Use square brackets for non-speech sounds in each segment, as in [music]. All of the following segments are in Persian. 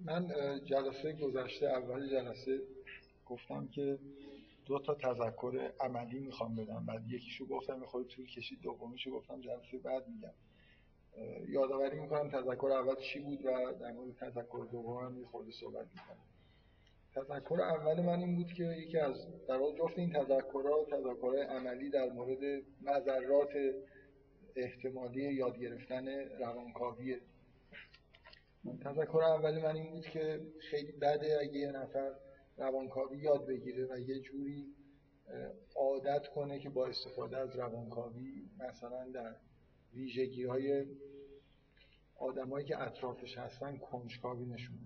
من جلسه گذشته اول جلسه گفتم که دو تا تذکر عملی می‌خوام بدم. بعد یکیشو گفتم خود طول کشید. دومیشو گفتم جلسه بعد میگم. یادآوری می‌کنم تذکر اول چی بود و در مورد تذکر دوم هم خورده صحبت می‌کنم. تذکر اول من این بود که یکی از در واقع جفت این تذکرها تذکر عملی در مورد نظرات احتمالی یاد گرفتن روانکاویه تذکر اول من این بود که خیلی بده اگه یه نفر روانکاوی یاد بگیره و یه جوری عادت کنه که با استفاده از روانکاوی مثلا در ویژگی های آدمایی که اطرافش هستن کنجکاوی نشون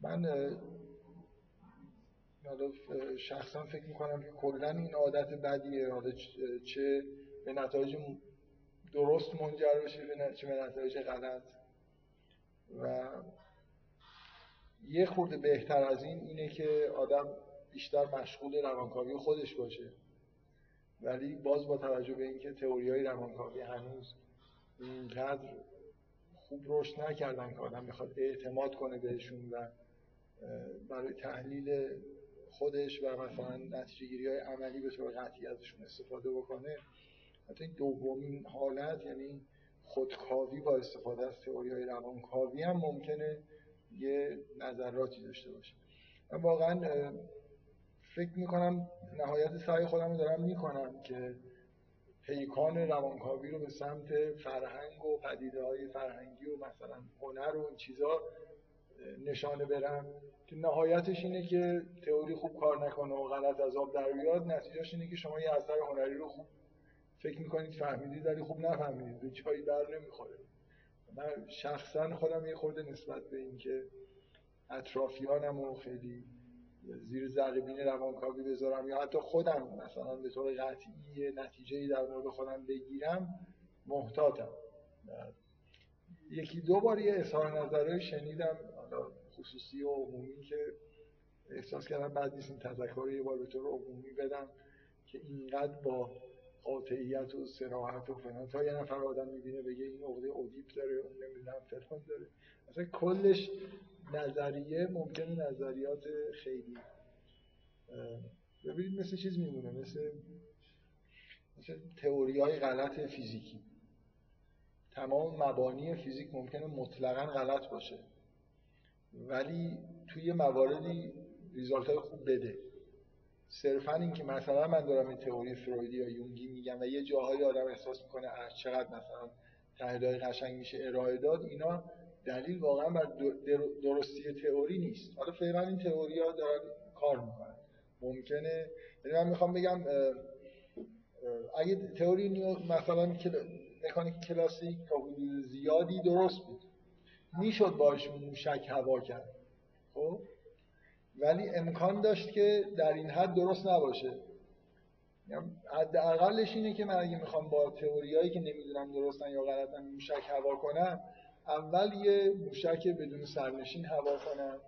من شخصا فکر می‌کنم که کلا این عادت بدیه. حالا چه به نتایج درست منجر بشه چه به نتایج غلط. و یه خورده بهتر از این اینه که آدم بیشتر مشغول روانکاوی خودش باشه. ولی باز با توجه به اینکه تئوری های روانکاوی هنوز اینقدر خوب رشد نکردن که آدم می‌خواد اعتماد کنه بهشون و برای تحلیل خودش و مثلا نتیجه های عملی به طور قطعی ازشون استفاده بکنه حتی این دومین حالت یعنی خودکاوی با استفاده از تئوری های روانکاوی هم ممکنه یه نظراتی داشته باشه. من واقعا فکر می‌کنم نهایت سعی خودم رو دارم می‌کنم که پیکان روانکاوی رو به سمت فرهنگ و پدیده های فرهنگی و مثلا هنر و این چیزا نشانه برم. که نهایتش اینه که تئوری خوب کار نکنه و غلط از آب در بیاد نتیجهش اینه که شما یه اثر هنری رو خوب فکر می‌کنید فهمیدید ولی خوب نفهمیدید. به چایی بر نمی‌خوره. من شخصا خودم یه خورده نسبت به اینکه اطرافیانم و خیلی زیر ذره روانکاوی بذارم یا حتی خودم مثلا به طور قطعی نتیجه در مورد خودم بگیرم محتاطم. یکی دو بار یه اظهار نظرهای شنیدم خصوصی و عمومی که احساس کردم بعد نیست این تذکر یه بار به طور عمومی بدم که اینقدر با قاطعیت و سراحت و فلان. تا یه نفر آدم می‌بینه بگه این عقده اودیپ داره اون نمی‌دونم فلان داره. مثلا کلش نظریه ممکنه نظریات خیلی ببینید مثل چیز میمونه مثل مثل تئوری های غلط فیزیکی. تمام مبانی فیزیک ممکنه مطلقا غلط باشه ولی توی مواردی ریزالت های خوب بده. صرفا اینکه مثلا من دارم این تئوری فرویدی یا یونگی میگم و یه جاهایی آدم احساس می‌کنه چقدر مثلا تحلیل قشنگ میشه ارائه داد اینا دلیل واقعا بر درستی تئوری نیست. حالا فعلا این تئوری ها دارن کار می‌کنن. ممکنه یعنی من می‌خوام بگم اگه تئوری مثلا مکانیک کلاسیک تا حدود زیادی درست بود. می‌شد باش موشک هوا کرد. خب؟ ولی امکان داشت که در این حد درست نباشه. حداقلش اینه که من اگه می‌خوام با تئوریایی که نمی‌دونم درستن یا غلطن موشک هوا کنم اول یه موشک بدون سرنشین هوا کنم.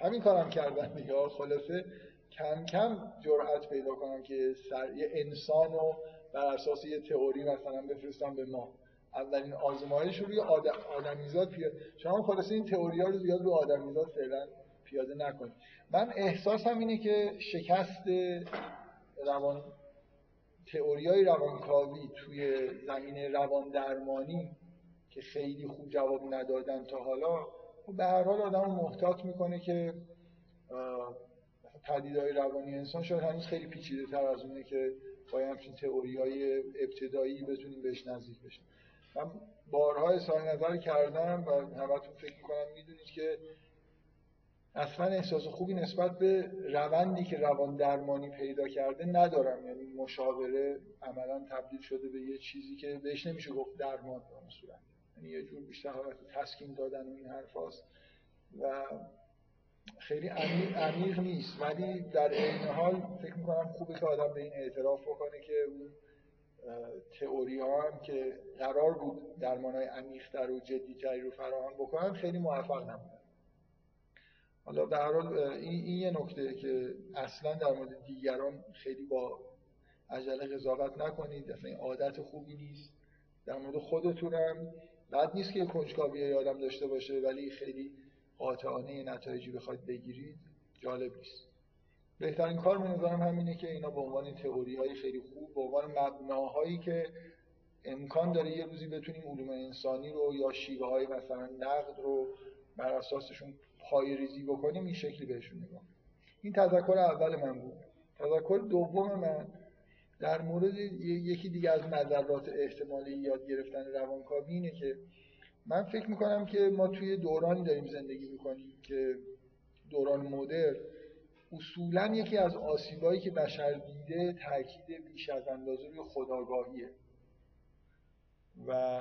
همین کارم کردن دیگه خلاصه. کم کم جرأت پیدا کنم که سر... یه انسان رو بر اساس یه تئوری مثلا بفرستم به ما. اولین آزمایش رو روی آدم... آدمیزاد پیاده شما خلاصه این تئوری ها رو زیاد رو آدمیزاد فعلا پیاده نکنید من احساسم اینه که شکست روان تئوری های روانکاوی توی زمینه روان درمانی که خیلی خوب جواب ندادن تا حالا به هر حال آدم محتاط می‌کنه که پدیدهای روانی انسان شاید هنوز خیلی پیچیده تر از اونه که با همچین تئوری های ابتدایی بتونیم بهش نزدیک بشیم. من بارها اظهار نظر کردم و همتون فکر می‌کنم می‌دونید که اصلا احساس خوبی نسبت به روندی که روان درمانی پیدا کرده ندارم. یعنی مشاوره عملا تبدیل شده به یه چیزی که بهش نمیشه گفت درمان به صورت. یعنی یه جور بیشتر حالت تسکین دادن و این حرف و خیلی عمیق, عمیق نیست. ولی در این حال فکر می‌کنم خوبه که آدم به این اعتراف بکنه که اون تئوری ها هم که قرار بود درمان های عمیق‌تر و جدیتری رو فراهم بکنن خیلی موفق نبودن. حالا به هر حال این, این یه نکته که اصلا در مورد دیگران خیلی با عجله قضاوت نکنید. اصلا این عادت خوبی نیست. در مورد خودتونم. بعد نیست که کنجکاوی آدم داشته باشه ولی خیلی قاطعانه نتایجی بخواید بگیرید جالب نیست. بهترین کار به نظرم همینه که اینا به عنوان تئوری های خیلی خوب به عنوان مبناهایی که امکان داره یه روزی بتونیم علوم انسانی رو یا شیوه های مثلا نقد رو بر اساسشون پای ریزی بکنیم این شکلی بهشون نگاه این تذکر اول من بود. تذکر دوم من در مورد یکی دیگه از مذرات احتمالی یاد گرفتن روانکاوی اینه که من فکر می‌کنم که ما توی دورانی داریم زندگی می‌کنیم که دوران مدر اصولا یکی از آسیبایی که بشر دیده تاکید بیش از اندازه روی خداگاهیه و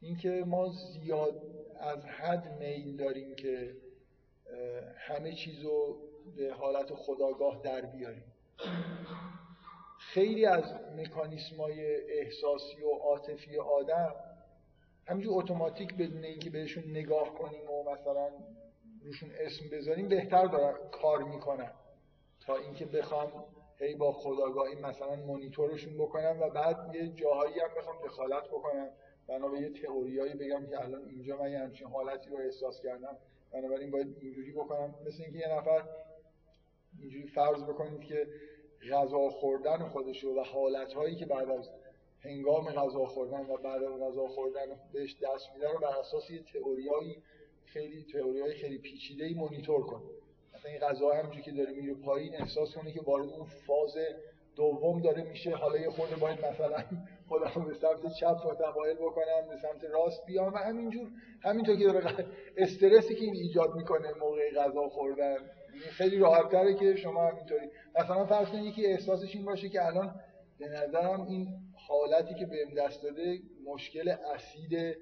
اینکه ما زیاد از حد میل داریم که همه چیز رو به حالت خداگاه در بیاریم. خیلی از مکانیسم های احساسی و عاطفی آدم همینجور اتوماتیک بدون اینکه بهشون نگاه کنیم و مثلا روشون اسم بذاریم بهتر دارن کار می‌کنن تا اینکه بخوام هی با خداگاهی مثلا مونیتورشون بکنم و بعد یه جاهایی هم بخوام دخالت بکنم. بنا به یه تئوریایی بگم که الان اینجا من یه همچین حالتی رو احساس کردم. بنابراین باید اینجوری بکنم. مثل اینکه یه نفر اینجوری فرض بکنید که غذا خوردن خودش و حالتهایی که بعد از هنگام غذا خوردن و بعد از غذا خوردن بهش دست میده رو بر اساس یه تئوریایی خیلی تئوریای خیلی پیچیده ای مونیتور کنه مثلا این غذا همونجوری که داره میره پایین احساس کنه که وارد اون فاز دوم داره میشه. حالا یه خورده باید مثلا خودم به سمت چپ متمایل بکنم به سمت راست بیام و همینجور همینطور که داره استرسی که این ایجاد می‌کنه موقع غذا خوردن. خیلی راحت تره که شما همینطوری. مثلا فرض کنید یکی احساسش این باشه که الان به نظرم این حالتی که بهم دست داده مشکل اسید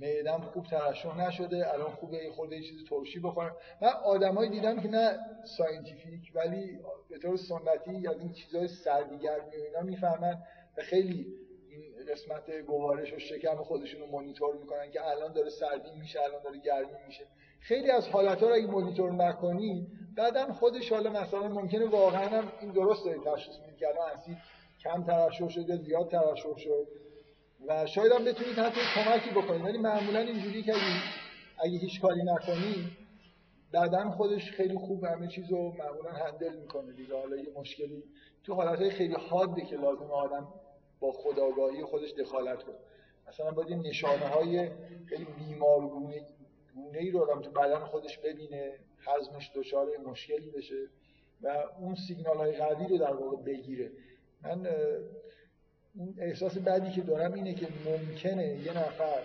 معدم خوب ترشح نشده. الان خوبه یه خورده یه چیزی ترشی بخورم. من آدمایی دیدم که نه scientific ولی به طور سنتی از این چیزای سردیگرمی و اینا می‌فهمن و خیلی این قسمت گوارش و شکم خودشون رو مانیتور می‌کنن که الان داره سردی میشه الان داره گرمی میشه. خیلی از حالتها رو اگه مانیتور نکنی بعدا خودش حالا مثلا ممکنه واقعا هم این درست داری تشخیص می‌دید که الان اسید کم ترشح شده زیاد ترشح شد. و شاید هم بتونید حتی کمکی بکنید. ولی معمولا اینجوری که اگه, هیچ کاری نکنی بعدا خودش خیلی خوب همه چیز رو معمولا هندل می‌کنه دیگه. حالا یه مشکلی تو حالتهای خیلی حاده که لازم آدم با خداگاهی خودش دخالت کنه. مثلا باید نشانه های خیلی بیمارگونه گونه ای رو آدم تو بدن خودش ببینه حزمش دچار مشکلی بشه و اون سیگنال های قوی رو در واقع بگیره. من اون احساس بعدی که دارم اینه که ممکنه یه نفر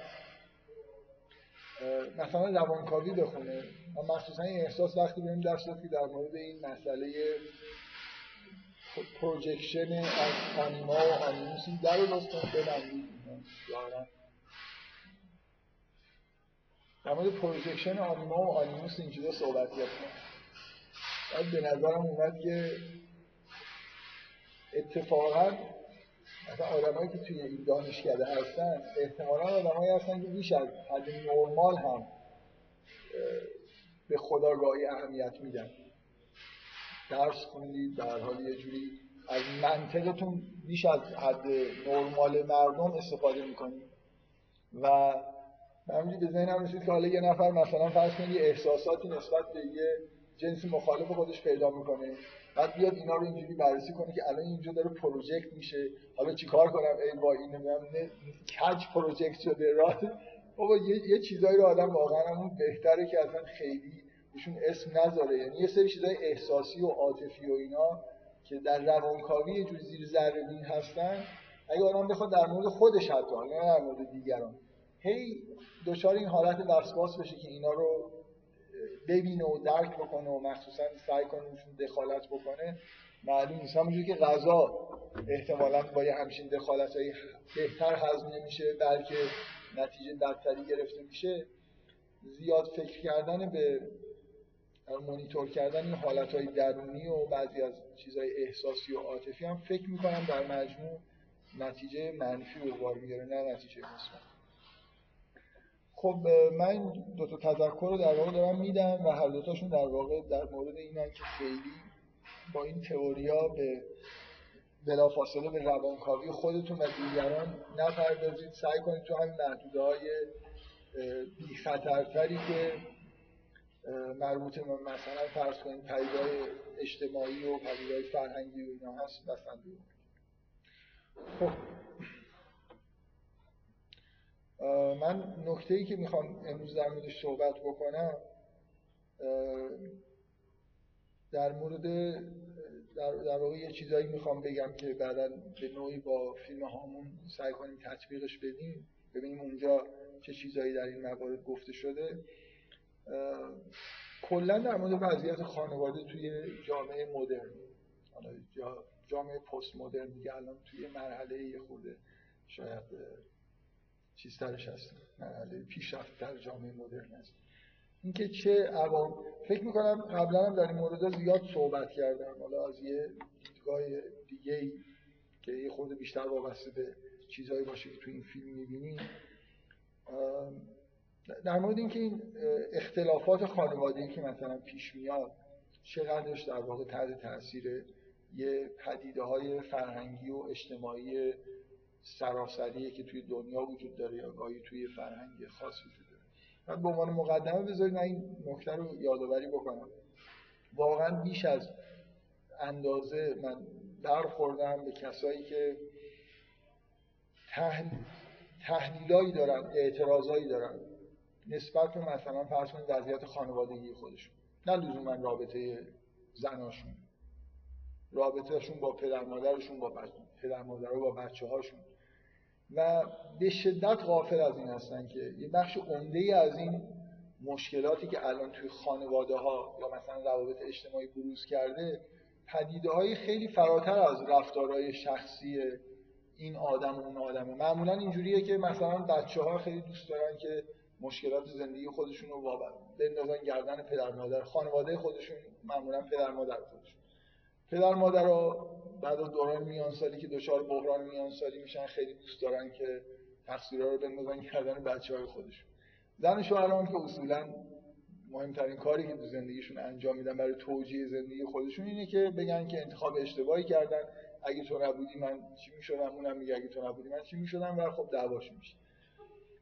مثلا روانکاوی بخونه. و مخصوصا این احساس وقتی بهم دست که در مورد این مسئله projection از آنیما و آنیموس این در لطفا ببندید در مورد projection آنیما و آنیموس این چیزا صحبت کردم بعد به نظرم اومد که اتفاقا مثلا آدمایی که توی این دانشکده هستن احتمالا آدمایی هستن که بیش از حد نرمال هم به خداگاهی اهمیت میدن. درس خوندید در حال یه جوری از منطقتون بیش از حد نرمال مردم استفاده می‌کنید. و من به ذهنم رسید که حالا یه نفر مثلا فرض کنید یه احساساتی نسبت به یه جنس مخالف خودش پیدا می‌کنه بعد بیاد اینا رو اینجوری بررسی کنه که الان اینجا داره پروژکت میشه حالا چیکار کنم؟ ای با این نمی‌دونم کج پروژکت شده؟ راه؟ بابا یه, یه چیزایی رو آدم واقعا همون بهتره که اصلا خیلی بهشون اسم نذاره. یعنی یه سری چیزای احساسی و عاطفی و اینا که در روانکاوی یه جوری زیر ذره بین هستن اگه آدم بخواد در مورد خودش حتی نه در مورد دیگران. هی دچار این حالت وسواس بشه که اینا رو ببینه و درک بکنه و مخصوصا سعی کنه دخالت بکنه. معلوم نیست. همونجوری که غذا احتمالا با یه همچین دخالت بهتر هضم نمیشه بلکه نتیجه بدتری گرفته میشه. زیاد فکر کردن به مونیتور کردن این حالت های درونی و بعضی از چیزهای احساسی و عاطفی هم فکر می‌کنم در مجموع نتیجه منفی به بار میاره نه نتیجه مثبت. خب من دو تا تذکر رو در واقع دارم میدم و هر دوتاشون در واقع در مورد اینن که خیلی با این تئوریا به بلافاصله به روانکاوی خودتون و دیگران نپردازید. سعی کنید تو همین محدوده های بی خطرتری که مربوط مثلا فرض کنید پدیدهای اجتماعی و پدیدهای فرهنگی و اینا هست بسنده خب. من نکته ای که می‌خوام امروز در موردش صحبت بکنم در مورد در, در واقع یه چیزایی می‌خوام بگم که بعدا به نوعی با فیلم هامون سعی کنیم تطبیقش بدیم. ببینیم اونجا چه چیزایی در این موارد گفته شده. کلا در مورد وضعیت خانواده توی جامعه مدرن. حالا جامعه پست مدرن دیگه الان توی مرحله یه خورده شاید چیز ترش هست. مرحله پیشرفت در جامعه مدرن هست. اینکه چه عوام فکر می‌کنم قبلا هم در این مورد زیاد صحبت کردم. حالا از یه دیدگاه دیگه ای که یه خورده بیشتر وابسته به چیزهایی باشه که تو این فیلم می‌بینیم در مورد اینکه این اختلافات خانوادگی که مثلا پیش میاد چقدرش در واقع تحت تاثیر یه پدیده های فرهنگی و اجتماعی سراسریه که توی دنیا وجود داره یا گاهی توی فرهنگ خاص وجود داره. من به عنوان مقدمه بذارید این نکته رو یادآوری بکنم. واقعا بیش از اندازه من برخوردم به کسایی که تحلیلایی دارن اعتراضایی دارن. نسبت به مثلا فرض کنید وضعیت خانوادگی خودشون نه لزوما رابطه زناشون رابطهشون با پدر مادرشون با پدر مادر با بچه هاشون و به شدت غافل از این هستن که یه بخش عمده ای از این مشکلاتی که الان توی خانواده ها یا مثلا روابط اجتماعی بروز کرده پدیده های خیلی فراتر از رفتارهای شخصی این آدم و اون آدمه. معمولا اینجوریه که مثلا بچه ها خیلی دوست دارن که مشکلات زندگی خودشون رو بندازن گردن پدر مادر. خانواده خودشون معمولا پدر مادر خودشون. پدر مادر بعد از دوران میان سالی که دچار بحران میان سالی میشن خیلی دوست دارن که تقصیرها رو بندازن کردن بچه های خودشون. زن شوهران که اصولا مهمترین کاری که تو زندگیشون انجام میدن برای توجیه زندگی خودشون اینه که بگن که انتخاب اشتباهی کردن. اگه تو نبودی من چی می‌شدم؟ اونم میگه اگه تو نبودی من چی می‌شدم؟ و خب دعواش میشه.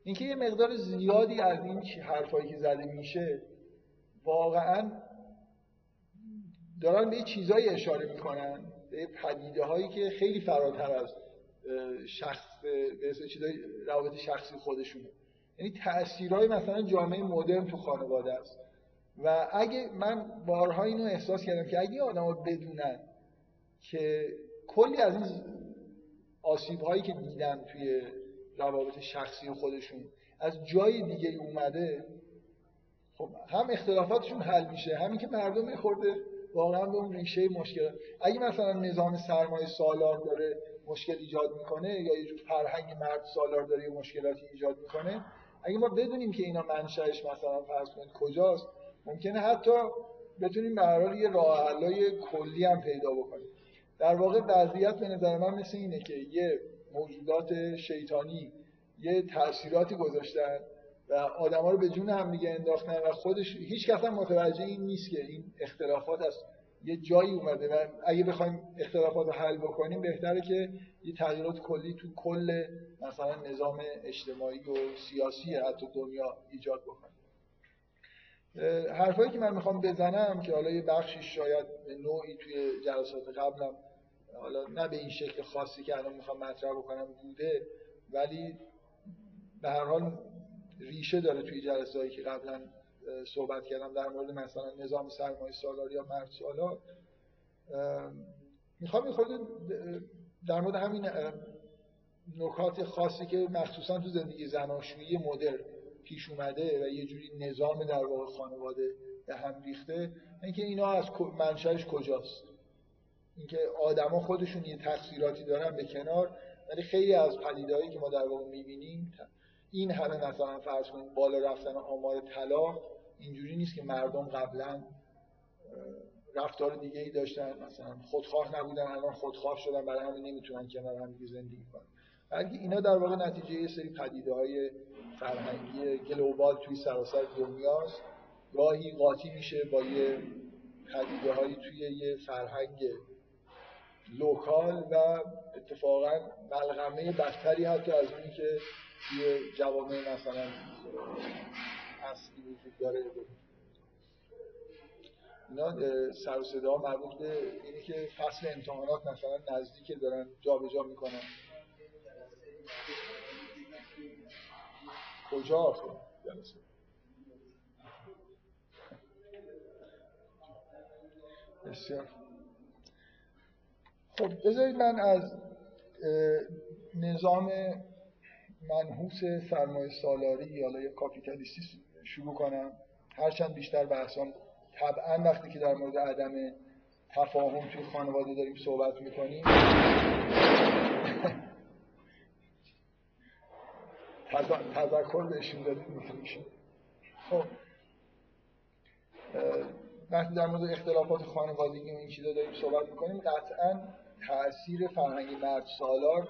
اینکه یه مقدار زیادی از این حرفایی که زده میشه واقعا دارن به چیزایی اشاره می‌کنن به پدیده هایی که خیلی فراتر از شخص به چیزای روابط شخصی خودشونه. یعنی تاثیرهای مثلا جامعه مدرن تو خانواده است. و اگه من بارها اینو احساس کردم که اگه آدما بدونن که کلی از این آسیب هایی که دیدن توی روابط شخصی خودشون. از جای دیگه اومده خب هم اختلافاتشون حل میشه همین که مردم میخورده واقعا به اون ریشه مشکل. اگه مثلا نظام سرمایه سالار داره مشکل ایجاد می‌کنه یا یه جور فرهنگ مرد سالار داره یه مشکلاتی ایجاد می‌کنه اگه ما بدونیم که اینا منشأش مثلا فرض کنید کجاست ممکنه حتی بتونیم به یه راه کلی هم پیدا بکنیم. در واقع وضعیت به نظر من مثل اینه که یه موجودات شیطانی یه تاثیراتی گذاشتن و آدما رو به جون هم دیگه انداختن و خودش هیچ کس هم متوجه این نیست که این اختلافات از یه جایی اومده و اگه بخوایم اختلافات رو حل بکنیم بهتره که یه تغییرات کلی تو کل مثلا نظام اجتماعی و سیاسی حتی دنیا ایجاد بکنیم حرفایی که من می‌خوام بزنم که حالا یه بخشی شاید به نوعی توی جلسات قبلم حالا نه به این شکل خاصی که الان می‌خوام مطرح بکنم بوده ولی به هر حال ریشه داره توی جلسه که قبلا صحبت کردم در مورد مثلا نظام سرمایه سالار یا مرد سالار می‌خوام خود در مورد همین نکات خاصی که مخصوصا تو زندگی زناشویی مدر پیش اومده و یه جوری نظام در واقع خانواده به هم ریخته اینکه اینا از منشأش کجاست؟ اینکه آدما خودشون یه تقصیراتی دارن به کنار ولی خیلی از پدیدهایی که ما در واقع می‌بینیم این همه مثلا فرض کنید بالا رفتن آمار طلاق اینجوری نیست که مردم قبلا رفتار دیگه ای داشتن مثلا خودخواه نبودن الان خودخواه شدن برای همین نمی‌تونن کنار هم دیگه زندگی کنن. بلکه اینا در واقع نتیجه یه سری پدیده های فرهنگی گلوبال توی سراسر دنیاست. گاهی قاطی میشه با یه پدیده هایی توی یه فرهنگ لوکال و اتفاقا ملغمه بدتری حتی از اونی که توی جوامع مثلا اصلی وجود داره. اینا سر و صدا مربوط به اینی که فصل امتحانات مثلا نزدیک دارن جابجا جا می‌کنن. کجا آخه؟ بسیار. خب بذارید من از نظام منحوس سرمایه سالاری یا یا کاپیتالیستی شروع کنم. هرچند بیشتر بحثام طبعا وقتی که در مورد عدم تفاهم توی خانواده داریم صحبت می‌کنیم. تذکر بهشون دادیم میشه خب وقتی در مورد اختلافات خانوادگی و این چیزا داریم صحبت می‌کنیم قطعا تاثیر فرهنگ مرد سالار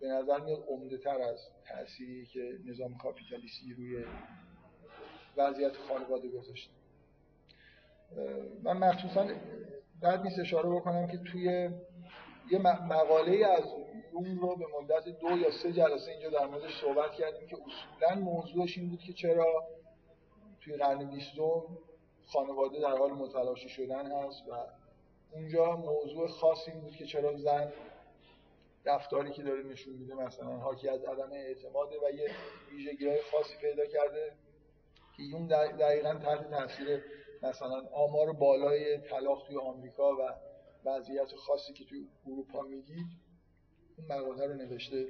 به نظر میاد عمده تر از تأثیری که نظام کاپیتالیستی روی وضعیت خانواده گذاشته. من مخصوصا بعد نیست اشاره بکنم که توی یه مقاله از اون رو به مدت دو یا سه جلسه اینجا در موردش صحبت کردیم که اصولا موضوعش این بود که چرا توی قرن بیستم خانواده در حال متلاشی شدن هست و اونجا موضوع خاصی بود که چرا زن رفتاری که داره نشون میده مثلا حاکی از عدم اعتماده و یه ویژگی های خاصی پیدا کرده که اون دقیقا تحت تاثیر مثلا آمار بالای طلاق توی آمریکا و وضعیت خاصی که توی اروپا می‌دید اون مقاله رو نوشته.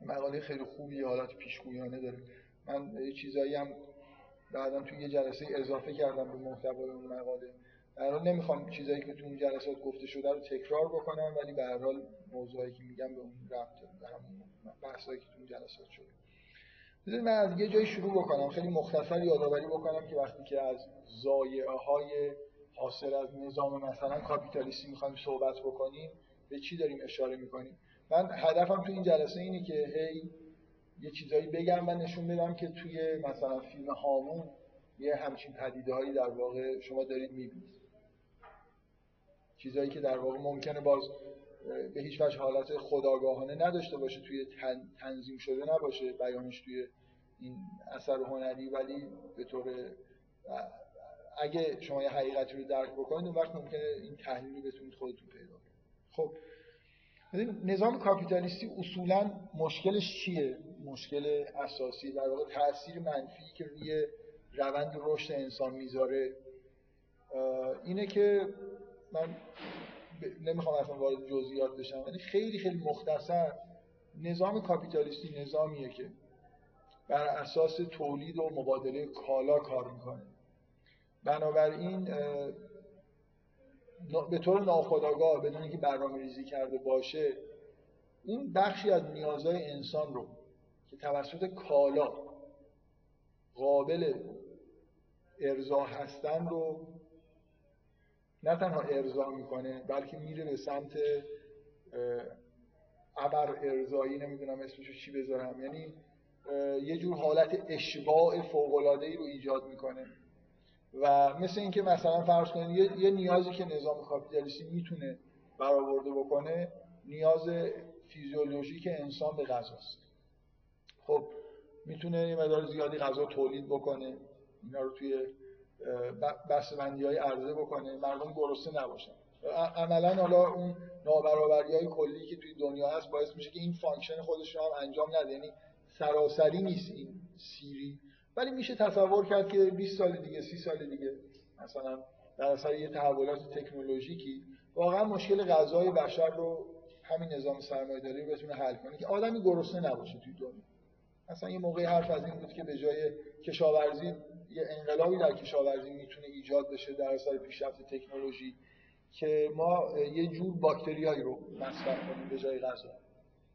مقاله خیلی خوبی حالت پیشگویانه داره. من یه چیزایی هم بعدا توی یه جلسه اضافه کردم به محتوای اون مقاله. در حال نمی‌خوام چیزایی که تو اون جلسات گفته شده رو تکرار بکنم ولی به هر حال موضوعی که میگم به اون رفت به همون بحثایی که تو اون جلسات شده. بذارید من از یه جایی شروع بکنم. خیلی مختصر یادآوری بکنم که وقتی که از زایعه های حاصل از نظام مثلا کاپیتالیستی می‌خوایم صحبت بکنیم به چی داریم اشاره می‌کنیم؟ من هدفم تو این جلسه اینه که هی یه چیزایی بگم و نشون بدم که توی مثلا فیلم هامون یه همچین پدیده هایی در واقع شما دارید می‌بینید. چیزایی که در واقع ممکنه باز به هیچ وجه حالت خداگاهانه نداشته باشه توی تنظیم شده نباشه بیانش توی این اثر هنری. ولی به طور اگه شما یه حقیقتی رو درک بکنید اون وقت ممکنه این تحلیل رو بتونید خودتون پیدا کنید. خب نظام کاپیتالیستی اصولا مشکلش چیه؟ مشکل اساسی در واقع تاثیر منفی که روی روند رشد انسان می‌ذاره. اینه که من نمی‌خوام اصلا وارد جزئیات بشم ولی خیلی خیلی مختصر نظام کاپیتالیستی نظامیه که بر اساس تولید و مبادله کالا کار می‌کنه. بنابراین به طور ناخودآگاه بدون اینکه برنامه ریزی کرده باشه اون بخشی از نیازهای انسان رو که توسط کالا قابل ارضا هستن رو نه تنها ارضا می‌کنه بلکه میره به سمت ابر ارزایی نمی‌دونم اسمشو چی بذارم. یعنی یه جور حالت اشباع فوق‌العاده‌ای رو ایجاد می‌کنه. و مثل اینکه مثلا فرض کنید یه،, نیازی که نظام کاپیتالیستی می‌تونه برآورده بکنه نیاز فیزیولوژیک انسان به غذاست خب می‌تونه یه مقدار زیادی غذا تولید بکنه. اینا رو توی بسته‌بندی های عرضه بکنه. مردم گرسنه نباشن. عملا حالا اون نابرابری های کلی که توی دنیا هست باعث میشه که این function خودش رو هم انجام نده. یعنی سراسری نیست این سیری. ولی میشه تصور کرد که 20 سال دیگه 30 سال دیگه مثلا در اثر یه تحولات تکنولوژیکی واقعا مشکل غذای بشر رو همین نظام سرمایه‌داری بتونه حل کنه که آدمی گرسنه نباشه توی دنیا. مثلا یه موقعی حرف از این بود که به جای کشاورزی یه انقلابی در کشاورزی می‌تونه ایجاد بشه در اثر پیشرفت تکنولوژی که ما یه جور باکتریایی رو مصرف کنیم به جای غذا.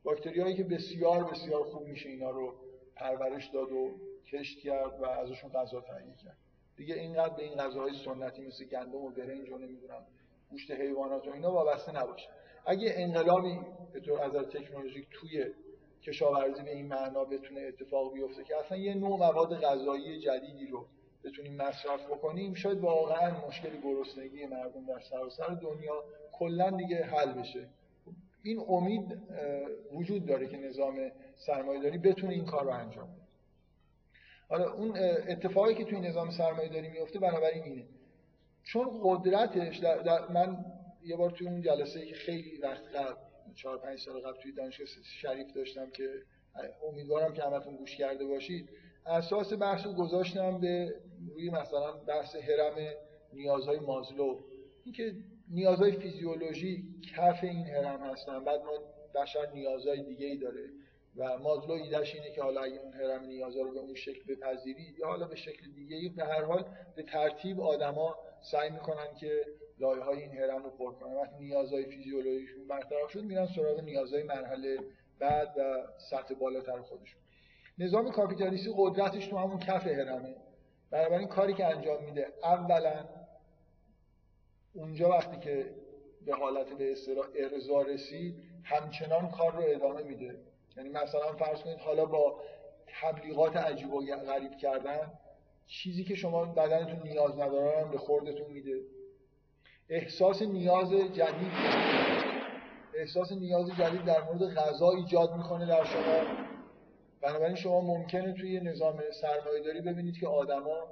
باکتریایی که بسیار بسیار خوب میشه اینا رو پرورش داد و کشت کرد و ازشون غذا تهیه کرد. دیگه اینقدر به این غذاهای سنتی مثل گندم و برنج و نمی‌دونم گوشت حیوانات و اینا وابسته نباشه. اگه انقلابی به طور از تکنولوژیک توی کشاورزی به این معنا بتونه اتفاق بیفته که اصلا یه نوع مواد غذایی جدیدی رو بتونیم مصرف بکنیم شاید واقعا مشکل گرسنگی مردم در سراسر دنیا کلا دیگه حل بشه. این امید وجود داره که نظام سرمایه‌داری بتونه این کار رو انجام بده. حالا اون اتفاقی که توی نظام سرمایه‌داری میفته بنابراین اینه. چون قدرتش در, در من یه بار توی اون جلسه که خیلی وقت قبل چهار پنج سال قبل توی دانشگاه شریف داشتم که امیدوارم که همتون گوش کرده باشید. اساس بحث رو گذاشتم به روی مثلا بحث هرم نیازهای مازلو. اینکه نیازهای فیزیولوژی کف این هرم هستن. بعد ما بشر نیازهای دیگه ای داره و مازلو ایدهش اینه که حالا اگه اون هرم نیازها رو به اون شکل بپذیری یا حالا به شکل دیگه ای به هر حال به ترتیب آدما سعی می‌کنن که لایه های این هرم رو پر کنن. وقتی نیازهای فیزیولوژیشون برطرف شد میرن سراغ نیازهای مرحله بعد و سطح بالاتر خودشون. نظام کاپیتالیستی قدرتش تو همون کف هرمه بنابراین کاری که انجام میده اولا اونجا وقتی که به حالت به اصطلاح ارضا رسید همچنان کار رو ادامه میده. یعنی مثلا فرض کنید حالا با تبلیغات عجیب و غریب کردن چیزی که شما بدنتون نیاز نداره به خوردتون میده. احساس نیاز جدید احساس نیاز جدید در مورد غذا ایجاد می‌کنه در شما. بنابراین شما ممکنه توی نظام سرمایه‌داری ببینید که آدما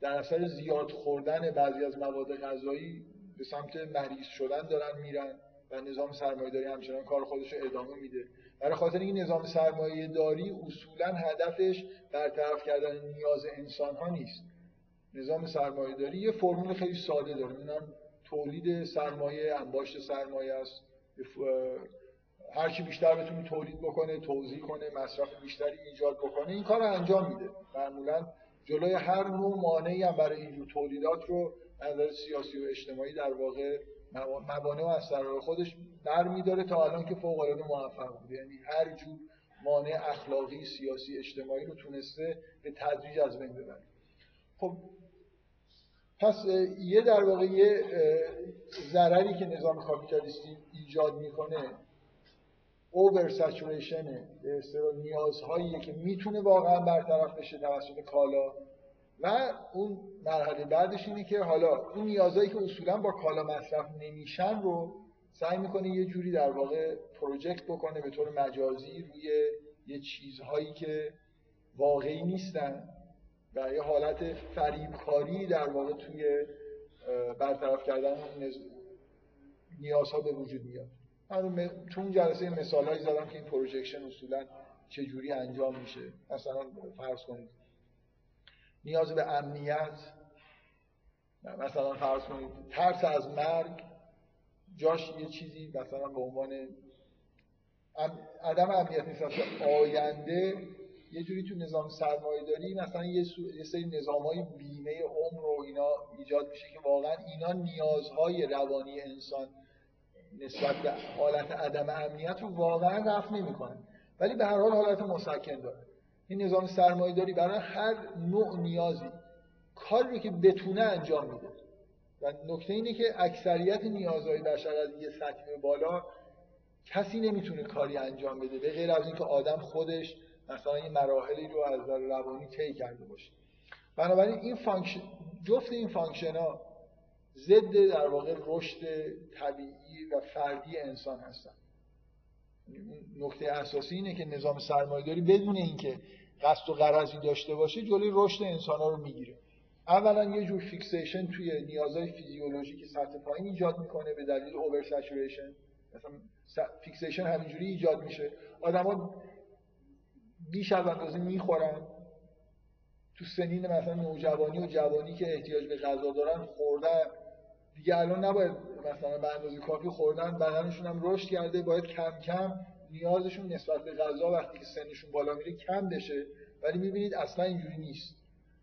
در اثر زیاد خوردن بعضی از مواد غذایی به سمت مریض شدن دارن میرن و نظام سرمایه‌داری همچنان کار خودش رو ادامه میده. برای خاطر این نظام سرمایه داری اصولا هدفش برطرف کردن نیاز انسان ها نیست. نظام سرمایه داری یه فرمول خیلی ساده داره. تولید سرمایه انباشت سرمایه است. هر چی بیشتر بتونه تولید بکنه توزیع کنه مصرف بیشتری ایجاد بکنه این کار رو انجام میده. معمولا جلوی هر نوع مانعی هم برای اینجور تولیدات رو نظر سیاسی و اجتماعی در واقع موانع و از خودش برمیداره تا الان که فوق العاده موفق بوده یعنی هر جور مانع اخلاقی سیاسی اجتماعی رو تونسته به تدریج از بین ببره. خب پس یه در واقع یه ضرری که نظام کاپیتالیستی ایجاد می‌کنه اوور سچوریشن به اصطلاح نیازهایی که می‌تونه واقعا برطرف بشه توسط کالا. و اون مرحله بعدش اینه که حالا اون نیازهایی که اصولا با کالا مصرف نمیشن رو سعی می‌کنه یه جوری در واقع پروژکت بکنه به طور مجازی روی یه چیزهایی که واقعی نیستن. و یه حالت فریبکاری در واقع توی برطرف کردن نیازها به وجود میاد. من تو اون جلسه مثال زدم که این پروژکشن اصولا چجوری انجام میشه مثلا فرض کنید نیاز به امنیت مثلا فرض کنید ترس از مرگ جاش یه چیزی مثلا به عنوان عدم امنیت نیست آینده یه جوری تو نظام سرمایه داری مثلا یه, یه سری نظام های بیمه عمر و اینا ایجاد میشه که واقعا اینا نیازهای روانی انسان نسبت به حالت عدم امنیت رو واقعا رفع نمی‌کنه. ولی به هر حال حالت مسکن داره. این نظام سرمایه داری برای هر نوع نیازی کاری رو که بتونه انجام میده. و نکته اینه که اکثریت نیازهای بشر از یه سطح بالا کسی نمی‌تونه کاری انجام بده به غیر از اینکه آدم خودش مثلا این مراحلی رو از نظر روانی طی کرده باشه بنابراین این function جفت این function ها ضد در واقع رشد طبیعی و فردی انسان هستن. نکته اساسی اینه که نظام سرمایه‌داری بدون اینکه قصد و غرضی داشته باشه جلوی رشد انسان ها رو می‌گیره. اولا یه جور fixation توی نیازهای فیزیولوژیک سطح پایین ایجاد می‌کنه به دلیل over مثلا fixation همینجوری ایجاد میشه. آدما بیش از اندازه می‌خورن. تو سنین مثلا نوجوانی و جوانی که احتیاج به غذا دارن خوردن. دیگه الان نباید مثلا به اندازه کافی خوردن بدنشون هم رشد کرده. باید کم کم نیازشون نسبت به غذا وقتی که سنشون بالا میره کم بشه. ولی می‌بینید اصلا اینجوری نیست.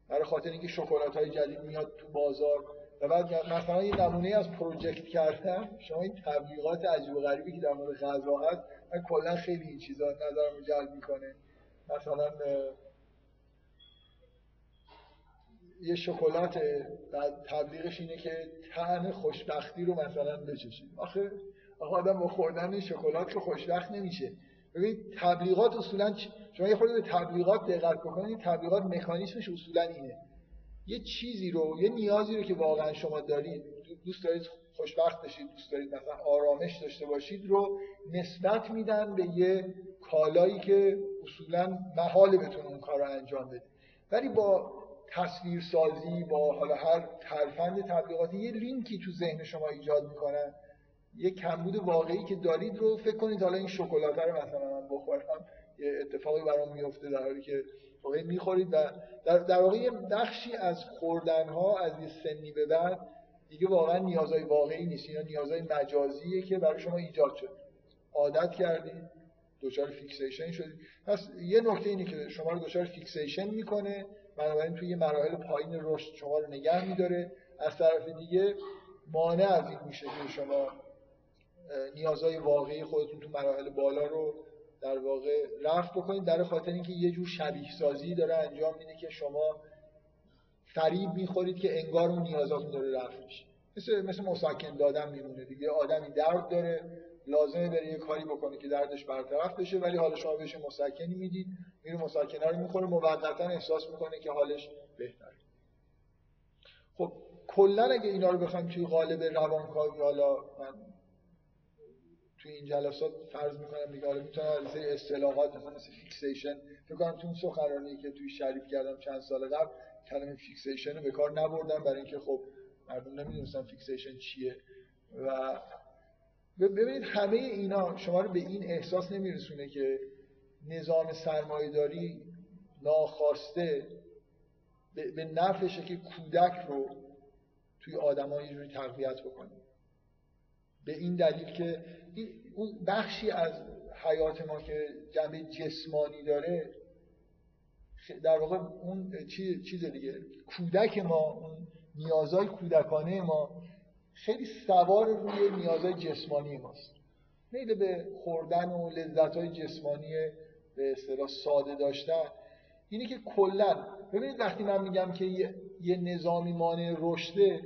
برای خاطر اینکه شکلات های جدید میاد تو بازار. و بعد مثلا یه نمونه از پروژکت کردن. شما این تبلیغات عجیب و غریبی که در مورد غذا هست من کلا خیلی این چیزا نظرم جلب می‌کنه. مثلا یه شکلات تبلیغش اینه که طعم خوشبختی رو مثلا بچشید آخه آخه آدم با خوردن شکلات که خوشبخت نمیشه. ببینید تبلیغات اصولا شما یه خورده به تبلیغات دقت بکنید تبلیغات مکانیزمش اصولا اینه. یه چیزی رو یه نیازی رو که واقعا شما دارید دوست دارید خوشبخت بشید دوست دارید مثلا آرامش داشته باشید رو نسبت میدن به یه کالایی که اصولا محال بتونه اون کار رو انجام بده ولی با تصویر سازی با حالا هر ترفند تبلیغاتی یه لینکی تو ذهن شما ایجاد می‌کنن یه کمبود واقعی که دارید رو فکر کنید. حالا این شکلات رو مثلا من بخورم. یه اتفاقی برام میفته در حالی که واقعا می‌خورید و در, در واقع یه بخشی از خوردن ها از یه سنی به بعد دیگه واقعا نیازهای واقعی نیست. یا نیازهای مجازیه که برای شما ایجاد شد عادت کردید. دچار fixation شدید پس یه نکته اینه که شما رو دچار fixation می‌کنه بنابراین توی مراحل پایین رشد شما رو نگه میداره. از طرف دیگه مانع از این میشه که شما نیازهای واقعی خودتون تو مراحل بالا رو در واقع رفت بکنید. در خاطر اینکه یه جور شبیه سازی داره انجام میده که شما فریب می‌خورید که انگار اون نیازاتون داره رفت میشه. مثل مثل مسکن دادن میمونه دیگه. آدمی درد داره لازمه بره یه کاری بکنه که دردش برطرف بشه ولی حالا شما بهش مسکنی می‌دید میره مسکنه رو می‌خوره موقتا احساس می‌کنه که حالش بهتره. خب کلا اگه اینا رو بخوایم توی قالب روانکاوی حالا من توی این جلسات فرض می‌کنم دیگه حالا می‌تونم از اصطلاحات مثلا مثل fixation فکر کنم تو اون سخنرانی که توی شریف کردم چند سال قبل کلمه fixation رو به کار نبردم برای اینکه خب مردم نمی‌دونستن fixation چیه و ببینید همه اینا شما رو به این احساس نمیرسونه که نظام سرمایهداری ناخواسته به نفعشه که کودک رو توی آدم یه جوری تقویت بکنه. به این دلیل که اون بخشی از حیات ما که جنبه جسمانی داره در واقع اون چیز دیگه کودک ما اون نیازهای کودکانه ما خیلی سوار روی نیازهای جسمانی ماست. میل به خوردن و لذتهای جسمانی به اصطلاح ساده داشتن. اینه که کلا ببینید وقتی من میگم که یه, یه نظامی مانع رشده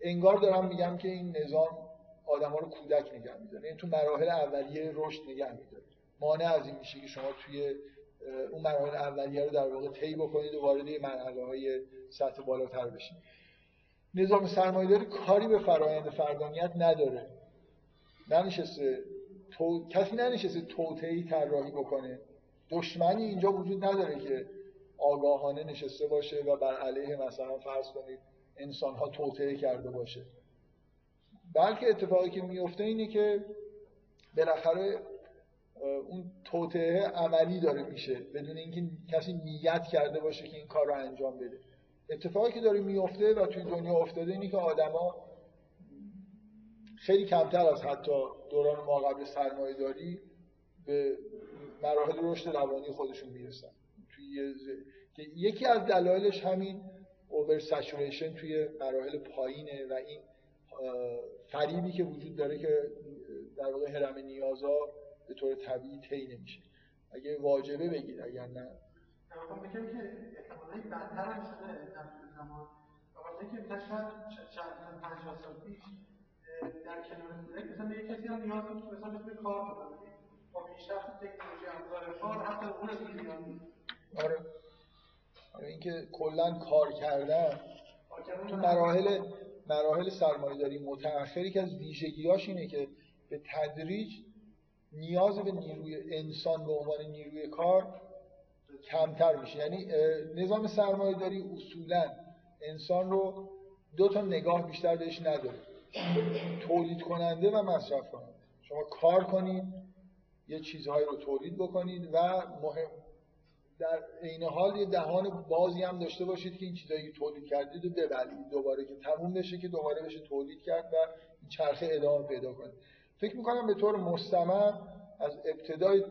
انگار دارم میگم که این نظام آدم ها رو کودک نگه میداره. این تو مراحل اولیه رشد نگه میداره. مانع از این میشه که شما توی اون مراحل اولیه رو در واقع طی بکنید و وارد مرحله های سطح بالاتر بشید. نظام سرمایه‌داری کاری به فرایند فردانیت نداره. ننشسته تو... کسی ننشسته توطئه‌ای طراحی بکنه. دشمنی اینجا وجود نداره که آگاهانه نشسته باشه و بر علیه مثلا فرض کنید انسان ها توطئه کرده باشه. بلکه اتفاقی که میفته اینه که بالاخره اون توطئه عملی داره میشه بدون اینکه کسی نیت کرده باشه که این کار رو انجام بده. اتفاقی که داره میفته و توی دنیا افتاده اینه که آدما خیلی کمتر از حتی دوران ما قبل سرمایه داری به مراحل رشد روانی خودشون می‌رسن. توی که یکی از دلایلش همین اوور سچوریشن توی مراحل پایینه و این فریبی که وجود داره که در واقع هرم نیازا به طور طبیعی طی نمیشه. اگه واجبه بگیر اگر نه می‌خوام بگم که احتمالاً بدتر هم شده در طول زمان. و واسه که مثلا شاید چند پنجاه سال پیش در کنار کودک مثلا یه کسی هم نیاز بود که مثلا بتونه کار بکنه با پیشرفت تکنولوژی ابزار کار حتی اون از این آره. آره اینکه کلا کار کردن تو مراحل مراحل سرمایه‌داری متأخری که از ویژگیاش اینه که به تدریج نیاز به نیروی انسان به عنوان نیروی کار کمتر میشه. یعنی نظام سرمایه داری اصولا انسان رو دو تا نگاه بیشتر بهش نداره. تولید کننده و مصرف کننده شما کار کنید یه چیزهایی رو تولید بکنید و مهم در عین حال یه دهان بازی هم داشته باشید که این چیزایی که تولید کردید رو ببلید دوباره که تموم بشه که دوباره بشه تولید کرد و این چرخه ادامه پیدا کنید فکر می‌کنم به طور مستمر از ابتدای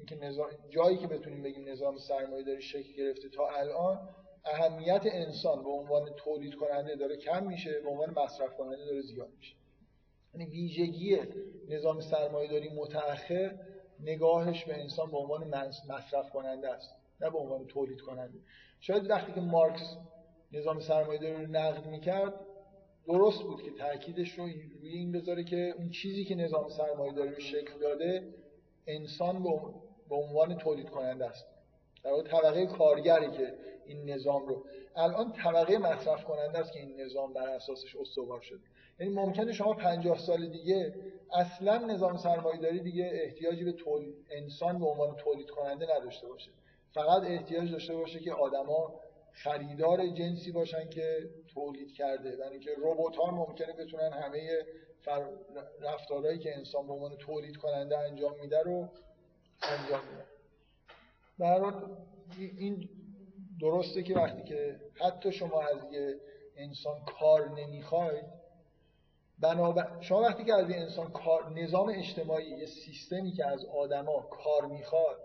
اینکه نظام جایی که بتونیم بگیم نظام سرمایه داری شکل گرفته تا الان اهمیت انسان به عنوان تولید کننده داره کم میشه به عنوان مصرف کننده داره زیاد میشه. یعنی ویژگی نظام سرمایه داری متأخر نگاهش به انسان به عنوان مصرف کننده است نه به عنوان تولید کننده شاید وقتی که مارکس نظام سرمایه داری رو نقد می‌کرد درست بود که تاکیدش رو روی این بذاره که اون چیزی که نظام سرمایه داری رو شکل داده انسان به عنوان تولید کننده است. در واقع طبقه کارگری که این نظام رو الان طبقه مصرف کننده است که این نظام بر اساسش استوار شده. یعنی ممکنه شما 50 سال دیگه اصلا نظام سرمایه‌داری دیگه احتیاجی به تولید انسان به عنوان تولید کننده نداشته باشه. فقط احتیاج داشته باشه که آدما خریدار جنسی باشن که تولید کرده. یعنی که ربات ها ممکنه بتونن همه رفتارهایی که انسان به عنوان تولید کننده انجام میده رو انجام میده در این درسته که وقتی که حتی شما از یه انسان کار نمی‌خواید بنابر... شما وقتی که از یه انسان کار نظام اجتماعی یه سیستمی که از آدما کار می‌خواد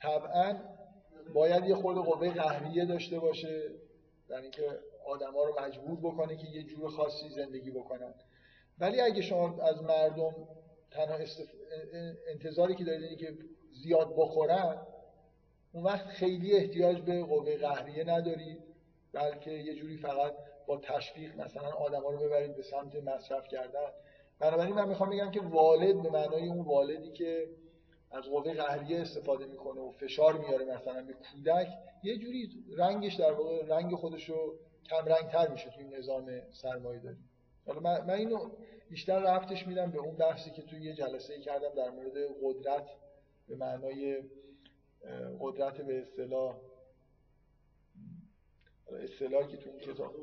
طبعا باید یه خود قوه قهریه داشته باشه یعنی اینکه آدما رو مجبور بکنه که یه جور خاصی زندگی بکنن. ولی اگه شما از مردم تنها استف... انتظاری که دارید که زیاد بخورن اون وقت خیلی احتیاج به قوه قهریه ندارید بلکه یه جوری فقط با تشویق مثلا آدما رو ببرید به سمت مصرف کردن. بنابراین من می‌خوام بگم که والد به معنای اون والدی که از قوه قهریه استفاده می‌کنه و فشار میاره مثلا به کودک یه جوری رنگش در واقع رنگ خودش رو کم رنگ تر میشه توی نظام سرمایه داری حالا من اینو بیشتر رفتش میدم به اون بحثی که توی یه جلسه کردم در مورد قدرت به معنای قدرت به اصطلاح اصطلاحی که تو اون کتاب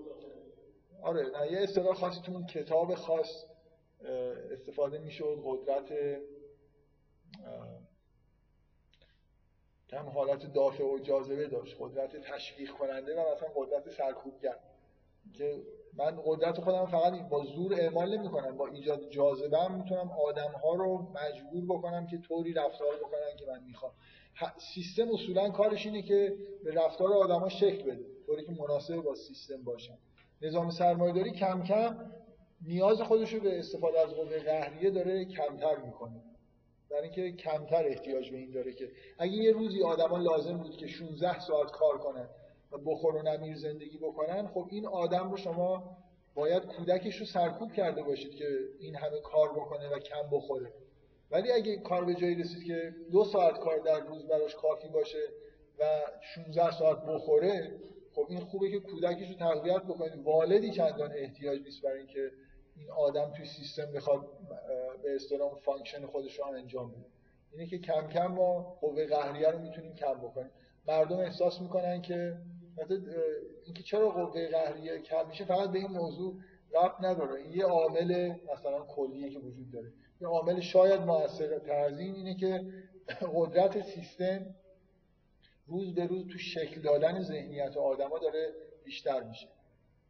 آره نه یه اصطلاح خاصی تو اون کتاب خاص استفاده می‌شد قدرت کم حالت دافع و جاذبه داشت قدرت تشویق کننده و مثلا قدرت سرکوبگر که من قدرت خودم فقط با زور اعمال نمی کنم با ایجاد جاذبه هم می‌تونم آدم ها رو مجبور بکنم که طوری رفتار بکنن که من می‌خوام. سیستم اصولا کارش اینه که به رفتار آدما شکل بده طوری که مناسب با سیستم باشن نظام سرمایه‌داری کم کم نیاز خودش رو به استفاده از قوه قهریه داره کمتر می‌کنه. در اینکه کمتر احتیاج به این داره که اگه یه روزی آدما لازم بود که 16 ساعت کار کنن بخور و نمیر زندگی بکنن خب این آدم رو شما باید کودکش رو سرکوب کرده باشید که این همه کار بکنه و کم بخوره. ولی اگه کار به جایی رسید که دو ساعت کار در روز براش کافی باشه و 16 ساعت بخوره خب این خوبه که کودکش رو تقویت بکنید. والدی چندان احتیاج نیست برای اینکه این آدم توی سیستم بخواد به اصطلاح function خودش رو انجام بده. اینه که کم کم ما قوه قهریه رو می‌تونیم کم بکنیم. مردم احساس می‌کنن که مثلا اینکه چرا قوه قهریه کم میشه فقط به این موضوع ربط نداره. این یه عامل مثلا کلیه که وجود داره. یه عامل شاید موثر تر از این اینه که قدرت سیستم روز به روز تو شکل دادن ذهنیت آدما داره بیشتر میشه.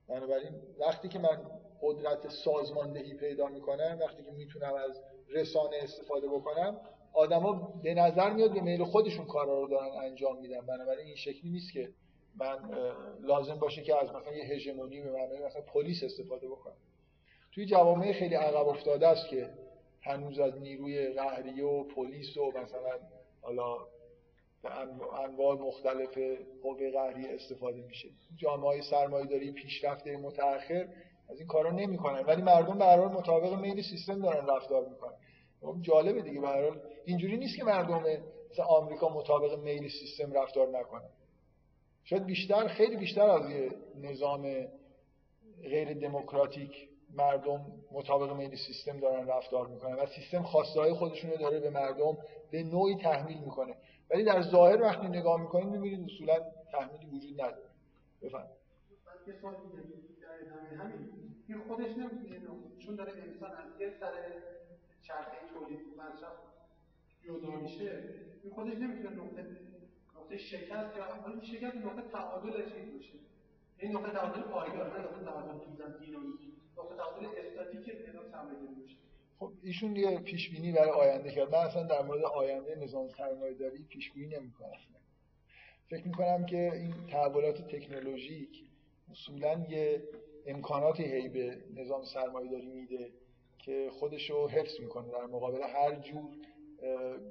بنابراین وقتی که من قدرت سازماندهی پیدا می‌کنم وقتی که می‌تونم از رسانه استفاده بکنم آدما به نظر میاد به میل خودشون کارا رو دارن انجام میدن. بنابراین این شکلی نیست که من لازم باشه که از مثلا یه هژمونی به معنای مثلا پلیس استفاده بکنم. توی جوامع خیلی عقب افتاده است که هنوز از نیروی قهریه و پلیس و مثلا حالا انواع مختلف قوه قهری استفاده میشه. جامعه های سرمایه داری پیشرفته متأخر از این کارا نمی‌کنن. ولی مردم به هر مطابق میل سیستم دارن رفتار می‌کنن. خب جالبه دیگه به اینجوری نیست که مردم مثل آمریکا مطابق میل سیستم رفتار نکنن. شاید بیشتر خیلی بیشتر از یه نظام غیر دموکراتیک مردم مطابق میل سیستم دارن رفتار می‌کنن و سیستم خواسته های خودشون رو داره به مردم به نوعی تحمیل می‌کنه. ولی در ظاهر وقتی نگاه می‌کنید می‌بینید اصولا تحمیلی وجود نداره. بفهم همین این خودش نمی‌تونه چون داره انسان از یه سر چرخه تولید مصرف جدا میشه. این خودش نمی‌تونه نقطه نقطه شکست یا حالا شکست نقطه تعادل چیز باشه. این نقطه تعادل پایدار نه نقطه تعادل دینامیک نقطه تعادل استاتیک نظام سرمایه‌داری باشه خب ایشون یه پیش بینی برای آینده کرد. من اصلا در مورد آینده نظام سرمایه‌داری پیش بینی نمی‌کنم. فکر می‌کنم که این تحولات تکنولوژیک اصولا یه امکاناتی هی به نظام سرمایه‌داری میده که خودش رو حفظ می‌کنه در مقابل هر جور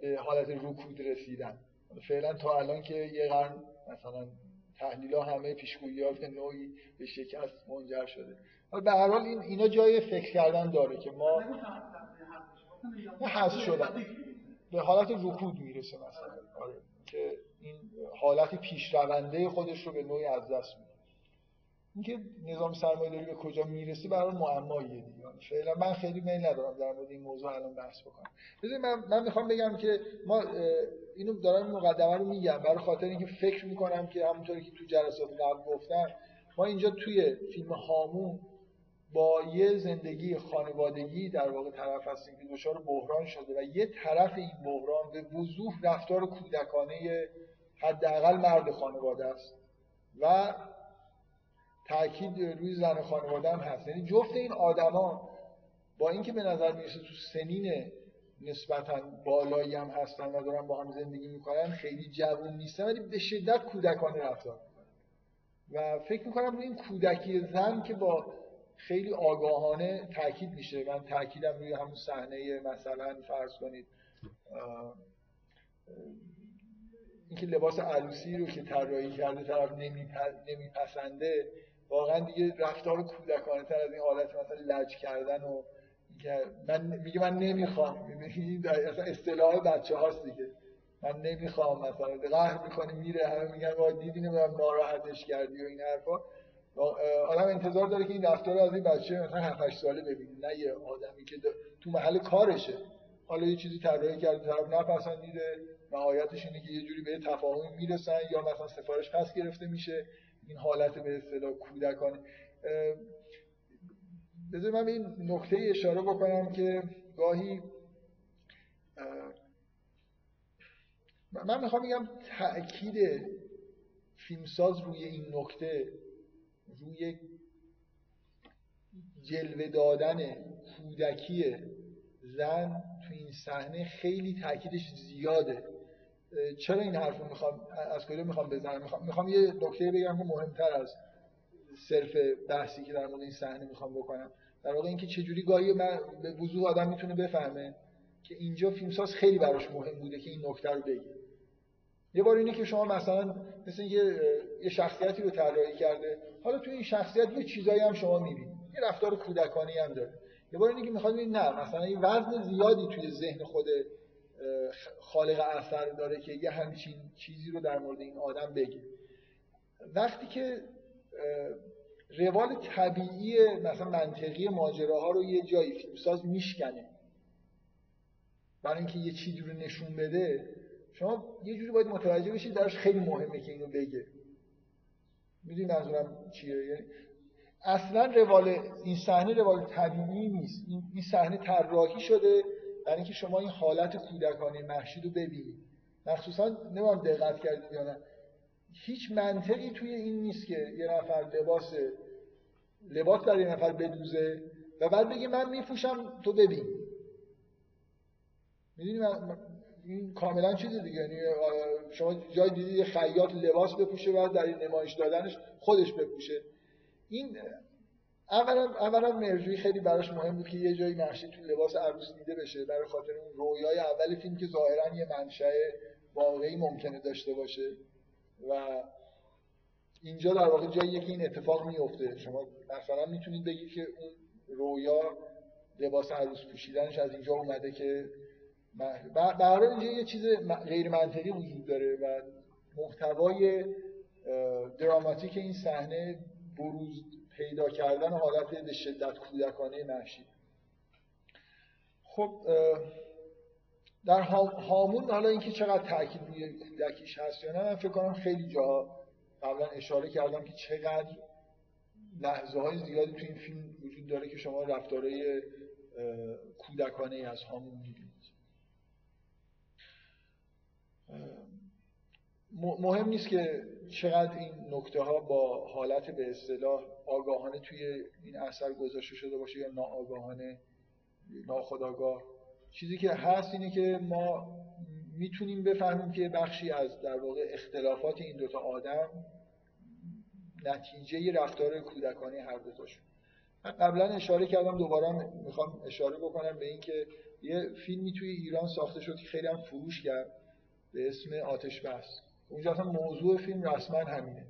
به حالت رکود رسیدن. فعلا تا الان که یه قرن مثلا تحلیل ها همه پیشگوییات نوعی به شکست منجر شده. به هر حال این اینا جای فکر کردن داره که ما نه حذف شدن. به حالت رکود می‌رسه مثلا. آره. که این حالت پیشرونده خودش رو به نوعی از دست میده. اینکه نظام سرمایه‌داری به کجا می‌رسه برای معماییه دیگه. فعلا من خیلی میل ندارم در مورد این موضوع الان بحث بکنم. ببین من من می‌خوام بگم که ما اینو دارم مقدمه رو میگم برای خاطر اینکه فکر می‌کنم که همونطوری که تو جلسات قبل گفتم ما اینجا توی فیلم هامون با یه زندگی خانوادگی در واقع طرف هستیم که دچار بحران شده و یه طرف این بحران به وضوح رفتار کودکانه حداقل مرد خانواده است و تاکید روی زن خانواده هم هست. یعنی جفت این آدما با اینکه به نظر می‌رسه تو سنین نسبتا بالایی هم هستن و دارن با هم زندگی می‌کنن خیلی جوون نیستن ولی به شدت کودکانه رفتار و فکر می‌کنم روی این کودکی زن که با خیلی آگاهانه تاکید میشه. من تاکیدم روی همون صحنه مثلا فرض کنید اینکه لباس عروسی رو که طراحی کرده طرف نمیپسنده واقعا دیگه رفتار کودکانه تر از این حالت مثلا لج کردن و من میگه من نمی‌خوام. این اصلا اصطلاح بچه هاست دیگه. من نمی‌خوام مثلا. قهر می‌کنه میره همه میگن وا دیدی نمی‌دونم ناراحتش کردی و این حرفا. آدم انتظار داره که این رفتار از این بچه مثلا 7 8 ساله ببینه. نه یه آدمی که تو محل کارشه. حالا یه چیزی طراحی کرده طرف نپسندیده. نهایتش اینه که یه جوری به تفاهم می‌رسن یا مثلا سفارش پس گرفته میشه. این حالت به اصطلاح کودکانه بذار من این نکته اشاره بکنم که گاهی من می‌خوام بگم تأکید فیلمساز روی این نکته روی جلوه دادن کودکی زن تو این صحنه خیلی تاکیدش زیاده. چرا این حرف رو می‌خوام از کجا می‌خوام بزنم؟ می‌خوام, می‌خوام یه نکته بگم که مهمتر از صرف بحثی که در مورد این صحنه می‌خوام بکنم. در واقع اینکه چجوری گاهی من به وضوح آدم می‌تونه بفهمه که اینجا فیلمساز خیلی براش مهم بوده که این نکته رو بگه. یه بار اینه که شما مثلا مثل یه یه شخصیتی رو طراحی کرده حالا تو این شخصیت یه چیزایی هم شما می‌بینید یه رفتار کودکانی هم داره. یه بار اینه که می‌خواد نه مثلا یه وزن زیادی توی ذهن خود خالق اثر داره که یه همچین چیزی رو در مورد این آدم بگه. وقتی که روال طبیعی مثلا منطقی ماجراها رو یه جایی فیلمساز میشکنه برای اینکه یه چیزی رو نشون بده شما یه جوری باید متوجه بشید درش خیلی مهمه که اینو بگه. می‌دونی منظورم چیه؟ یعنی اصلا روال این صحنه روال طبیعی نیست. این صحنه طراحی شده. برای اینکه شما این حالت کودکانه محشید رو ببینید مخصوصا نمیم دقت کردید یا نه. هیچ منطقی توی این نیست که یه نفر لباس لباس برای یه نفر بدوزه و بعد بگی من میفوشم تو ببین. می‌دونی من این کاملا چیز دیگه. یعنی شما جای دیدی یه خیاط لباس بپوشه بعد در این نمایش دادنش خودش بپوشه. این اولا اولا مرجوی خیلی براش مهم بود که یه جایی نقشه تو لباس عروس دیده بشه. برای خاطر اون رویای اول فیلم که ظاهرا یه منشأ واقعی ممکنه داشته باشه. و اینجا در واقع جاییه که این اتفاق میفته شما مثلا می‌تونید بگید که اون رویا لباس عروس پوشیدنش از اینجا اومده که برای اینجا یه چیز غیر منطقی وجود داره و محتوای دراماتیک این صحنه بروز پیدا کردن حالت به شدت کودکانه محشی. خب در هامون حالا اینکه چقدر تاکید روی کودکیش هست یا نه من فکر کنم خیلی جاها قبلا اشاره کردم که چقدر لحظه های زیادی تو این فیلم وجود داره که شما رفتارهای کودکانه از هامون می‌بینید. مهم نیست که چقدر این نکته ها با حالت به اصطلاح آگاهانه توی این اثر گذاشته شده باشه یا ناآگاهانه ناخداگاه چیزی که هست اینه که ما می‌تونیم بفهمیم که بخشی از در واقع اختلافات این دوتا آدم نتیجه رفتار کودکانه هر دوتاشون. من قبلا اشاره کردم دوباره می‌خوام اشاره بکنم به اینکه یه فیلمی توی ایران ساخته شد که خیلی هم فروش کرد به اسم آتش بس. اونجا اصلا موضوع فیلم رسما همینه.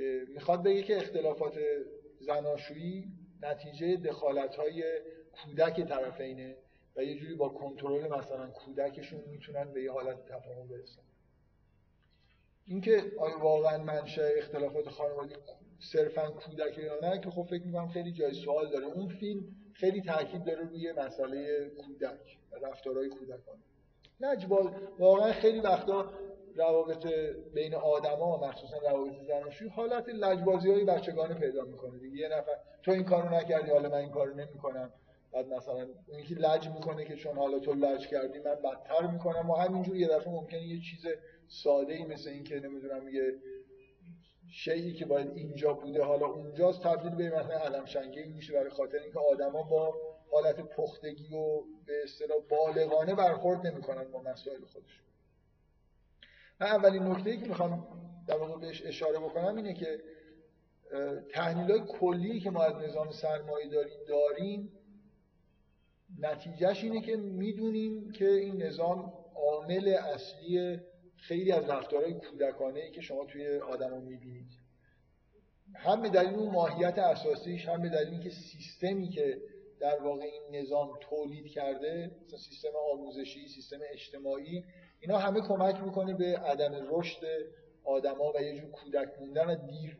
که می‌خواد بگه که اختلافات زناشویی نتیجه دخالت های کودک طرفینه و یه جوری با کنترل مثلا کودکشون می‌تونن به یه حالت تفاهم برسن. اینکه آیا واقعا منشأ اختلافات خانوادگی صرفا کودک یا نه که خب فکر می‌کنم خیلی جای سوال داره. اون فیلم خیلی تاکید داره روی مسئله کودک رفتارهای کودکانه لجباز واقعا خیلی وقتا روابط بین آدما مخصوصا روابط زناشویی حالت لجبازی های بچگانه پیدا می‌کنه دیگه. یه نفر تو این کارو نکردی حالا من این کارو نمی‌کنم. بعد مثلا اون که لج می‌کنه که چون حالا تو لج کردی من بدتر می‌کنم. و همینجور یه دفعه ممکنه یه چیز ساده ای مثل این که نمی‌دونم یه شیعی که باید اینجا بوده حالا اونجاست تبدیل به مثلا علم شنگه میشه. برای خاطر اینکه آدما با حالت پختگی و به اصطلاح بالغانه برخورد نمی‌کنن با مسائل خودشون. من اولین نکته ای که می‌خوام در واقع بهش اشاره بکنم اینه که تحلیل های کلی که ما از نظام سرمایه داری داریم نتیجهش اینه که می‌دونیم که این نظام عامل اصلی خیلی از رفتارهای کودکانه ای که شما توی آدما می‌بینید. هم به دلیل اون ماهیت اساسیش هم به دلیل اینکه سیستمی که در واقع این نظام تولید کرده سیستم آموزشی سیستم اجتماعی اینا همه کمک می‌کنه به عدم رشد آدما و یه جور کودک موندن و دیر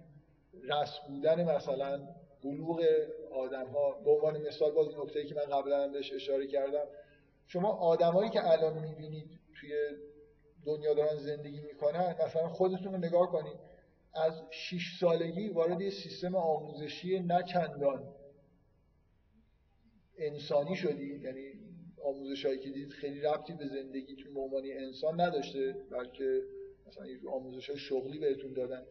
رس بودن مثلا بلوغ آدم ها به عنوان مثال باز نکته که من قبلا بهش اشاره کردم. شما آدمایی که الان می‌بینید توی دنیا دارن زندگی می‌کنن مثلا خودتون رو نگاه کنید. از 6 سالگی وارد یه سیستم آموزشی نه چندان انسانی شدید یعنی آموزش هایی که دید خیلی ربطی به زندگیتون به عنوان انسان نداشته بلکه مثلا آموزش های شغلی بهتون دادن.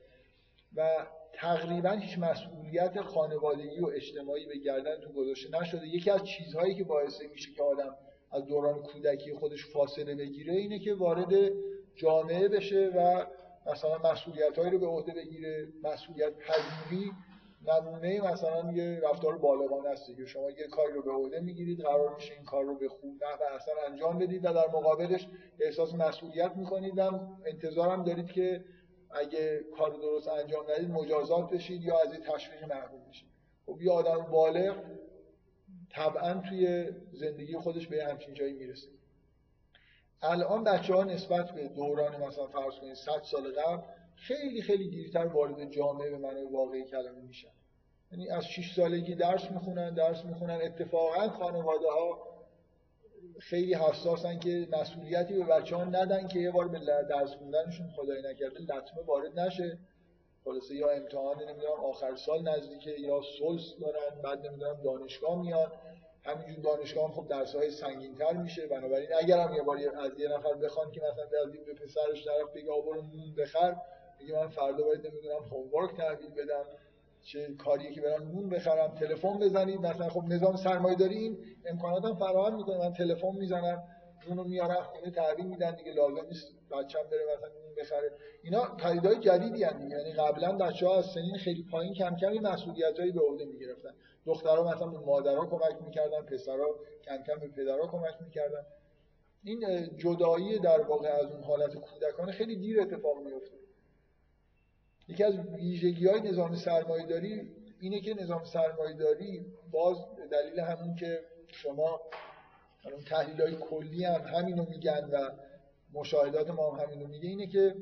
و تقریبا هیچ مسئولیت خانوادگی و اجتماعی به گردنتون گذاشته نشده. یکی از چیزهایی که باعث میشه که آدم از دوران کودکی خودش فاصله بگیره اینه که وارد جامعه بشه و مثلا مسئولیت رو به عهده بگیره مسئولیت پذیری نمونه مثلا یه رفتار بالغانه است که شما یه کاری رو به عهده می‌گیرید قرار میشه این کار رو به خوب و اصلا انجام بدید و در مقابلش احساس مسئولیت می‌کنید. و انتظارم دارید که اگه کار درست انجام ندید مجازات بشید یا از این تشویق محروم بشید. خب یه آدم بالغ طبعا توی زندگی خودش به همچین جایی می‌رسه. الان بچه ها نسبت به دوران مثلا فرض کنید 100 سال قبل خیلی خیلی دیرتر وارد جامعه به معنای واقعی کلمه میشن. یعنی از 6 سالگی درس می‌خونن درس می‌خونن. اتفاقا خانواده ها خیلی حساسن که مسئولیتی به بچه ها ندن که یه بار به درس خوندنشون خدای نکرده لطمه وارد نشه. خلاصه یا امتحان نمی‌دونم آخر سال نزدیکه یا سلس دارن بعد نمی‌دونم دانشگاه میاد همینجور دانشگاه هم خب درس های سنگین تر میشه. بنابراین اگر هم یه بار از یه نفر بخوان که مثلا به پسرش طرف بگه آبرو نون بخر میگه من فردا باید نمی‌دونم هومورک تحویل بدم چه کاریه که برم نون بخرم تلفن بزنید. مثلا خب نظام سرمایه داری این فراهم می‌کنه. من تلفن می‌زنم رو میارم خونه تحویل میدن دیگه لازم نیست بچه‌م بره مثلا نون بخره. اینا پدیدهای جدیدی هستند یعنی قبلا بچه‌ها از سنین خیلی پایین کم کم مسئولیتایی به عهده می‌گرفتن. دخترها مثلا به مادرها کمک می‌کردن پسرها کم کم به پدرها کمک می‌کردن. این جدایی در واقع از اون حالت کودکانه خیلی دیر اتفاق میفته یکی از ویژگی های نظام سرمایه داری اینه که نظام سرمایه داری باز دلیل همون که شما تحلیل های کلی هم همینو میگن و مشاهدات ما هم همینو میگه اینه که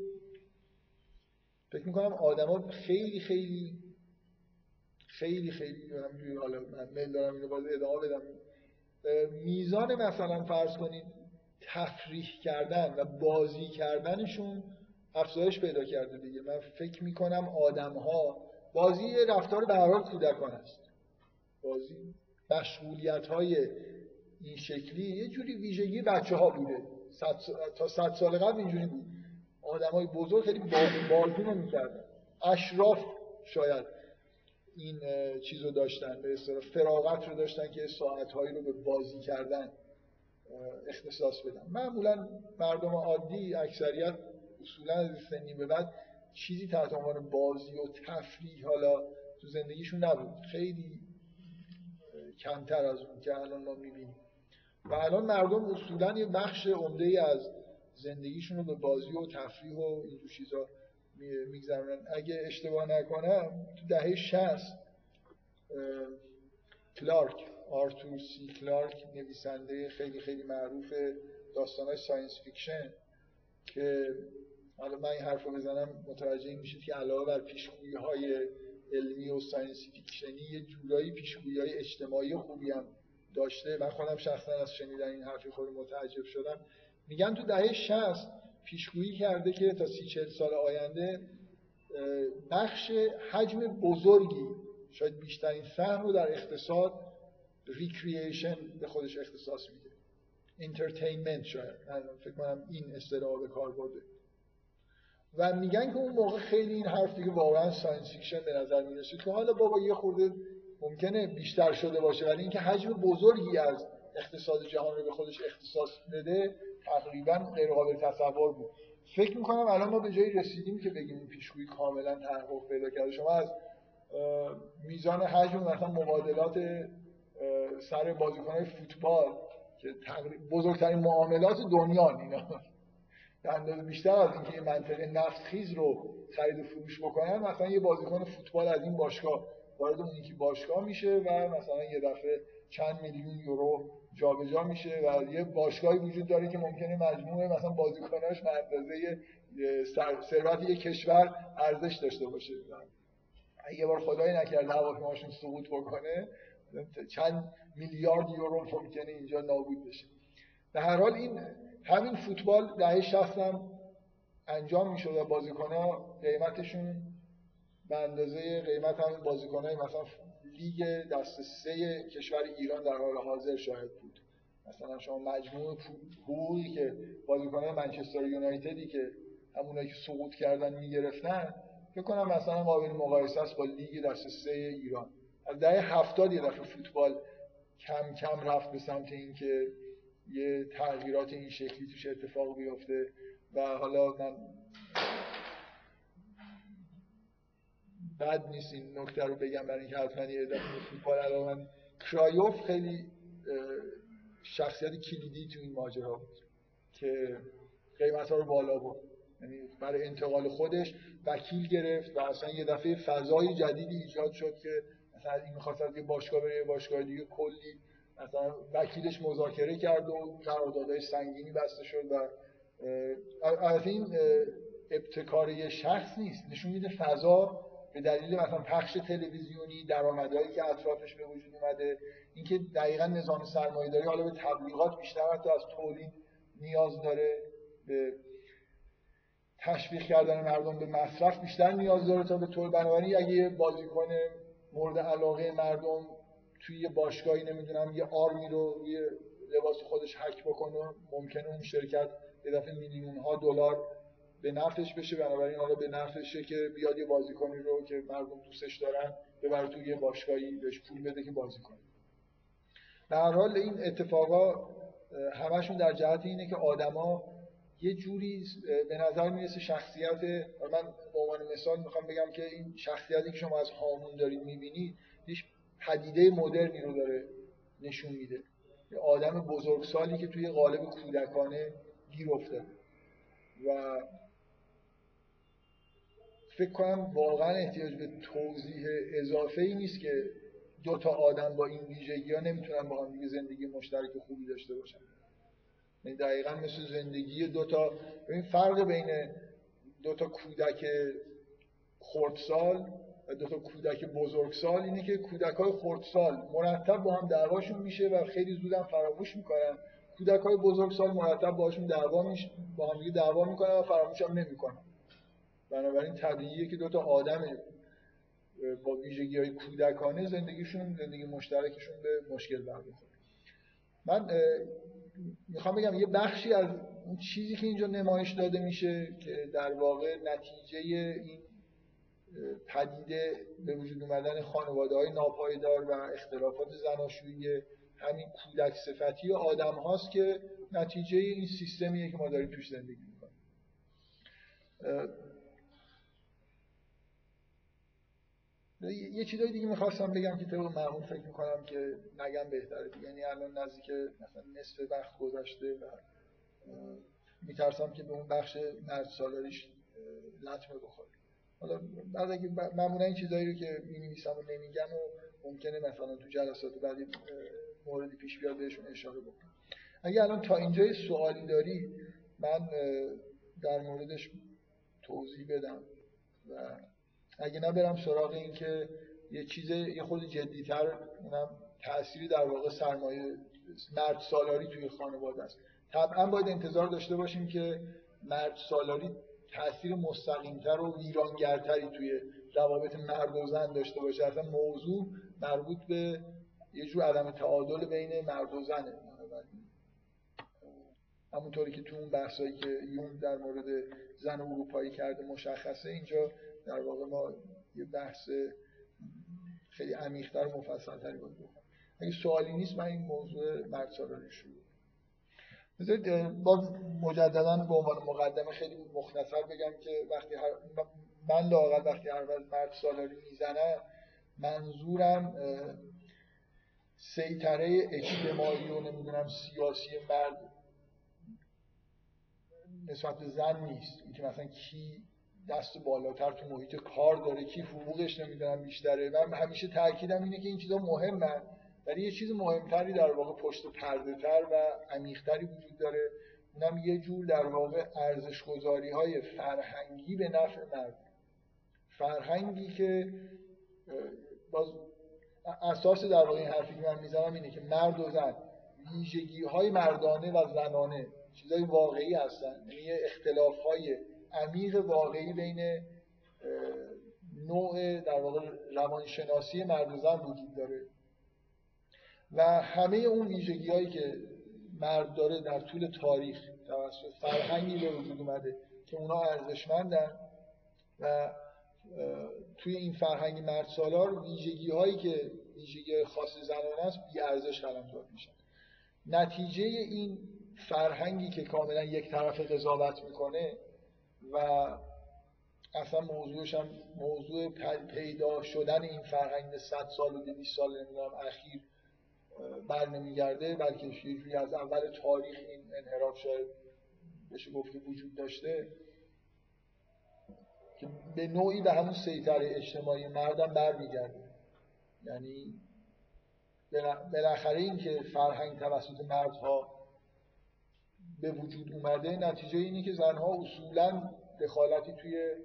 فکر می‌کنم آدما خیلی خیلی خیلی خیلی حالا من میل دارم اینو باز ادامه بدم. میزان مثلا فرض کنید تفریح کردن و بازی کردنشون افزایش پیدا کرده دیگه. من فکر می‌کنم آدم ها بازی رفتار به هر کودکان است. بازی مشغولیت های این شکلی یه جوری ویژگی بچه ها بوده تا صد سال قبل اینجوری بود. آدم های بزرگ خیلی بازی نمی‌کردن. اشراف شاید این چیز رو داشتن به اصطلاح فراغت رو داشتن که ساعتهایی رو به بازی کردن اختصاص بدن. معمولا مردم عادی اکثریت اصولا از سنی به بعد چیزی تحت عنوان بازی و تفریح حالا تو زندگیشون نبود. خیلی کمتر از اون که الان ما می‌بینیم. و الان مردم اصولا یه بخش عمده ای از زندگیشون رو به بازی و تفریح و این چیزا میگذرونن. اگه اشتباه نکنم تو دهه 60 کلارک آرتور سی. کلارک نویسنده خیلی خیلی معروف داستانهای science fiction که حالا من این حرف رو بزنم متوجه میشید که علاوه بر پیشگویی های علمی و science fiction ی یه جورایی پیشگویی های اجتماعی خوبی هم داشته. من خودم شخصا از شنیدن این حرفی خود متعجب شدم. میگن تو دهه 60 پیشگویی کرده که تا سی چل سال آینده بخش حجم بزرگی شاید بیشترین سهم رو در اقتصاد recreation به خودش اختصاص میده. entertainment شاید. فکر کنم این اصطلاح به کار برده. و میگن که اون موقع خیلی این حرف دیگه واقعا science fiction به نظر می‌رسید که حالا بابا یه خورده ممکنه بیشتر شده باشه ولی اینکه حجم بزرگی از اقتصاد جهان رو به خودش اختصاص بده تقریبا غیر قابل تصور بود. فکر می‌کنم الان ما به جایی رسیدیم که بگیم این پیشگویی کاملا تحقق پیدا کرده. شما از میزان حجم مثلا مبادلات سر بازیکنهای فوتبال که بزرگترین معاملات دنیا اینا اندازه بیشتر از اینکه یه منطقه نفت خیز رو خرید و فروش بکنن مثلا یه بازیکن فوتبال از این باشگاه وارد اون یکی باشگاه میشه و مثلا یه دفعه چند میلیون یورو جابجا جا میشه و یه باشگاهی وجود داره که ممکنه مجموعه مثلا بازیکناش به اندازه ثروت یه کشور ارزش داشته باشه. یه بار خدای نکرده هواپیماشون سقوط بکنه چند میلیارد یورو ممکنه اینجا نابود بشه. به هر حال این همین فوتبال دهه 60 هم انجام می‌شد و بازیکن‌ها قیمتشون به اندازه قیمت همین بازیکن‌های مثلا لیگ دست سه کشور ایران در حال حاضر شاهد بود. مثلا شما مجموع حقوقی که بازیکنان منچستر یونایتدی که همونایی که سقوط کردن می‌گرفتن فکر کنم مثلا قابل مقایسه است با لیگ دست سه ایران. از دهه هفتاد یه دفعه فوتبال کم کم رفت به سمت اینکه یه تغییرات این شکلی توش اتفاق بیفته. و حالا من بد نیست این نکته رو بگم برای اینکه حتما یه فوتبال الان کرایوف خیلی شخصیت کلیدی تو این ماجرا بود که قیمت ها رو بالا برد. یعنی برای انتقال خودش وکیل گرفت و اصلا یه دفعه فضای جدیدی ایجاد شد که مثلا این می‌خواست از یه باشگاه بره یه باشگاه دیگه کلی مثلا وکیلش مذاکره کرد و قراردادهای سنگینی بسته شد و از این ابتکار شخص نیست. نشون میده فضا به دلیل مثلا پخش تلویزیونی درآمدهایی که اطرافش به وجود اومده اینکه دقیقا نظام سرمایه داری حالا به تبلیغات بیشتر حتی از تولید نیاز داره به تشویق کردن مردم به مصرف بیشتر نیاز داره تا به طور بنابراین اگه بازیکن مورد علاقه مردم توی یه باشگاهی نمی‌دونم یه آرمی رو یه لباس خودش حک بکنه ممکنه اون شرکت یه دفعه میلیون ها دلار به نفعش بشه. بنابراین حالا به نفعشه که بیاد یه بازیکنی رو که مردم دوستش دارن ببره توی یه باشگاهی بهش پول بده که بازی کنه. در حال این اتفاقا همشون در جهت اینه که آدما یه جوری به نظر می‌رسه شخصیت من به عنوان مثال می‌خوام بگم که این شخصیتی که شما از هامون دارید می‌بینید پدیده مدرنی رو داره نشون میده. یه آدم بزرگسالی که توی قالب کودکانه گیر افتاده. و فکر کنم واقعا احتیاج به توضیح اضافه ای نیست که دو تا آدم با این ویژگی ها نمی‌تونن با هم دیگه زندگی مشترک خوبی داشته باشن. یعنی دقیقا مثل زندگی دو تا این فرق بین دو تا کودک خردسال دو تا کودک بزرگسال اینه که کودک های خردسال. مرتب با هم دعواشون میشه و خیلی زودم فراموش می‌کنن. کودک های بزرگسال مرتب باشون دعوا میشه با هم دعوا می‌کنن و فراموش هم نمی‌کنن. بنابراین طبیعیه که دو تا آدم با ویژگی های کودکانه زندگیشون زندگی مشترکشون به مشکل برمیخوره. من می‌خوام بگم یه بخشی از اون چیزی که اینجا نمایش داده میشه که در واقع نتیجه این پدیده به وجود اومدن خانواده های ناپایدار و اختلافات زناشویی همین کودک صفتی آدم هاست که نتیجه این سیستمیه که ما داریم توش زندگی می‌کنیم. یه چیزایی دیگه می‌خواستم بگم که طبق معمول فکر می‌کنم که نگم بهتره دیگه. یعنی الان نزدیک مثلا نصف وقت گذشته و میترسم که به اون بخش مرد سالاریش لطمه بخوره. حالا بعد اگه معمولا این چیزایی رو که می نویسم و نمیگم و ممکنه مثلا تو جلسات بعدی موردی پیش بیاد بهشون اشاره بکنم. اگه الان تا اینجای سوالی داری من در موردش توضیح بدم و اگه نه برم سراغ این که یه چیز یه خود جدیتر اونم تأثیری در واقع سرمایه مرد سالاری توی خانواده است. طبعا باید انتظار داشته باشیم که مرد سالاری تاثیر مستقیمتر و ویرانگرتری توی روابط مرد و زن داشته باشه. اصلا موضوع مربوط به یه جور عدم تعادل بین مرد و زنه. همونطوری که تو اون بحثایی که یون در مورد زن اروپایی کرده مشخصه اینجا در واقع ما یه بحث خیلی عمیق‌تر و مفصل‌تری باید اگه سوالی نیست من این موضوع مرد سالاری شروع بذارید با مجددا به عنوان مقدمه خیلی مختصر بگم که وقتی هر من لاقل وقتی هر وقت مرد سالاری می‌زنم منظورم سیطره اجتماعی و نمی‌دونم سیاسی مرد نسبت به زن نیست. اینکه مثلا کی دست بالاتر تو محیط کار داره کی حقوقش نمی‌دونم بیشتره. من همیشه تاکیدم اینه که این چیزا مهمه. ولی یه چیز مهمتری در واقع پشت پرده تر و عمیقتری وجود داره. اونم یه جور در واقع ارزش های فرهنگی به نفع مرد فرهنگی که باز اساس در واقع این حرفی که من می‌زنم اینه که مرد و زن ویژگی های مردانه و زنانه چیزای واقعی هستن. یعنی اختلاف های عمیق واقعی بین نوع در واقع روانشناسی مرد و زن وجود داره. و همه اون ویژگی هایی که مرد داره در طول تاریخ توسط فرهنگی به وجود اومده که اونا ارزشمندن و توی این فرهنگ مرد سالار ویژگی هایی که ویژگی خاص زنانه است بی ارزش قلمداد میشن نتیجه این فرهنگی که کاملا یک طرف قضاوت می‌کنه و اصلا موضوعش هم موضوع پیدا شدن این فرهنگ 100 سال و 200 سال نمی‌دونم اخیر بر نمیگرده بلکه یه از اول تاریخ این انحراف شاید بشه گفت وجود داشته که به نوعی به همون سیطره اجتماعی مردم برمیگرده. یعنی بالاخره این که فرهنگ توسط مردها به وجود اومده نتیجه اینه که زنها اصولا دخالتی توی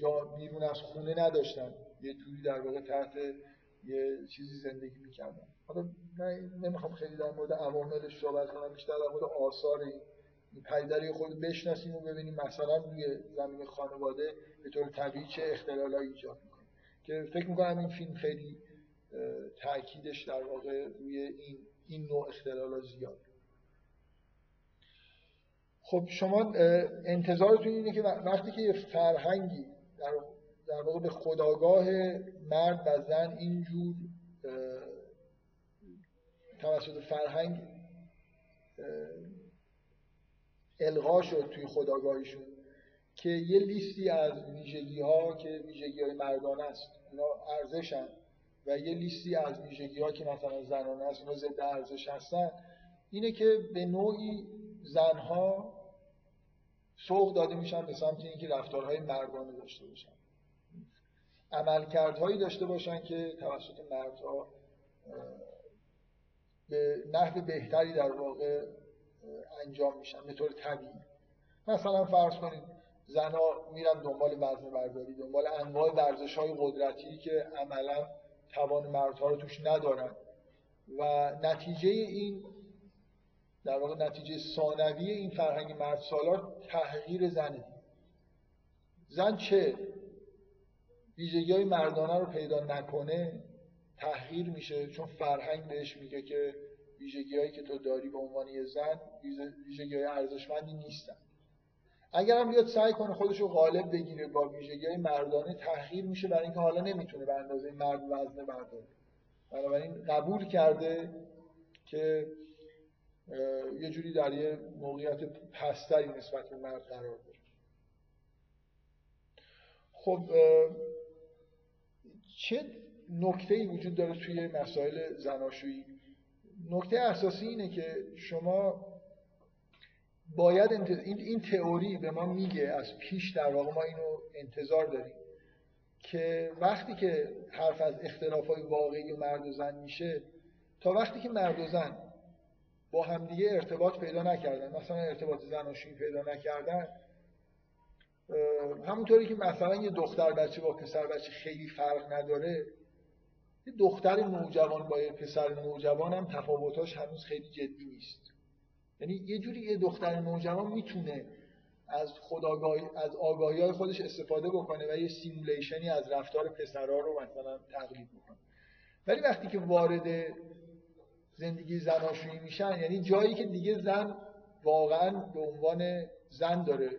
جا بیرون از خونه نداشتن. یه جوری در واقع تحت یه چیزی زندگی می‌کردن. حالا نمی‌خوام خیلی در مورد عواملش صحبت کنم بیشتر در مورد آثار این پدیده خود بشناسیم و ببینیم مثلا روی زمین خانواده به طور طبیعی چه اختلالایی ایجاد می‌کنه. که فکر می‌کنم این فیلم خیلی تاکیدش در واقع روی این این نوع اختلالات زیاد. خب شما انتظارتون اینه که وقتی که یه فرهنگی در, در واقع به خداگاه مرد و زن اینجور توسط فرهنگ الغا شد توی خداگاهیشون که یه لیستی از ویژگی ها که ویژگی های مردانه است اونا ارزشن و یه لیستی از ویژگی ها که مثلا زنانه است اونا ضد ارزش هستن. اینه که به نوعی زنها سوق داده میشن به سمت اینکه رفتارهای مردانه داشته باشن. عملکردهایی داشته باشن که توسط مردها به نحو بهتری در واقع انجام میشن به طور طبیعی. مثلا فرض کنید زنها میرن دنبال وزن برداری دنبال انواع ورزش های قدرتی که عملا توان مردها رو توش ندارن. و نتیجه این در واقع نتیجه ثانوی این فرهنگ مرد سالار تحقیر زنه. زن چه؟ ویژگی های مردانه رو پیدا نکنه؟ تحقیر میشه چون فرهنگ بهش میگه که ویژگی هایی که تو داری به عنوان یه زن ویژگی های ارزشمندی نیستن. اگر هم بیاد سعی کنه خودش رو غالب بگیره با ویژگی های مردانه تحقیر میشه برای اینکه حالا نمی‌تونه به اندازه مرد وزنه برداره. بنابراین قبول کرده که یه جوری در یه موقعیت پستری نسبت به مرد قرار داره. خب چه نکته ای وجود داره توی مسائل زناشویی. نکته اساسی اینه که شما باید این, این تئوری به ما میگه از پیش در واقع ما اینو انتظار داریم که وقتی که حرف از اختلاف های واقعی مرد و زن میشه تا وقتی که مرد و زن با همدیگه ارتباط پیدا نکردن مثلا ارتباط زناشویی پیدا نکردن همونطوری که مثلا یه دختر بچه با پسر بچه خیلی فرق نداره یه دختر نوجوان با یه پسر نوجوان هم تفاوتاش هنوز خیلی جدی نیست. یعنی یه جوری یه دختر نوجوان می‌تونه از خداگاهی از آگاهی های خودش استفاده بکنه و یه سیمولیشنی از رفتار پسرها رو مثلا تقلید بکنه. ولی وقتی که وارد زندگی زناشویی میشن یعنی جایی که دیگه زن واقعا به عنوان زن داره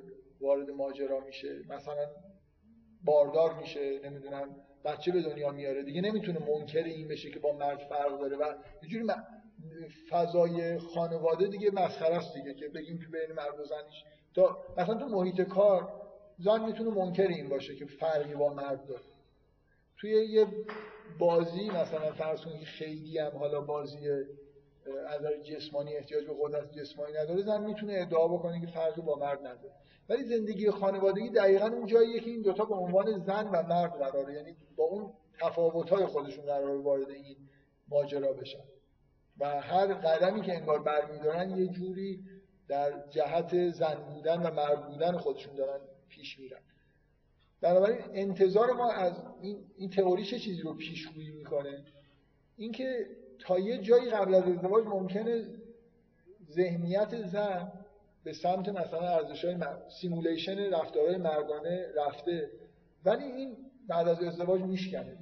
وارد ماجرا میشه مثلا باردار میشه نمی‌دونم بچه به دنیا میاره دیگه نمی‌تونه منکر این بشه که با مرد فرق داره و یه جوری فضای خانواده دیگه مسخره است دیگه که بگیم که بین مرد و زنش تا مثلا تو محیط کار زن می‌تونه منکر این باشه که فرقی با مرد داره. توی یه بازی مثلا فرض کنید خیلی هم حالا بازی از جسمانی احتیاج به قدرت جسمانی نداره زن می‌تونه ادعا بکنه که فرقی با مرد نداره. ولی زندگی خانوادگی دقیقا اون جاییه که این دوتا به عنوان زن و مرد قراره. یعنی با اون تفاوت‌های خودشون قرار وارد این ماجرا بشن. و هر قدمی که انگار برمیدارن یه جوری در جهت زن بودن و مرد بودن خودشون دارن پیش میرن. بنابراین انتظار ما از این, این تئوری چه چیزی رو پیشگویی می‌کنه؟ اینکه تا یه جایی قبل از ازدواج ممکنه ذهنیت زن به سمت مثلا ارزش های سیمولیشن رفتارهای مردانه رفته. ولی این بعد از ازدواج میشکنه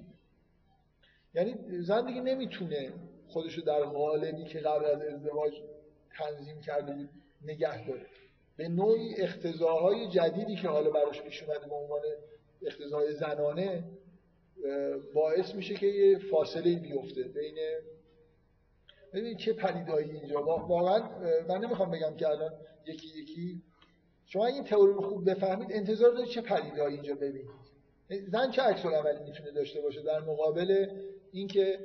یعنی زن دیگه نمی‌تونه خودشو در قالبی که قبل از ازدواج تنظیم کرده بود نگه داره. به نوعی اختزاهای جدیدی که حالا براش پیش اومده به عنوان اختزاهای زنانه باعث میشه که یه فاصله بیفته بین ببینید چه پدیدایی اینجا. واقعا من نمی‌خوام بگم که الان یکی یکی شما این تئوری رو خوب بفهمید انتظار دارید چه پدیدایی اینجا ببینید. زن چه عکس العملی می‌تونه داشته باشه در مقابل اینکه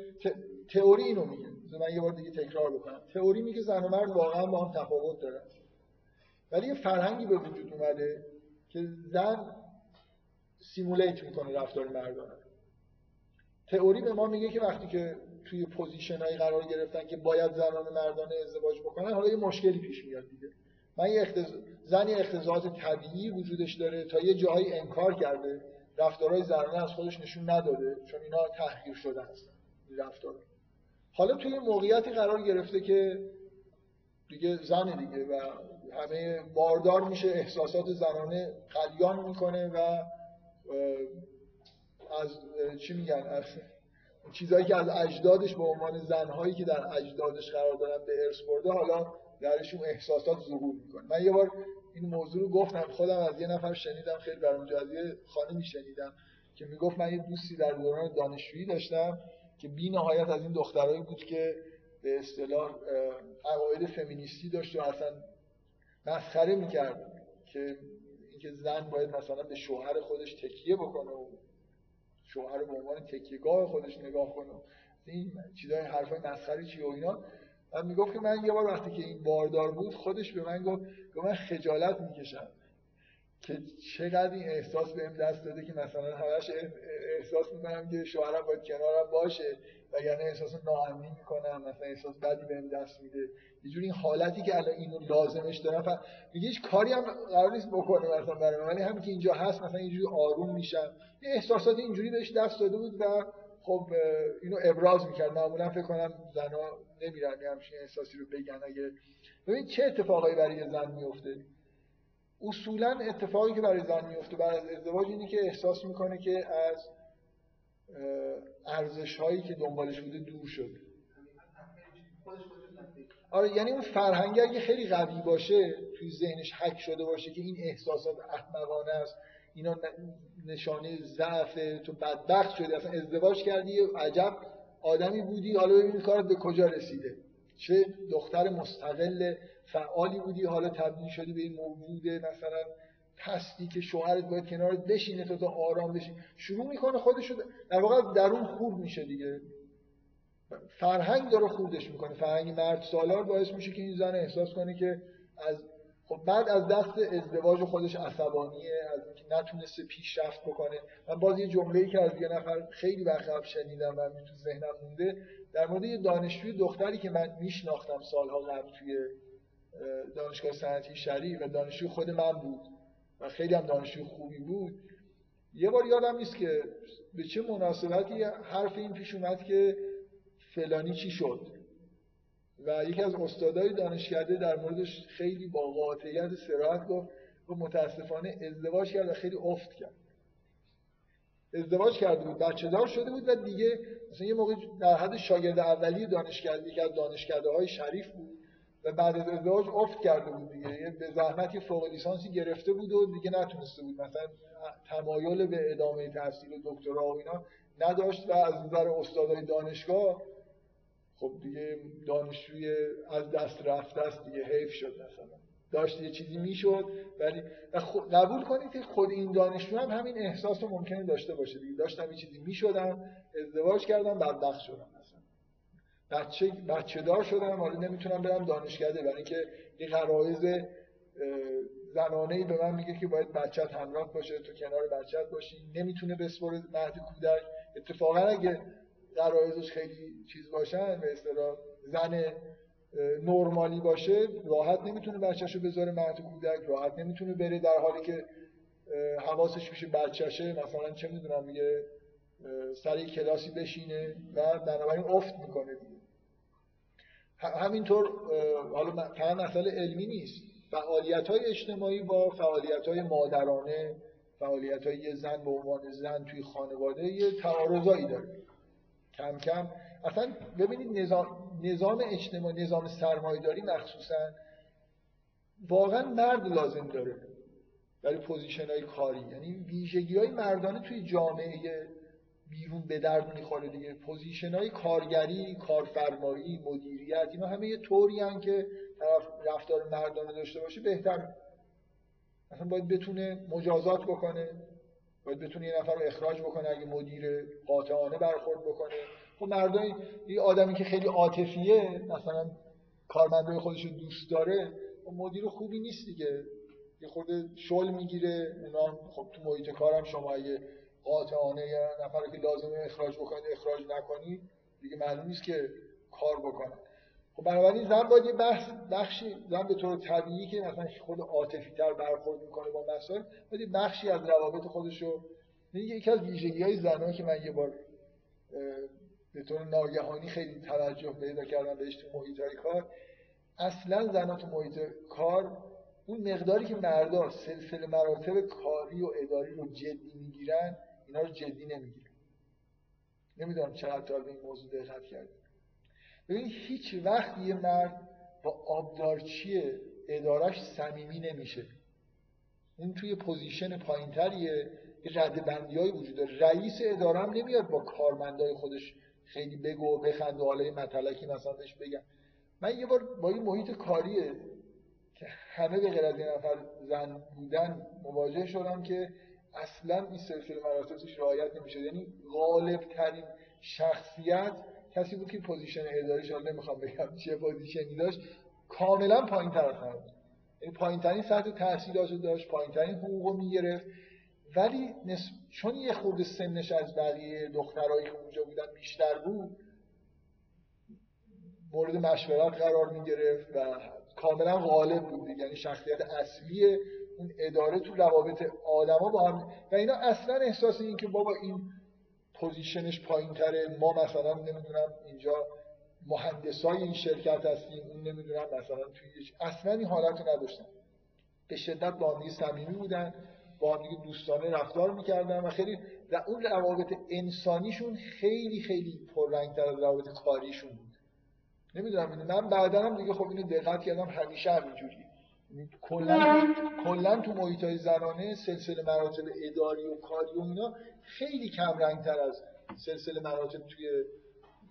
تئوری اینو میگه. من یه بار دیگه تکرار بکنم. تئوری میگه زن و مرد واقعا با هم تفاوت دارن. ولی یه فرهنگی به وجود اومده که زن simulate می‌کنه رفتار مردانه. تئوری به ما میگه که وقتی که توی position قرار گرفتن که باید زنان مردانه ازدواج بکنن حالا یه مشکلی پیش میاد دیگه. من یه اقتض... زن یه اقتضائات طبیعی وجودش داره تا یه جاهایی انکار کرده. رفتارهای زنانه از خودش نشون نداده چون اینا تحقیر شده هستن رفتار حالا توی موقعیتی قرار گرفته که دیگه زن دیگه و همه باردار میشه احساسات زنانه قلیان می‌کنه و از چی میگن از چیزهایی که از اجدادش به عنوان زنهایی که در اجدادش قرار دارن به ارث برده حالا درشون احساسات ظهور می‌کنه. من یه بار این موضوع رو گفتم. خودم از یه نفر شنیدم خیلی برام جالبه خانمی شنیدم که می‌گفت من یه دوستی در دوران دانشجویی داشتم که بی نهایت از این دخترایی بود که به اصطلاح عقاید فمینیستی داشت و اصلا مسخره می‌کرد که اینکه زن باید مثلا به شوهر خودش تکیه بکنه و شوهر به عنوان تکیهگاه خودش نگاه کنه این چیزای حرفای مسخره چی و اینا. و می‌گفت که من یه بار وقتی که این باردار بود خودش به من گفت که من خجالت می‌کشم که چقدر این احساس بهم دست داده که مثلا همش احساس می‌کنم که شوهرم باید کنارم باشه یعنی احساس ناامنی می‌کنم مثلا احساس بدی بهم دست میده. یه جوری این حالتی که الان اینو لازمش دارم میگه هیچ کاری هم قرار نیست بکنه مثلا برای من ولی همین که اینجا هست مثلا اینجوری آروم میشم. یه احساسات اینجوری بهش دست داده بود و خب اینو ابراز می‌کرد. معمولا فکر کنم زنا نمیرن همچین احساسی رو بگن اگه. ببین چه اتفاقایی برای زن میفته اصولا اتفاقی که برای زن میفته بعد از ازدواج اینی که احساس می‌کنه که از ارزش هایی که دنبالش بوده دور شده آره یعنی اون فرهنگ اگه خیلی قوی باشه توی ذهنش حک شده باشه که این احساسات احمقانه است اینا نشانه ضعف تو بدبخت شدی اصلا ازدواج کردی عجب آدمی بودی حالا ببین کارت به کجا رسیده؟ چه دختر مستقل فعالی بودی حالا تبدیل شدی به این موجود مثلا پستی که شوهرت باید کنارت بشینه تو تا آرام بشین شروع می‌کنه خودشو در واقع درون خوب میشه دیگه. فرهنگ داره خوردش می‌کنه. فرهنگ مرد سالار باعث میشه که این زن احساس کنه که از خب بعد از دست ازدواج خودش عصبانیه از اینکه نتونسته پیشرفت بکنه. من باز یه جمله‌ای که از یه نفر خیلی وقت قبل شنیدم و تو ذهنم مونده در مورد یه دانشجوی دختری که من میشناختم سالها قبل توی دانشگاه صنعتی شریف و دانشجوی خود من بود و خیلی هم دانشجو خوبی بود. یه بار یادم نیست که به چه مناسبتی حرف این پیش اومد که فلانی چی شد. و یکی از استادای دانشکده در موردش خیلی با قاطعیت سراحت گفت و متاسفانه ازدواج کرد و خیلی افت کرد. ازدواج کرده بود بچه دار شده بود و دیگه مثلا یه موقع در حد شاگرد اولی دانشکده یکی از دانشکده های شریف بود و بعد از ازدواج افت کرده بود دیگه به زحمتی فوق لیسانسی گرفته بود و دیگه نتونسته بود مثلا تمایل به ادامه تحصیل دکترا و اینا نداشت و از نظر استادای دانشگاه خب دیگه دانشجوی از دست رفته است دیگه حیف شد مثلا. داشت یه چیزی می‌شد ولی قبول کنید که خود این دانشجو هم همین احساس رو ممکنه داشته باشه دیگه. داشتم یه چیزی می‌شدم ازدواج کردم بدبخت شدم مثلا. بچه بچه دار شدم حالا نمی‌تونم برم دانشکده برای اینکه یه غرایز زنانه ای به من میگه که باید بچت همراه باشه تو کنار بچت باشی نمی‌تونه بسپره مهد کودک. اتفاقا اگه غرایزش خیلی چیز باشن به اصطلاح زن نرمالی باشه راحت نمی‌تونه بچه‌شو بذاره مهد کودک راحت نمی‌تونه بره در حالی که حواسش میشه بچه‌شه مثلا چه می‌دونم میگه سر کلاسی بشینه و بنابراین افت می‌کنه دیگه. همینطور حالا فقط مسئله علمی نیست. فعالیت های اجتماعی با فعالیت های مادرانه فعالیت های زن به عنوان زن توی خانواده یه تعارضایی داره. کم کم. اصلا ببینید نظام, نظام اجتماعی نظام سرمایه‌داری مخصوصا واقعا مرد لازم داره برای position های کاری. یعنی ویژگی های مردانه توی جامعه بیرون به درد می‌خوره دیگه. position های کارگری کارفرمایی مدیریت اینا همه یه طوری هن که طرف رفتار مردانه داشته باشه بهتر مثلا باید بتونه مجازات بکنه. باید بتونه یه نفر رو اخراج بکنه اگه مدیر قاطعانه برخورد بکنه خب مردای یه آدمی که خیلی عاطفیه مثلا کارمندای خودش رو دوست داره خب مدیر خوبی نیست دیگه. یه خورده شل می‌گیره. اونا خب تو محیط کارم شما اگه قاطعانه یه نفر که لازمه اخراج بکنید اخراج نکنید دیگه معلوم نیست که کار بکنه. خب بنابراین زن باید یه بحث بخشی زن به طور طبیعی که مثلا خود عاطفی تر برخورد می‌کنه با مسائل باید بخشی از روابط خودش رو یکی از ویژگی های زنان که من یه بار به طور ناگهانی خیلی توجه پیدا کردم بهش تو محیط های کار اصلا زنان تو محیط کار اون مقداری که مردا سلسله مراتب کاری و اداری رو جدی می‌گیرن اینا رو جدی نمی‌گیرن. نمی‌دونم چقدر تا به این موضوع دقت کردید ببین هیچ وقت یه مرد با آبدارچی ادارش صمیمی نمیشه. اون توی position پایینتریه یه رده بندی های وجود داره. رئیس اداره هم نمیاد با کارمندای خودش خیلی بگو و بخند و حالا متلکی مثلا بهش بگم من یه بار با این محیط کاریه که همه به غیر از یه نفر زن بودن مواجه شدم که اصلا این سلسله مراتبش رعایت نمیشه یعنی غالب ترین شخصیت کسی بود که position اداریش حالا نمی‌خوام بگم چه position ی داشت کاملا پایین تر از یعنی پایین ترین سطح تحصیلاتو داشت پایین ترین حقوق می‌گرفت. ولی چون یه خورده سنش از بقیه دخترایی که اونجا بودن بیشتر بود مورد مشورت قرار می گرفت و کاملا غالب بود یعنی شخصیت اصلی اون اداره تو روابط آدما با هم و اینا اصلا احساس این که بابا این پوزیشنش پایین تره ما مثلا نمی‌دونم اینجا مهندسای این شرکت هستیم. اون نمی‌دونم مثلا توی اصلا این حالت رو نداشتن. به شدت با هم صمیمی بودن. با هم دوستانه رفتار می‌کردن و خیلی اون روابط انسانیشون خیلی خیلی پررنگتر از روابط کاریشون بود. نمی‌دونم من بعدا هم دیگه خب اینو دقت کردم همیشه همینجوری کلا تو محیط های زنانه سلسله مراتب اداری و کاری و اینا خیلی کم رنگتر از سلسله مراتب توی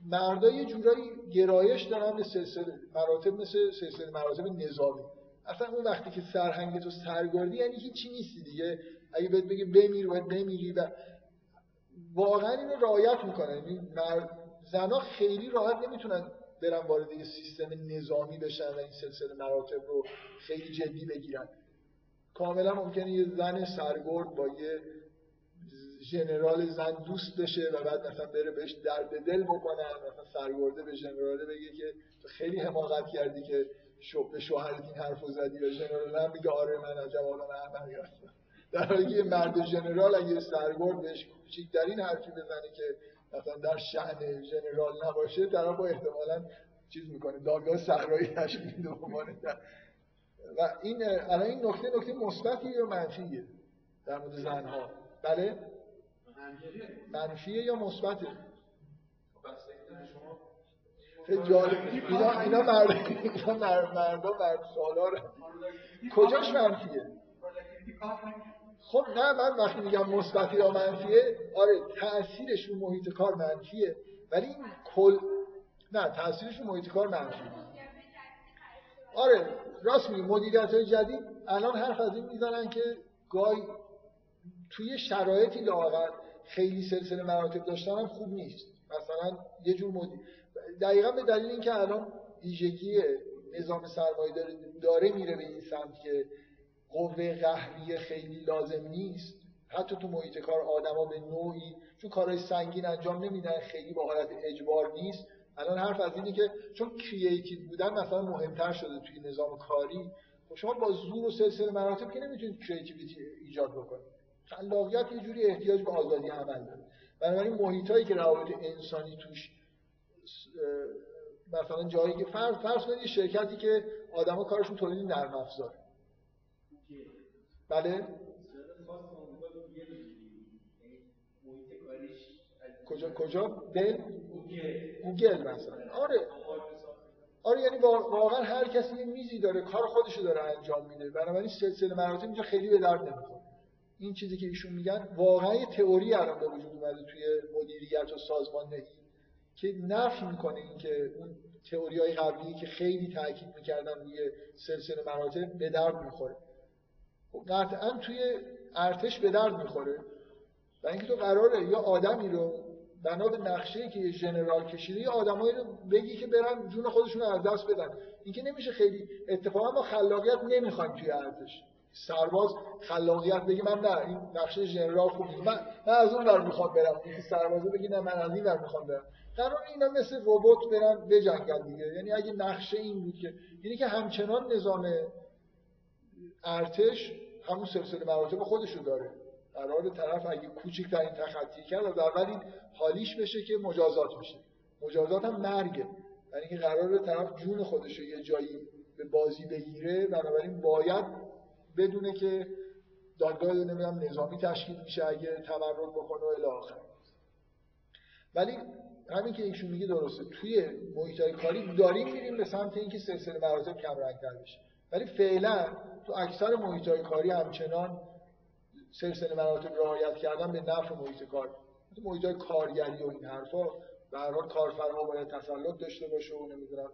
مردا. یه جورایی گرایش دارن به سلسله مراتب مثل سلسله مراتب نظامی. اصلا اون وقتی که سرهنگ تو سرگردی یعنی هیچی نیستی دیگه. اگه بهت بگه بمیر باید بمیری و واقعا اینو رعایت می‌کنن. یعنی زنا خیلی راحت نمی‌تونن برن وارد یه سیستم نظامی بشن و این سلسله مراتب رو خیلی جدی بگیرن. کاملا ممکنه یه زن سرگرد با یه ژنرال زن دوست بشه و بعد مثلا بره بهش درد دل بکنن مثلا سرگرده به ژنراله بگه که خیلی حماقت کردی که شو به شوهرت این حرفو زدی و ژنرال هم میگه آره من عجب آدم احمقی هستم در حالی که مرد ژنرال اگه سرگرد بهش کوچیکترین حرفی بزنه که مثلا در شأن ژنرال نباشه طرف با احتمالا چیز می‌کنه دادگاه صحرایی تشکیل میده و این الان این نکته نکته مثبتی یا منفیه در مورد زنها؟ بله؟ منفیه یا مثبته؟ خیلی جالب. اینا اینا مرد اینا مرد مردا مرد سالار کجاش منفیه؟ خب نه من وقتی میگم مثبت یا منفیه آره تاثیرش رو محیط کار منفیه. ولی این کل نه تاثیرش رو محیط کار منفیه. آره راست میگی. مدیریت های جدید الان حرف از این می‌زنن که گای توی شرایطی لاغر خیلی سلسله مراتب داشتن هم خوب نیست. مثلا یه جور مدیر دقیقا به دلیل اینکه الان ویژگی نظام سرمایه داره, داره میره به این سمت که قوه قهریه خیلی لازم نیست حتی تو محیط کار آدما به نوعی چون کارهای سنگین انجام نمیدن خیلی با حالت اجبار نیست. الان حرف از اینه که چون کریئتیو بودن مثلا مهمتر شده توی نظام کاری. خب شما با زور و سلسله مراتب که نمی‌تونید کریتیویتی ایجاد بکنید. خلاقیت یه جوری احتیاج به آزادی عمل داره. بنابراین محیطایی که روابط انسانی توش مثلا جایی که فرض فرض کنید شرکتی که آدما کارشون تولید نرم افزار بله؟ کجا کجا؟ دل؟ گوگل مثلا. آره. آره یعنی واقعا هر کسی یه میزی داره کار خودشو داره انجام میده. بنابراین سلسله مراتب اینجا خیلی به درد نمی‌خوره. این چیزی که ایشون میگن واقعا تئوری الان به وجود اومده توی مدیریت و سازماندهی که نفی می‌کنه اینکه اون تئوری های قبلی که خیلی تاکید می‌کردن روی سلسله مراتب به درد می‌خوره. خب قطعا توی ارتش به درد می‌خوره. و اینکه تو قراره یا آدمی رو بنا به نقشه که یه ژنرال کشیده یه آدمایی رو بگی که برن جون خودشون رو از دست بدن. اینکه نمیشه خیلی اتفاقا ما خلاقیت نمی‌خوایم توی ارتش. سرباز خلاقیت بگی من نه این نقشه ژنرال خوب من من از اون ور می‌خوام برم. اینکه سربازه بگی نه من از این ور می‌خوام برم. قرار اینا مثل ربات برن بجنگن دیگه. یعنی اگه نقشه این بود که یعنی که همچنان نظام ارتش همون سلسله مراتب خودش رو داره قرار طرف اگه کوچکترین تخطی کرد از اول این حالیش بشه که مجازات میشه مجازات هم مرگه. یعنی که قرار طرف جون خودش رو یه جایی به بازی بگیره بنابراین باید بدونه که دادگاه نمی‌دونم نظامی تشکیل میشه اگه تمرد بکنه و الی ولی همین که ایشون میگه درسته توی محیط کاری داریم میریم به سمت اینکه سلسله مراتب کم رنگتر بشه. ولی فعلا تو اکثر محیط کاری همچنان سلسله مراتب رعایت کردن به نفع محیط کار. محیط کارگری و این حرفا به هر حال کارفرما باید تسلط داشته باشه و نمی‌دونم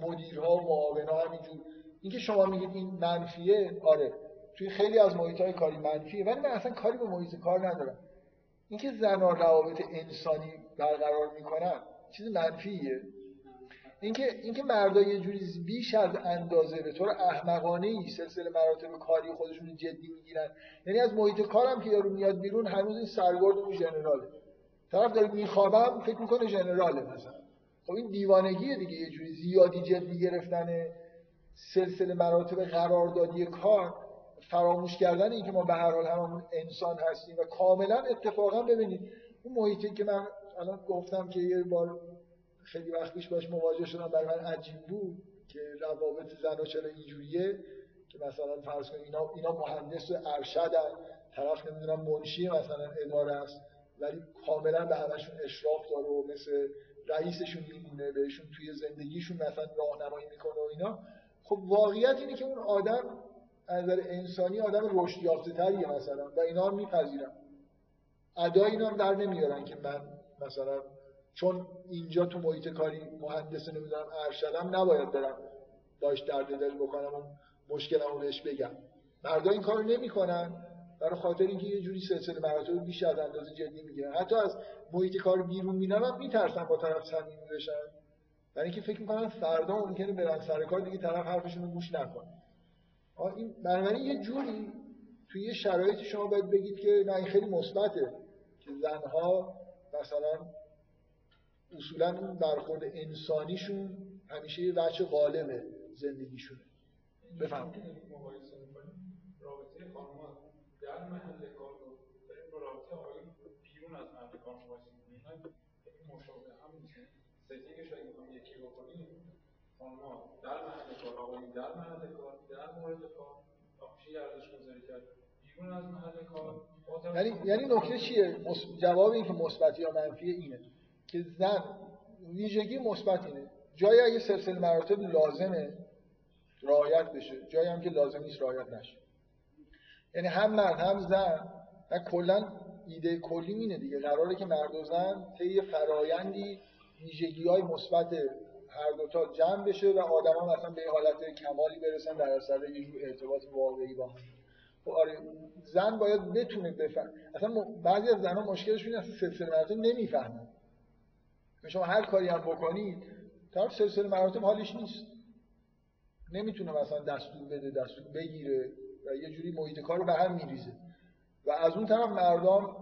مدیرها و معاونها همینجور. اینکه شما میگید این منفیه آره. توی خیلی از محیط های کاری منفیه ولی من اصلا کاری به محیط کار ندارم. اینکه زنان روابط انسانی برقرار می‌کنن چیز منفیه. اینکه اینکه مردا یه جوری بیش از اندازه به طور احمقانه ای سلسله مراتب کاری خودشون جدی می‌گیرن. یعنی از محیط کارم که یارو میاد بیرون هنوز این سرگرد اون ژنراله طرف داره میخوابم فکر می‌کنه ژنراله مثلا. خب این دیوانگیه دیگه یه جوری زیادی جدی گرفتن سلسله مراتب قراردادی کار فراموش کردن اینکه ما به هر حال همون انسان هستیم و کاملا اتفاقا ببینید اون محیطی که من الان گفتم که یه بار خیلی وقت پیش باش مواجه شدم برای من عجیب بود که روابط زن و چرا اینجوریه که مثلا فرض کنید اینا اینا مهندس و ارشدن طرف نمی‌دونم منشی مثلا اداره است ولی کاملا به همشون اشراف داره و مثل رئیسشون میمونه بهشون توی زندگیشون مثلا راهنمایی می‌کنه و اینا. خب واقعیت اینه که اون آدم از نظر انسانی آدم رشد یافته تریه مثلا و اینا رو میپذیرن. ادای اینا هم در نمیارن که من مثلا چون اینجا تو محیط کاری مهندس نمی‌دونم ارشدم نباید برم باش درد دل بکنم و مشکلمو بهش بگم. مردا این کارو نمی‌کنن برای خاطر اینکه یه جوری سلسله مراتب بیش از اندازه جدی می‌گیرن. حتی از محیط کار بیرون میرن هم میترسن با طرف صمیمی بشن. برای اینکه فکر می‌کنن فردا ممکنه برن سر کار دیگه طرف حرفشون رو گوش نکنه. این بنابراین یه جوری توی یه شرایطی شما باید بگید که نه این خیلی مثبته که زنها مثلا اصولا اون برخورد انسانیشون همیشه یه بچه غالب زندگیشونه. بفهم رابطه خانم در محل کار رو داریم با رابطه آقایون بیرون از محل کار مقایسه می‌کنیم اینا مشابه هم نیست ستینگش اگه بخوام یکی بکنیم خانم‌ها در محل کار آقایون در محل کار در مورد کار. میشه ارزش گذاری کرد. بیرون از محل کار. یعنی یعنی نکته چیه؟ جواب این که مثبت یا منفی اینه. که زن ویژگی مثبت اینه. جایی اگه سلسله مراتب لازمه رعایت بشه. جایی هم که لازم نیست رعایت نشه. یعنی هم مرد هم زن. و کلا ایده کلی اینه دیگه. قراره که مرد و زن طی فرایندی ویژگی های مثبت هر دوتا جمع بشه و آدما مثلا به حالت کمالی برسن در اثر یه جور ارتباط واقعی با هم. خب آره زن باید بتونه بفهم اصلا بعضی از زنها مشکلشون اینه سلسله مراتب نمی‌فهمن. شما هر کاری هم بکنید طرف سلسله مراتب حالش نیست. نمی‌تونه مثلا دستور بده دستور بگیره و یه جوری محیط کار رو به هم میریزه. و از اون طرف مردم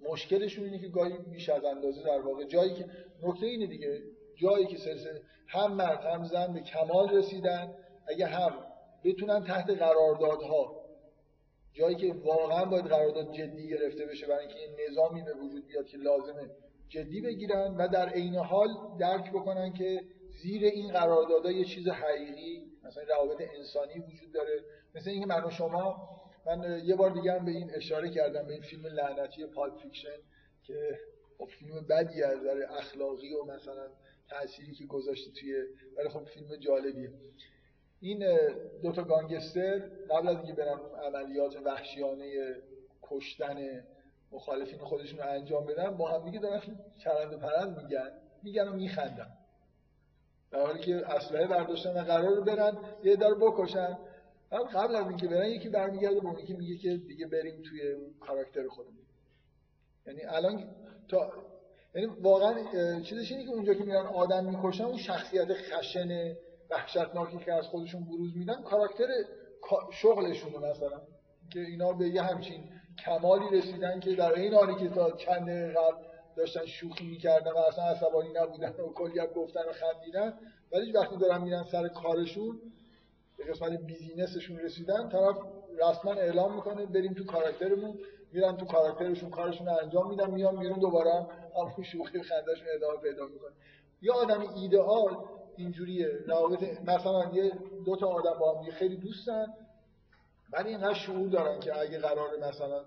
مشکلشون اینه که گاهی بیش از اندازه در واقع جایی که نکته اینه دیگه جایی که سلسله هم مرد هم زن به کمال رسیدن. اگه هم بتونن تحت قراردادها جایی که واقعا باید قرارداد جدی گرفته بشه برای اینکه این نظامی به وجود بیاد که لازمه جدی بگیرن و در عین حال درک بکنن که زیر این قراردادها یه چیز حقیقی مثلا روابط انسانی وجود داره. مثل اینکه من و شما من یه بار دیگه هم به این اشاره کردم به این فیلم لعنتی Pulp Fiction که خب فیلم بدی از نظر اخلاقی و مثلا تأثیری که گذاشته توی ولی خب فیلم جالبیه. این دوتا گانگستر قبل از اینکه برن عملیات وحشیانه کشتن مخالفین خودشون رو انجام بدن با هم دیگه دارن چرند و پرند میگن. میگن و میخندن. در حالی که اسلحه برداشتن و قرار برن یه دار بکشن. قبل از اینکه برن یکی برمیگرده به اون یکی میگه که دیگه بریم توی کاراکتر خودمون. یعنی الان تا یعنی واقعا چیزش اینه که اونجا که میرن آدم می‌کشن اون شخصیت خشن وحشتناکی که از خودشون بروز میدن کاراکتر شغلشونه مثلا. که اینا به یه همچین کمالی رسیدن که در این حالی که تا چند قبل داشتن شوخی می‌کردن و اصلا عصبانی نبودن و کلی گفتن و خندیدن ولی وقتی دارن میرن سر کارشون به قسمت بیزینسشون رسیدن طرف رسما اعلام می‌کنه بریم تو کاراکترمون. میرن تو کاراکترشون کارشون رو انجام میدن میان بیرون دوباره همون شوخی و خندهشون ادامه پیدا می‌کنه یه آدم ایدئال اینجوریه. روابط مثلا یه دو تا آدم با هم خیلی دوستن ولی اینقدر شعور دارن که اگه قرار مثلا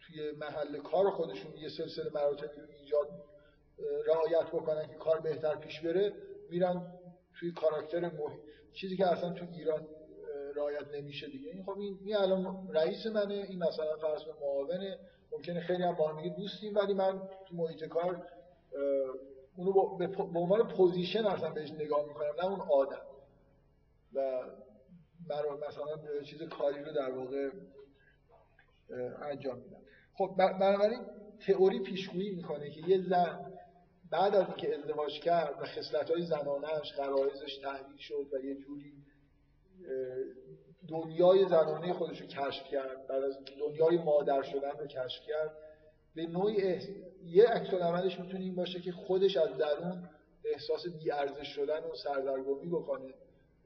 توی محل کار خودشون یه سلسله مراتبی ایجاد رعایت بکنن که کار بهتر پیش بره میرن توی کاراکتر محیط چیزی که اصلا تو ایران رعایت نمیشه دیگه. این خب این, الان رئیس منه این مثلا فرض به معاونه. ممکنه خیلی هم با هم دوستیم ولی من تو محیط کار اونو به عنوان position اصلا بهش نگاه می‌کنم نه اون آدم. و مثلا چیز کاری رو در واقع انجام میدم. خب بنابراین تئوری پیشگویی می‌کنه که یه زن بعد از اینکه ازدواج کرد و خصلت‌های زنانه‌اش غرایزش تحلیل شد و یه جوری دنیای زنانه خودش رو کشف کرد بعد از دنیای مادر شدن رو کشف کرد. به نوعی یه عکس عملش می‌تونه این باشه که خودش از درون احساس بیارزش شدن و سردرگمی بکنه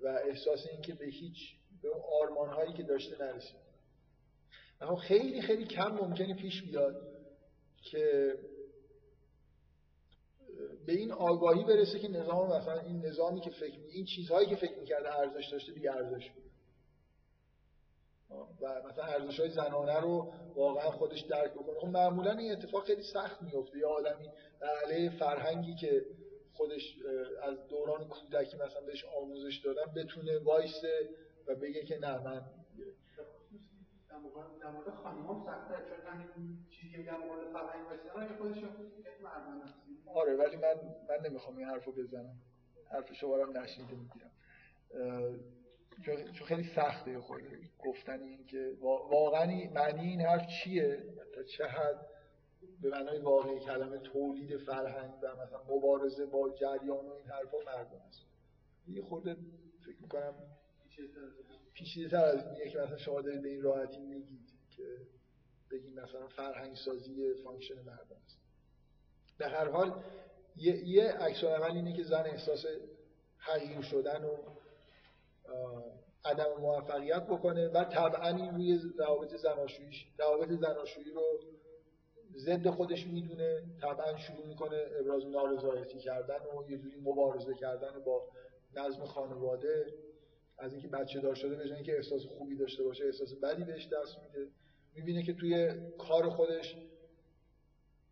و احساس اینکه به هیچ به آرمان که داشته نرسید. اما خیلی خیلی کم ممکنه پیش بیاد که به این آگاهی برسه که نظام مثلا این نظامی که فکر این چیزهایی که فکر می‌کرده ارزش داشته دیگه ارزش بود و مثلا ارزش های زنانه رو واقعا خودش درک بکنه. خب معمولا این اتفاق خیلی سخت میفته یه آدمی در علیه فرهنگی که خودش از دوران کودکی مثلا بهش آموزش دادن بتونه وایسه و بگه که نه من در مورد خانم سخته چون همین چیزی که در مورد فرهنگ واسه خودش آره ولی من من نمی‌خوام این حرفو بزنم. حرف شما رو نشنیده می‌گیرم چون خیلی سخته خود گفتن این که واقعا معنی این حرف چیه؟ تا چه حد به معنای واقعی کلمه تولید فرهنگ و مثلا مبارزه با جریان و این حرفا مردم است. یه خورده فکر می‌کنم پیچیده تر از اینه که مثلا شما دارید به این راحتی میگید که بگید مثلا فرهنگ سازی function مردانه است. به هر حال یه, یه عکس اینه که زن احساس حقیر شدن و عدم موفقیت بکنه و طبعا این روی روابط زناشویی روابط زناشویی رو ضد خودش می‌دونه طبعا شروع می‌کنه ابراز نارضایتی کردن و یه جوری مبارزه کردن با نظم خانواده. از اینکه بچه دار شده به اینکه احساس خوبی داشته باشه احساس بدی بهش دست میده. می‌بینه که توی کار خودش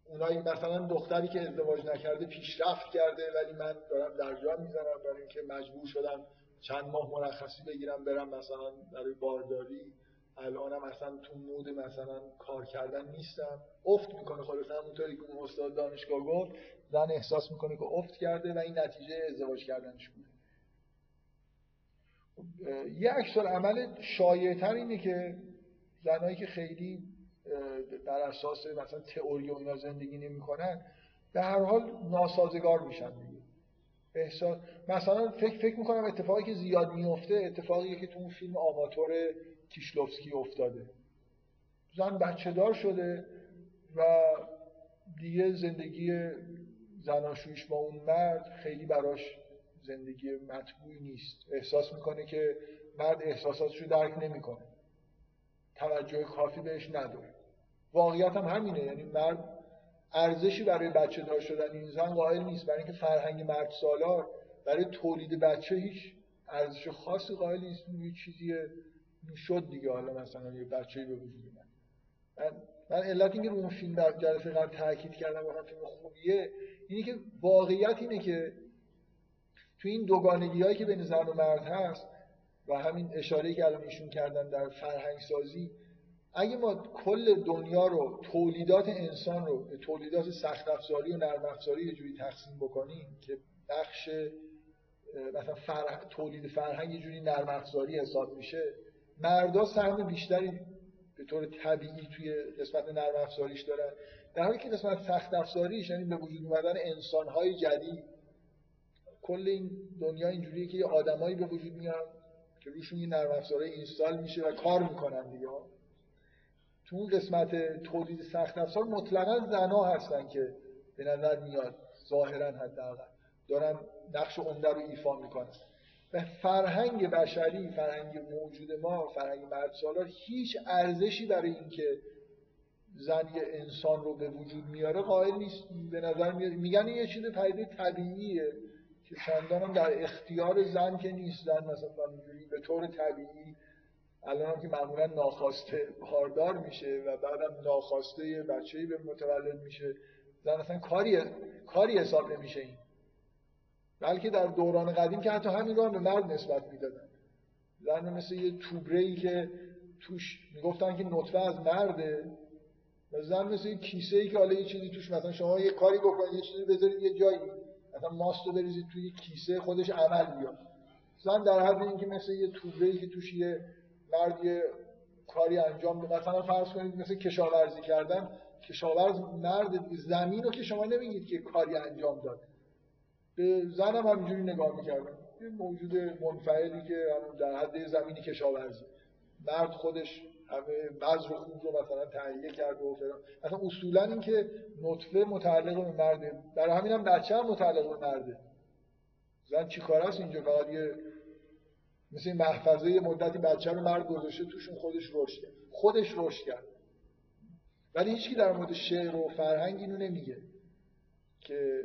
اونایی مثلا دختری که ازدواج نکرده پیشرفت کرده ولی من دارم درجا می‌زنم برای اینکه مجبور شدم چند ماه مرخصی بگیرم برم مثلا برای بارداری. الانم اصلا تو مود مثلا کار کردن نیستم. افت می‌کنه خلاص همونطوری که اون استاد دانشگاه گفت. زن احساس می‌کنه که افت کرده و این نتیجه ازدواج کردنش بوده. یه عکس عمل شایعتر اینه که زنایی که خیلی در اساس مثلا تئوری و زندگی نمی‌کنن به هر حال ناسازگار میشن. احساس مثلا فکر فکر می‌کنم اتفاقی که زیاد میفته اتفاقی که تو اون فیلم آماتور کیشلوفسکی افتاده. زن بچه دار شده و دیگه زندگی زناشویش با اون مرد خیلی براش زندگی مطبوعی نیست. احساس می‌کنه که مرد احساساتشو درک نمی‌کنه. توجه کافی بهش نداره. واقعیت هم همینه یعنی مرد ارزشی برای بچه دار شدن این زن قائل نیست. برای اینکه فرهنگ مرد سالار برای تولید بچه هیچ ارزش خاصی قائل نیست. یه چیزی شد دیگه. حالا مثلا یه بچه‌ای به وجود من من علت اینکه رو اون فیلم در جلسه قبل تاکید کردم واقعا فیلم خوبیه اینه که واقعیت اینه که تو این دوگانگی هایی که بین زن و مرد هست و همین اشاره که الان ایشون کردن در فرهنگ سازی اگه ما کل دنیا رو تولیدات انسان رو به تولیدات سخت افزاری و نرم افزاری یه جوری تقسیم بکنیم که بخش مثلا فرح... تولید فرهنگ یه جوری نرم افزاری حساب میشه مردا سهم بیشتری به طور طبیعی توی قسمت نرم افزاریش دارن. در حالی که قسمت سخت افزاریش یعنی به وجود اومدن انسان‌های جدید کل این دنیا اینجوریه که یه آدمایی به وجود میان که روشون یه نرم افزارهای اینستال میشه و کار می‌کنن دیگه. تو اون قسمت تولید سخت افزار مطلقا زنا هستن که به نظر میاد ظاهرا حداقل دارن نقش عمده رو ایفا می‌کنن. و فرهنگ بشری فرهنگ موجود ما فرهنگ مرد سالار هیچ ارزشی برای اینکه زن یه انسان رو به وجود میاره قائل نیست. به نظر میاد میگن یه چیز پیدا طبیعیه که چندان در اختیار زن که نیست. زن مثلا به طور طبیعی الان هم که معمولا ناخواسته باردار میشه و بعدم ناخواسته بچه‌ای به متولد میشه زن اصلا کاری کاری حساب نمیشه این. بلکه در دوران قدیم که حتی همین رو هم به مرد نسبت می‌دادن. زن مثل یه توبره ای که توش می‌گفتن که نطفه از مرده و زن مثل یه کیسه ای که حالا یه چیزی توش مثلا شما یه کاری بکنید یه چیزی بذارید یه جایی. مثلا ماست رو بریزید توی کیسه خودش عمل بیاد زن در حد اینکه مثل یه توبره ای که توش یه مرد یه کاری انجام بده مثلا فرض کنید مثل کشاورزی کردن کشاورز مرد زمین رو که شما نمیگید که کاری انجام داد. به زنم همینجوری نگاه می‌کردن یه موجود منفعلی که در حد زمینی کشاورزی. مرد خودش همه بذر خوب رو مثلا تهیه کرده و فلان. اصلا اصولا این که نطفه متعلق به مرده. برای همین هم بچه هم متعلق به مرده. زن چی کار است اینجا؟ فقط یه مثل این محفظه مدتی بچه رو مرد گذاشته توشون خودش رشد کرد. خودش رشد کرد. ولی هیچکی در مورد شعر و فرهنگ اینو نمیگه که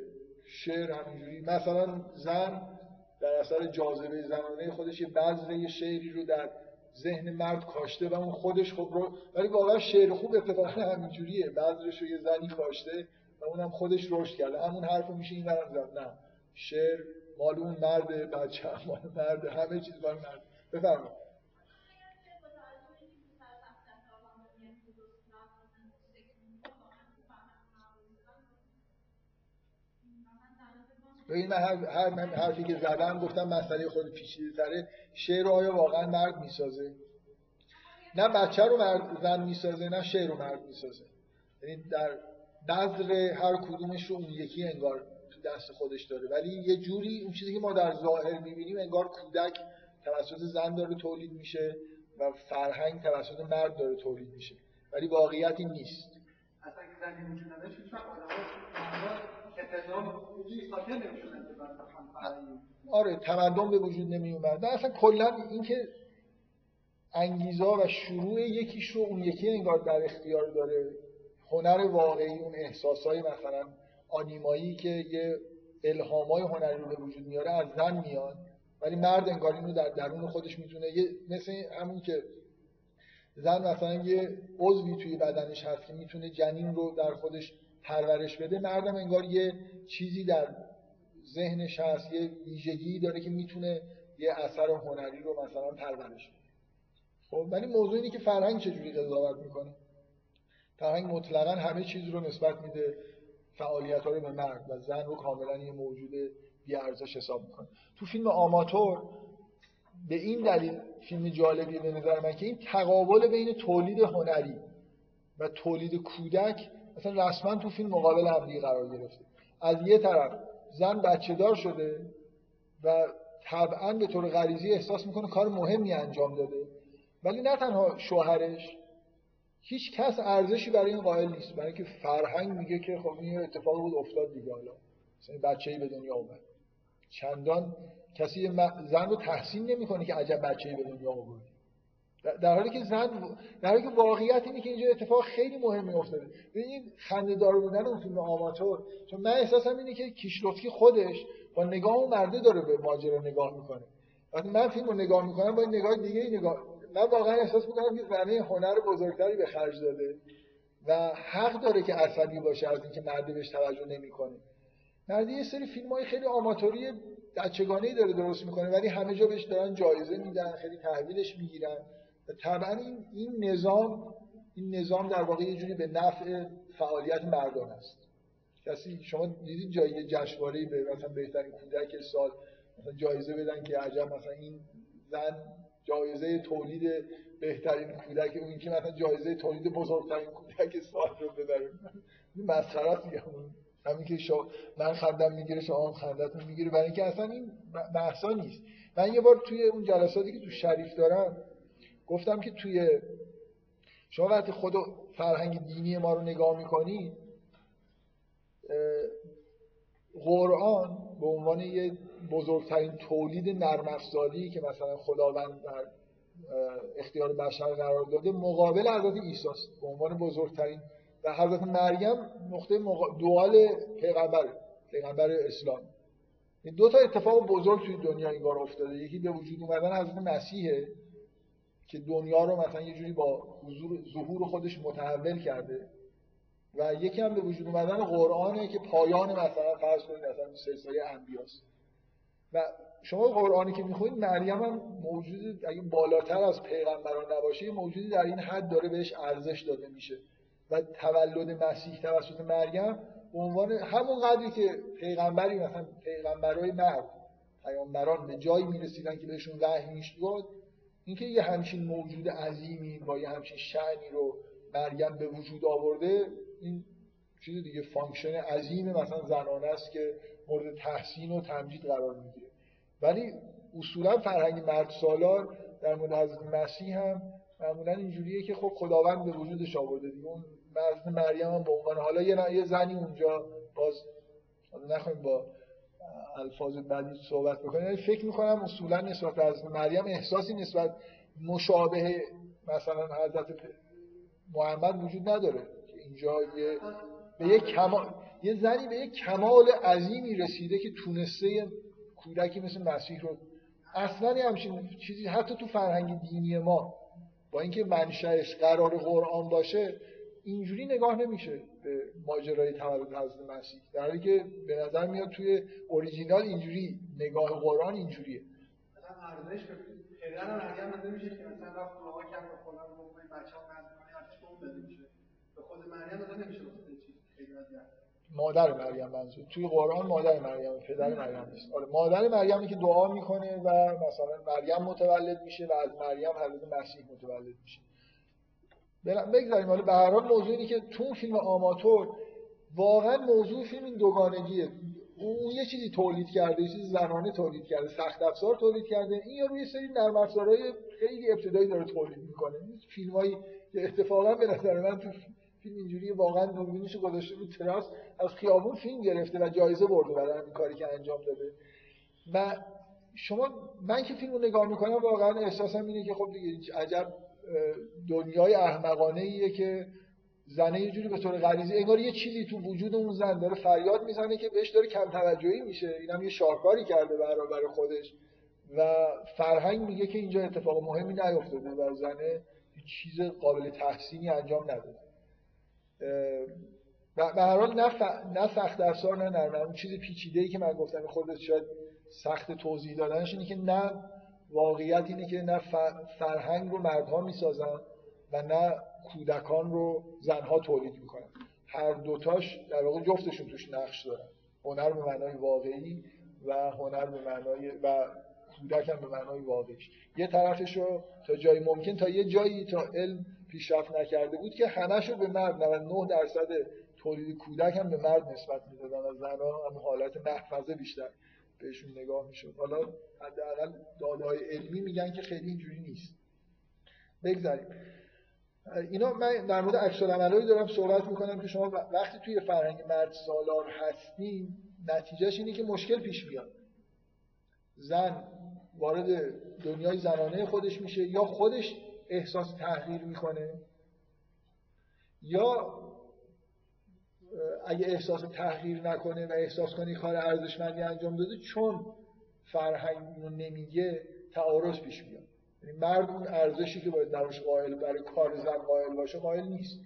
شعر همینجوری مثلا زن در اثر جاذبه زنانه خودش یه بذره یه شعری رو در ذهن مرد کاشته و اون خودش خب رو ولی واقعا شعر خوب اتفاقا همینجوریه. بذرش رو یه زنی کاشته و اونم خودش رشد کرده. همون حرف میشه این زد. نه. شعر مال اون مرد بچه مال مرد همه چیز مال مرد. بفرمایید. ببین من هر, هر حرفی که زدم گفتم مسئله خود پیچیده تره. شعر آیا واقعا مرد می‌سازه؟ نه بچه رو مرد زن می‌سازه نه شعر رو مرد می‌سازه. یعنی در نظر هر کدومش رو اون یکی انگار دست خودش داره. ولی یه جوری اون چیزی که ما در ظاهر می‌بینیم انگار کودک توسط زن داره تولید میشه و فرهنگ توسط مرد داره تولید میشه. ولی واقعیتی نیست. اصلا زنی وجود نداشت آره تمدن به وجود نمی اومد اصلا کلا اینکه انگیزا و شروع یکیش رو اون یکی انگار در اختیار داره هنر واقعی اون احساسای مثلا آنیمایی که یه الهامای هنری رو به وجود میاره از زن میاد ولی مرد انگار اینو در درون خودش می‌تونه. یه مثل همون که زن مثلا یه عضوی توی بدنش هست که می‌تونه جنین رو در خودش پرورش بده مردم انگار یه چیزی در ذهنش هست یه ویژگی داره که می‌تونه یه اثر هنری رو مثلا پرورش بده. خب ولی موضوع اینه که فرهنگ چجوری قضاوت می‌کنه؟ فرهنگ مطلقا همه چیز رو نسبت میده. فعالیت ها رو به مرد و زن رو کاملا یه موجود ارزش حساب می‌کنه. تو فیلم آماتور به این دلیل فیلم جالبی به نظر من که این تقابل بین تولید هنری و تولید کودک مثلا رسما تو فیلم مقابل هم قرار گرفته. از یه طرف زن بچه دار شده و طبعا به طور غریزی احساس می‌کنه کار مهمی انجام داده ولی نه تنها شوهرش هیچ کس ارزشی برای این قائل نیست. برای اینکه فرهنگ میگه که خب این اتفاق بود افتاد دیگه حالا. مثلا بچه‌ای به دنیا اومد چندان کسی زن رو تحسین نمی‌کنه که عجب بچه‌ای به دنیا آورد. در حالی که زن در حالی که واقعیت اینه که اینجا اتفاق خیلی مهمی افتاده. ببینید خنده‌دار بودن اون فیلم آماتور چون من احساسم اینه که کیشلوفسکی خودش با نگاه اون مرده داره به ماجرا نگاه می‌کنه. وقتی من فیلم نگاه می‌کنم با نگاه دیگه نگاه من واقعا احساس می‌کنم که زنه هنر بزرگتری به خرج داده و حق داره که عصبی باشه از اینکه مرده بهش توجه نمی‌کنه. مرده یه سری فیلم های خیلی آماتوری بچگانه داره درست می‌کنه ولی همه جا بهش دارن جایزه میدن خیلی تحویلش می‌گیرن. و طبعا این, این نظام این نظام در واقع یه جوری به نفع فعالیت مردان است. کسی شما دیدید جایی جشنواره به مثلا بهترین کودک سال مثلا جایزه بدن که عجب مثلا این زن جایزه تولید بهترین کودک اون که مثلا جایزه تولید بزرگترین کودک سال رو ببره مسخره دیگه همین که شما من خندم می‌گیره شما هم خندتون می‌گیره. برای اینکه اصلا این بحثا نیست. من یه بار توی اون جلساتی که تو شریف دارم گفتم که توی شما وقتی خود فرهنگ دینی ما رو نگاه می‌کنی قرآن به عنوان یه بزرگترین تولید نرم افزاری که مثلا خداوند در اختیار بشر قرار داده مقابل حضرت عیسی به عنوان بزرگترین و حضرت مریم نقطه مقا... دوال پیغمبر پیغمبر اسلام. این دو تا اتفاق بزرگ توی دنیا این بار افتاده. یکی به وجود اومدن حضرت مسیحه که دنیا رو مثلا یه جوری با حضور ظهور خودش متحول کرده و یکی هم به وجود اومدن قرآنه که پایان مثلا فرض کنید مثلا سلسله انبیاست. و شما قرآنی که می‌خونید مریم هم موجود اگه بالاتر از پیغمبران نباشه موجودی در این حد داره بهش ارزش داده میشه. و تولد مسیح توسط مریم به عنوان همون قدری که پیغمبری مثلا پیغمبرای مرد پیامبران به جایی می‌رسیدن که بهشون وحی می‌شد. اینکه یه همچین موجود عظیمی با یه همچین شأنی رو مریم به وجود آورده این چیز دیگه function عظیم مثلا زنانه است که مورد تحسین و تمجید قرار می‌گیره. ولی اصولا فرهنگ مرد سالار در مورد حضرت مسیح هم معمولا اینجوریه که خب خداوند به وجودش آورده دیگه. اون مریم هم به عنوان حالا یه, یه زنی اونجا باز نخواهیم با الفاظ بعدی صحبت بکنیم. یعنی فکر می‌کنم اصولا نسبت از مریم احساسی نسبت مشابه مثلا حضرت محمد وجود نداره. که اینجا یه به یک کمال یه زنی به یک کمال عظیمی رسیده که تونسته کودکی مثل مسیح رو. اصلا همچین چیزی حتی تو فرهنگ دینی ما با اینکه منشأش قرار قرآن باشه اینجوری نگاه نمیشه به ماجرای تولد حضرت مسیح. در حالی که به نظر میاد توی اوریجینال اینجوری نگاه قرآن اینجوریه. مثلا ارزش پدر مریم داده میشه که مثلا رفت دعا کرد به خدا گفت این بچه‌ها ارزش به اون داده میشه به خود مریم داده نمیشه مادر مریم منظور. توی قرآن مادر مریم پدر مریم نیست. آره مادر مریمی که دعا می‌کنه و مثلا مریم متولد میشه و از مریم حضرت مسیح متولد میشه. بگذاریم حالا به هر حال موضوع اینه که تو فیلم آماتور واقعا موضوع فیلم این دوگانگیه. اون یه چیزی تولید کرده یه چیزی زنانه تولید کرده سخت افزار تولید کرده. این یا روی سری نرم افزارهای خیلی ابتدایی داره تولید می‌کنه. فیلمایی که اتفاقا به نظر من تو فیلم اینجوری واقعا دوربینش گذاشته رو تراس از خیابون فیلم گرفته و جایزه برده برای همین کاری که انجام داده. و شما من که فیلم رو نگاه می‌کنم واقعا احساسم اینه که خب دیگه عجب دنیای احمقانه ایه که زنه یه جوری به طور غریزی انگار یه چیزی تو وجود اون زن داره فریاد می‌زنه که بهش داره کم توجهی میشه. اینم یه شاهکاری کرده برای خودش. و فرهنگ میگه که اینجا اتفاق مهمی نیفتاده و زنه چیز قابل تحسینی انجام نداده به هر حال نه. نه سخت افزار نه نرم. اون چیز پیچیده ای که من گفتم خودت شاید سخت توضیح دادنش اینه که نه واقعیت اینه که نه فرهنگ رو مردها می‌سازن و نه کودکان رو زنها تولید می‌کنن. هر دوتاش در واقع جفتشون توش نقش دارن. هنر به معنای واقعی و هنر به معنای و کودک هم به معنای واقعیش. یه طرفش رو تا جایی ممکن تا یه جایی تا علم پیشرفت نکرده بود که همش رو به مرد 99 درصد تولید کودک هم به مرد نسبت می‌دادن از زنها هم حالت محفظه بیشتر بهشون نگاه می‌شد. حالا حداقل داده‌های علمی میگن که خیلی اینجوری نیست. بگذاریم. اینا من در مورد عکس دارم صحبت می‌کنم که شما وقتی توی فرهنگ مرد سالار هستین نتیجهش اینه که مشکل پیش میاد زن وارد دنیای زنانه خودش میشه یا خودش احساس تحقیر می‌کنه؟ یا اگه احساس تحقیر نکنه و احساس کنه کار ارزشمندی انجام داده چون فرهنگ رو نمیگه تعارض پیش میاد. یعنی مرد اون ارزشی که باید درش قائل برای کار زن قائل باشه قائل نیست.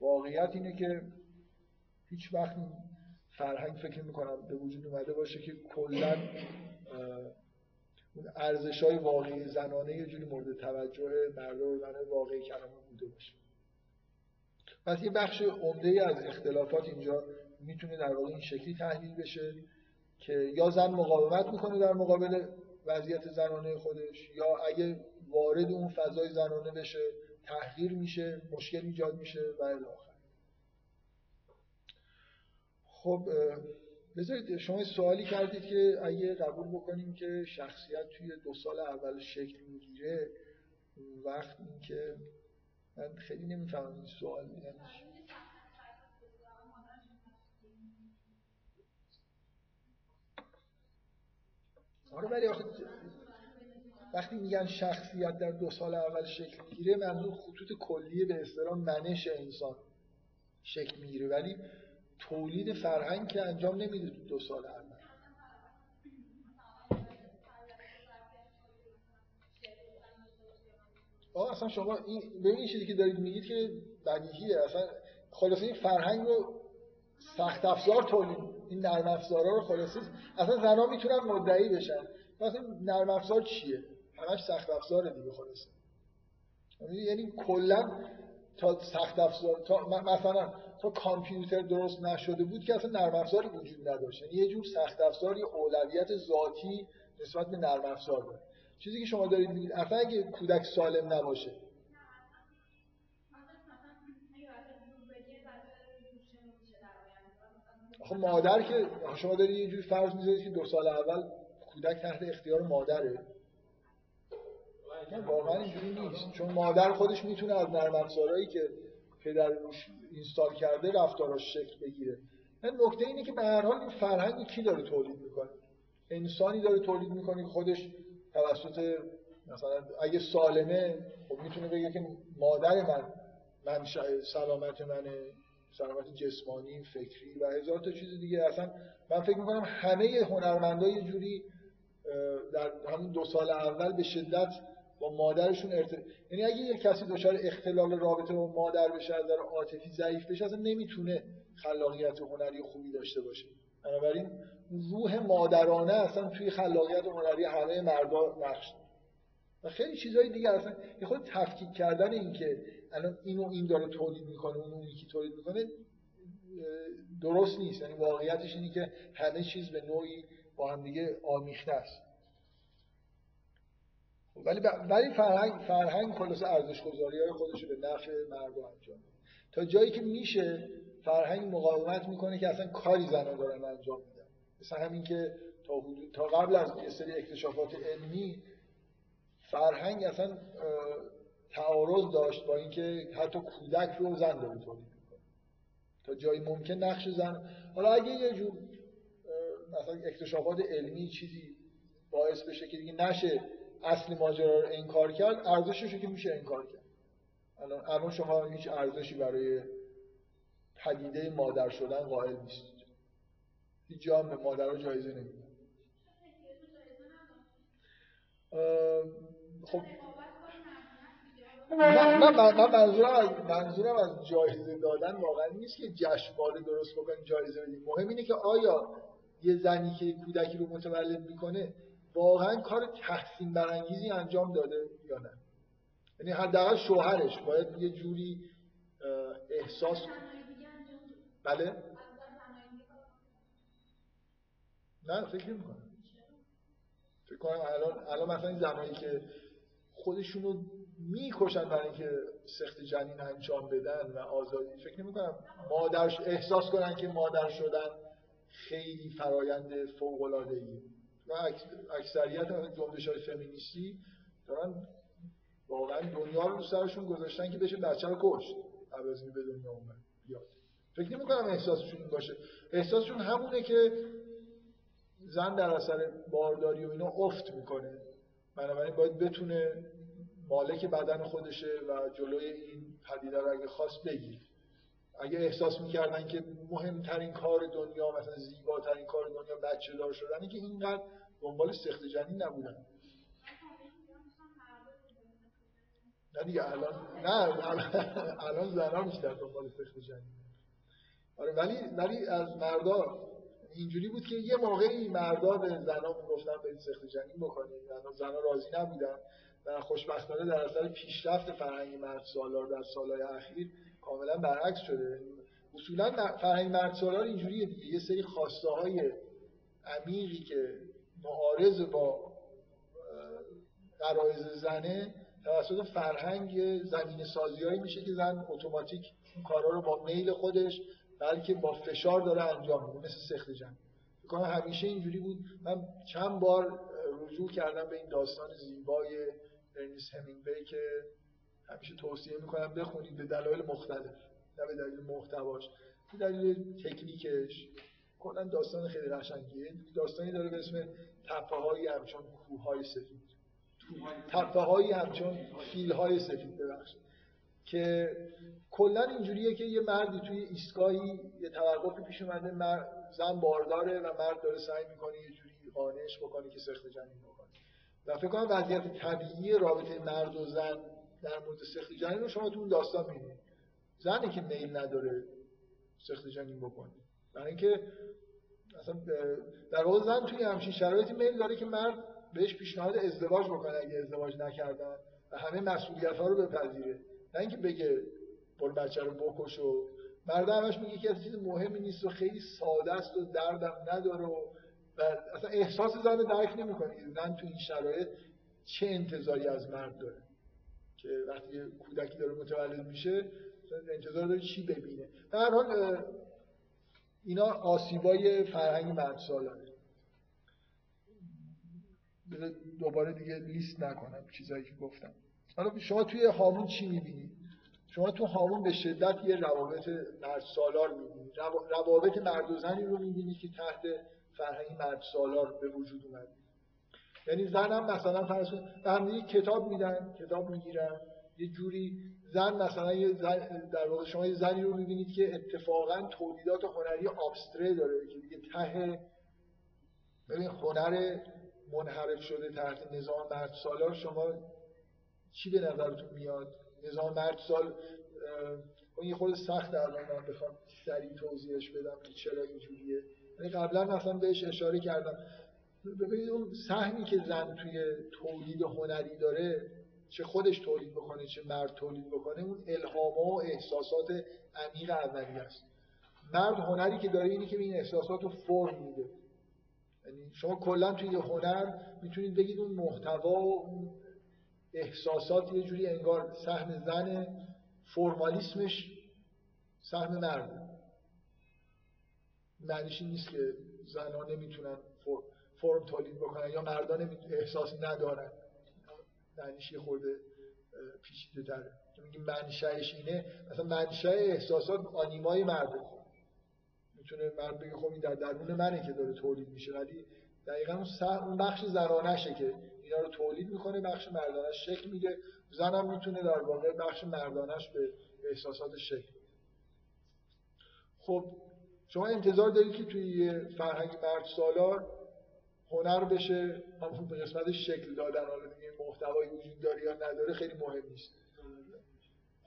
واقعیت اینه که هیچ وقت فرهنگ فکر می‌کنم به وجود اومده باشه که کلا ارزش های واقعی زنانه یه جوری مورد توجه مرد و واقعی کلمه بوده باشه. پس یه بخش عمده از اختلافات اینجا می‌تونه در واقع این شکلی تحلیل بشه که یا زن مقاومت می‌کنه در مقابل وضعیت زنانه خودش یا اگه وارد اون فضای زنانه بشه تحقیر میشه مشکل ایجاد میشه و الاخر خب بذارید شما سوالی کردید که اگه قبول بکنیم که شخصیت توی دو سال اول شکل می‌گیره وقت این که من خیلی نمی‌فهمم این سوال یعنی آره ولی آخه وقتی میگن شخصیت در دو سال اول شکل می‌گیره منظور خطوط کلیه به اصطلاح منش انسان شکل می‌گیره. ولی تولید فرهنگ که انجام نمیده دو سال اول. آه اصلا شما این ببینید چیزی که دارید میگید که بدیهیه. اصلا خلاصه این فرهنگ رو سخت افزار تولید این نرم افزارا رو خلاصه اصلا زنا می‌تونن مدعی بشن. مثلا نرم افزار چیه؟ همش سخت افزار دیگه خلاصه. یعنی کلا تا سخت افزار تا مثلا تا کامپیوتر درست نشده بود که اصلا نرم افزاری وجود نداشت. یعنی یه جور سخت افزاری اولویت ذاتی نسبت به نرم افزار داره. چیزی که شما دارید میگید اصلا اگه کودک سالم نباشه. خب مادر که شما دارید یه جور فرض می‌ذارید که دو سال اول کودک تحت اختیار مادره. واقعا اینجوری نیست. چون مادر خودش می‌تونه از نرم افزارهایی که پدر روش اینستال کرده رفتاراش شکل بگیره. نکته اینه که به هر حال این فرهنگ کی داره تولید می‌کنه؟ انسانی داره تولید می‌کنه که خودش توسط مثلا اگه سالمه خب می‌تونه بگه که مادر من من سلامت منه سلامت جسمانی فکری و هزار تا چیز دیگه. اصلا من فکر می‌کنم همه هنرمندای جوری در همون دو سال اول به شدت با مادرشون ارتباط یعنی اگه یک کسی دچار اختلال رابطه با مادر بشه از نظر عاطفی ضعیف بشه اصلا نمی‌تونه خلاقیت هنری خوبی داشته باشه. بنابراین روح مادرانه اصلا توی خلاقیت هنری همه مردا نقش و خیلی چیزهای دیگه اصلا یه خود تفکیک کردن این که الان اینو این داره تولید می‌کنه اون اون یکی تولید می‌کنه درست نیست. یعنی واقعیتش اینه که همه چیز به نوعی با هم دیگه آمیخته است. ولی ولی فرهنگ فرهنگ خلاص ارزش گذاری های خودش به نفع مردم انجام تا جایی که میشه فرهنگ مقاومت می‌کنه که اصلا کاری زنان دارن انجام میدن. مثلا همین که تا, تا قبل از یه سری اکتشافات علمی فرهنگ اصلا تعارض داشت با اینکه حتی کودک رو زن داره تولید تا جایی ممکن نقش زن. حالا اگه یه جور مثلا اکتشافات علمی چیزی باعث بشه که دیگه نشه اصل ماجرا رو انکار کرد ارزشش که میشه انکار کرد. الان الان شما هیچ ارزشی برای پدیده مادر شدن قائل نیستید. هیچ جا به مادر جایزه نمیدن. خب. نه من منظورم از منظورم از جایزه دادن واقعا نیست که جشنواره درست بکنید جایزه بدیم. مهم اینه که آیا یه زنی که کودکی رو متولد می‌کنه واقعا کار تحسین برانگیزی انجام داده یا نه؟ یعنی حداقل شوهرش باید یه جوری احساس بله. نه فکر نمی کنم فکر کنم الان الان مثلا این زنایی که خودشونو می‌کشن برای اینکه سخت جنین انجام بدن و آزادی فکر نمی کنم مادرش احساس کنن که مادر شدن خیلی فرایند فوق العاده ای و اکثریت جنبش های فمینیستی دارن واقعا دنیا رو سرشون گذاشتن که بشه بچه رو کشت از به دنیا اومد بیاد. فکر نمی کنم احساسشون این باشه. احساسشون همونه که زن در اثر بارداری و اینا افت می‌کنه. بنابراین باید بتونه مالک بدن خودشه و جلوی این پدیده رو اگه خواست بگیر اگه احساس می‌کردن که مهمترین کار دنیا مثلا زیباترین کار دنیا بچه دار شدنه که اینقدر دنبال سخت جنین نبودن. نه دیگه الان نه الان زنها بیشتر دنبال سخت جنین. آره ولی ولی از مردا اینجوری بود که یه موقعی مردا به زنها می‌گفتن برید سخت جنین بکنید زنها راضی نبودن. و خوشبختانه در اثر پیشرفت فرهنگ مرد سالار در سالهای اخیر کاملا برعکس شده. اصولا فرهنگ مرد سالار اینجوریه دیگه. یه سری خواسته های عمیقی که معارض با قرائز زنه توسط فرهنگ زمین سازیایی میشه که زن اتوماتیک کارا رو با میل خودش بلکه با فشار داره انجام میده مثل سخت جنگ کنم همیشه اینجوری بود. من چند بار رجوع کردم به این داستان زیبای ارنیس همینگوی که همیشه توصیه می‌کنم بخونید به دلایل مختلف نه به دلیل محتواش به دلیل تکنیکش. کلا داستان خیلی قشنگیه داستانی داره به اسم تپه هایی همچون کوه های سفید. تپه هایی همچون فیل های سفید ببخشید. که کلا اینجوریه که یه مردی توی ایستگاهی یه توقفی پیش اومده زن بارداره و مرد داره سعی می‌کنه یه جوری قانعش بکنه که سخت جنین بکنه. و فکر کنم وضعیت طبیعی رابطه مرد و زن در مورد سخت جنین رو شما تو اون داستان می‌بینید. زنی که میل نداره سخت جنین بکنه. برای اینکه اصلا در واقع زن توی همچین شرایطی میل داره که مرد بهش پیشنهاد ازدواج بکنه اگه ازدواج نکردن و همه مسئولیت ها رو بپذیره. نه اینکه بگه برو بچه رو بکش و مرد همش میگه که چیز مهمی نیست و خیلی ساده است و دردم نداره و اصلا احساس زن درک نمی‌کنه زن تو این شرایط چه انتظاری از مرد داره. که وقتی کودکی داره متولد میشه انتظار داره چی ببینه. در حال اینا آسیبای فرهنگ مرد سالانه دوباره دیگه لیست نکنم چیزایی که گفتم. حالا شما توی هامون چی می‌بینید شما تو هامون به شدت یه روابط مرد سالار می‌بینید روابط مرد و زنی رو می‌بینید که تحت فرهنگ مرد سالار به وجود اومده. یعنی زن هم مثلا فرض کنید کتاب میدن کتاب می‌گیرن. یه جوری زن مثلا یه زن در واقع شما یه زنی رو می‌بینید که اتفاقا تولیدات هنری آبستره داره که دیگه ته ببین هنر منحرف شده تحت نظام مرد سالار شما چی به نظرتون میاد؟ نظام مرد سال اون یه خود سخت الان من بخوام سریع توضیحش بدم که چرا اینجوریه. یعنی قبلا مثلا بهش اشاره کردم. ببینید اون سهمی که زن توی تولید هنری داره چه خودش تولید بکنه چه مرد تولید بکنه اون الهام و احساسات عمیق اولی است. مرد هنری که داره اینه که این احساسات رو فرم میده. یعنی شما کلا توی هنر می‌تونید بگید اون محتوا و اون احساسات یه جوری انگار سهم زن فرمالیسمش سهم مرد. معنیش نیست که زنها نمی‌تونن فرم تولید بکنن یا مردان احساس ندارن. معنیش یه خورده پیچیده داره میگیم منشأش اینه مثلا منشأ احساسات آنیمای مرده می‌تونه مرد بگه خب این در درون منه که داره تولید میشه ولی دقیقا اون بخش زنانشه که اینا رو تولید می‌کنه بخش مردانش شکل میده. زن هم می‌تونه در واقع بخش مردانش به احساسات شکل خب شما انتظار دارید که توی فرهنگ مرد سالار هنر بشه همون به قسمت شکل دادن حالا محتوایی وجود داره یا نداره خیلی مهم نیست.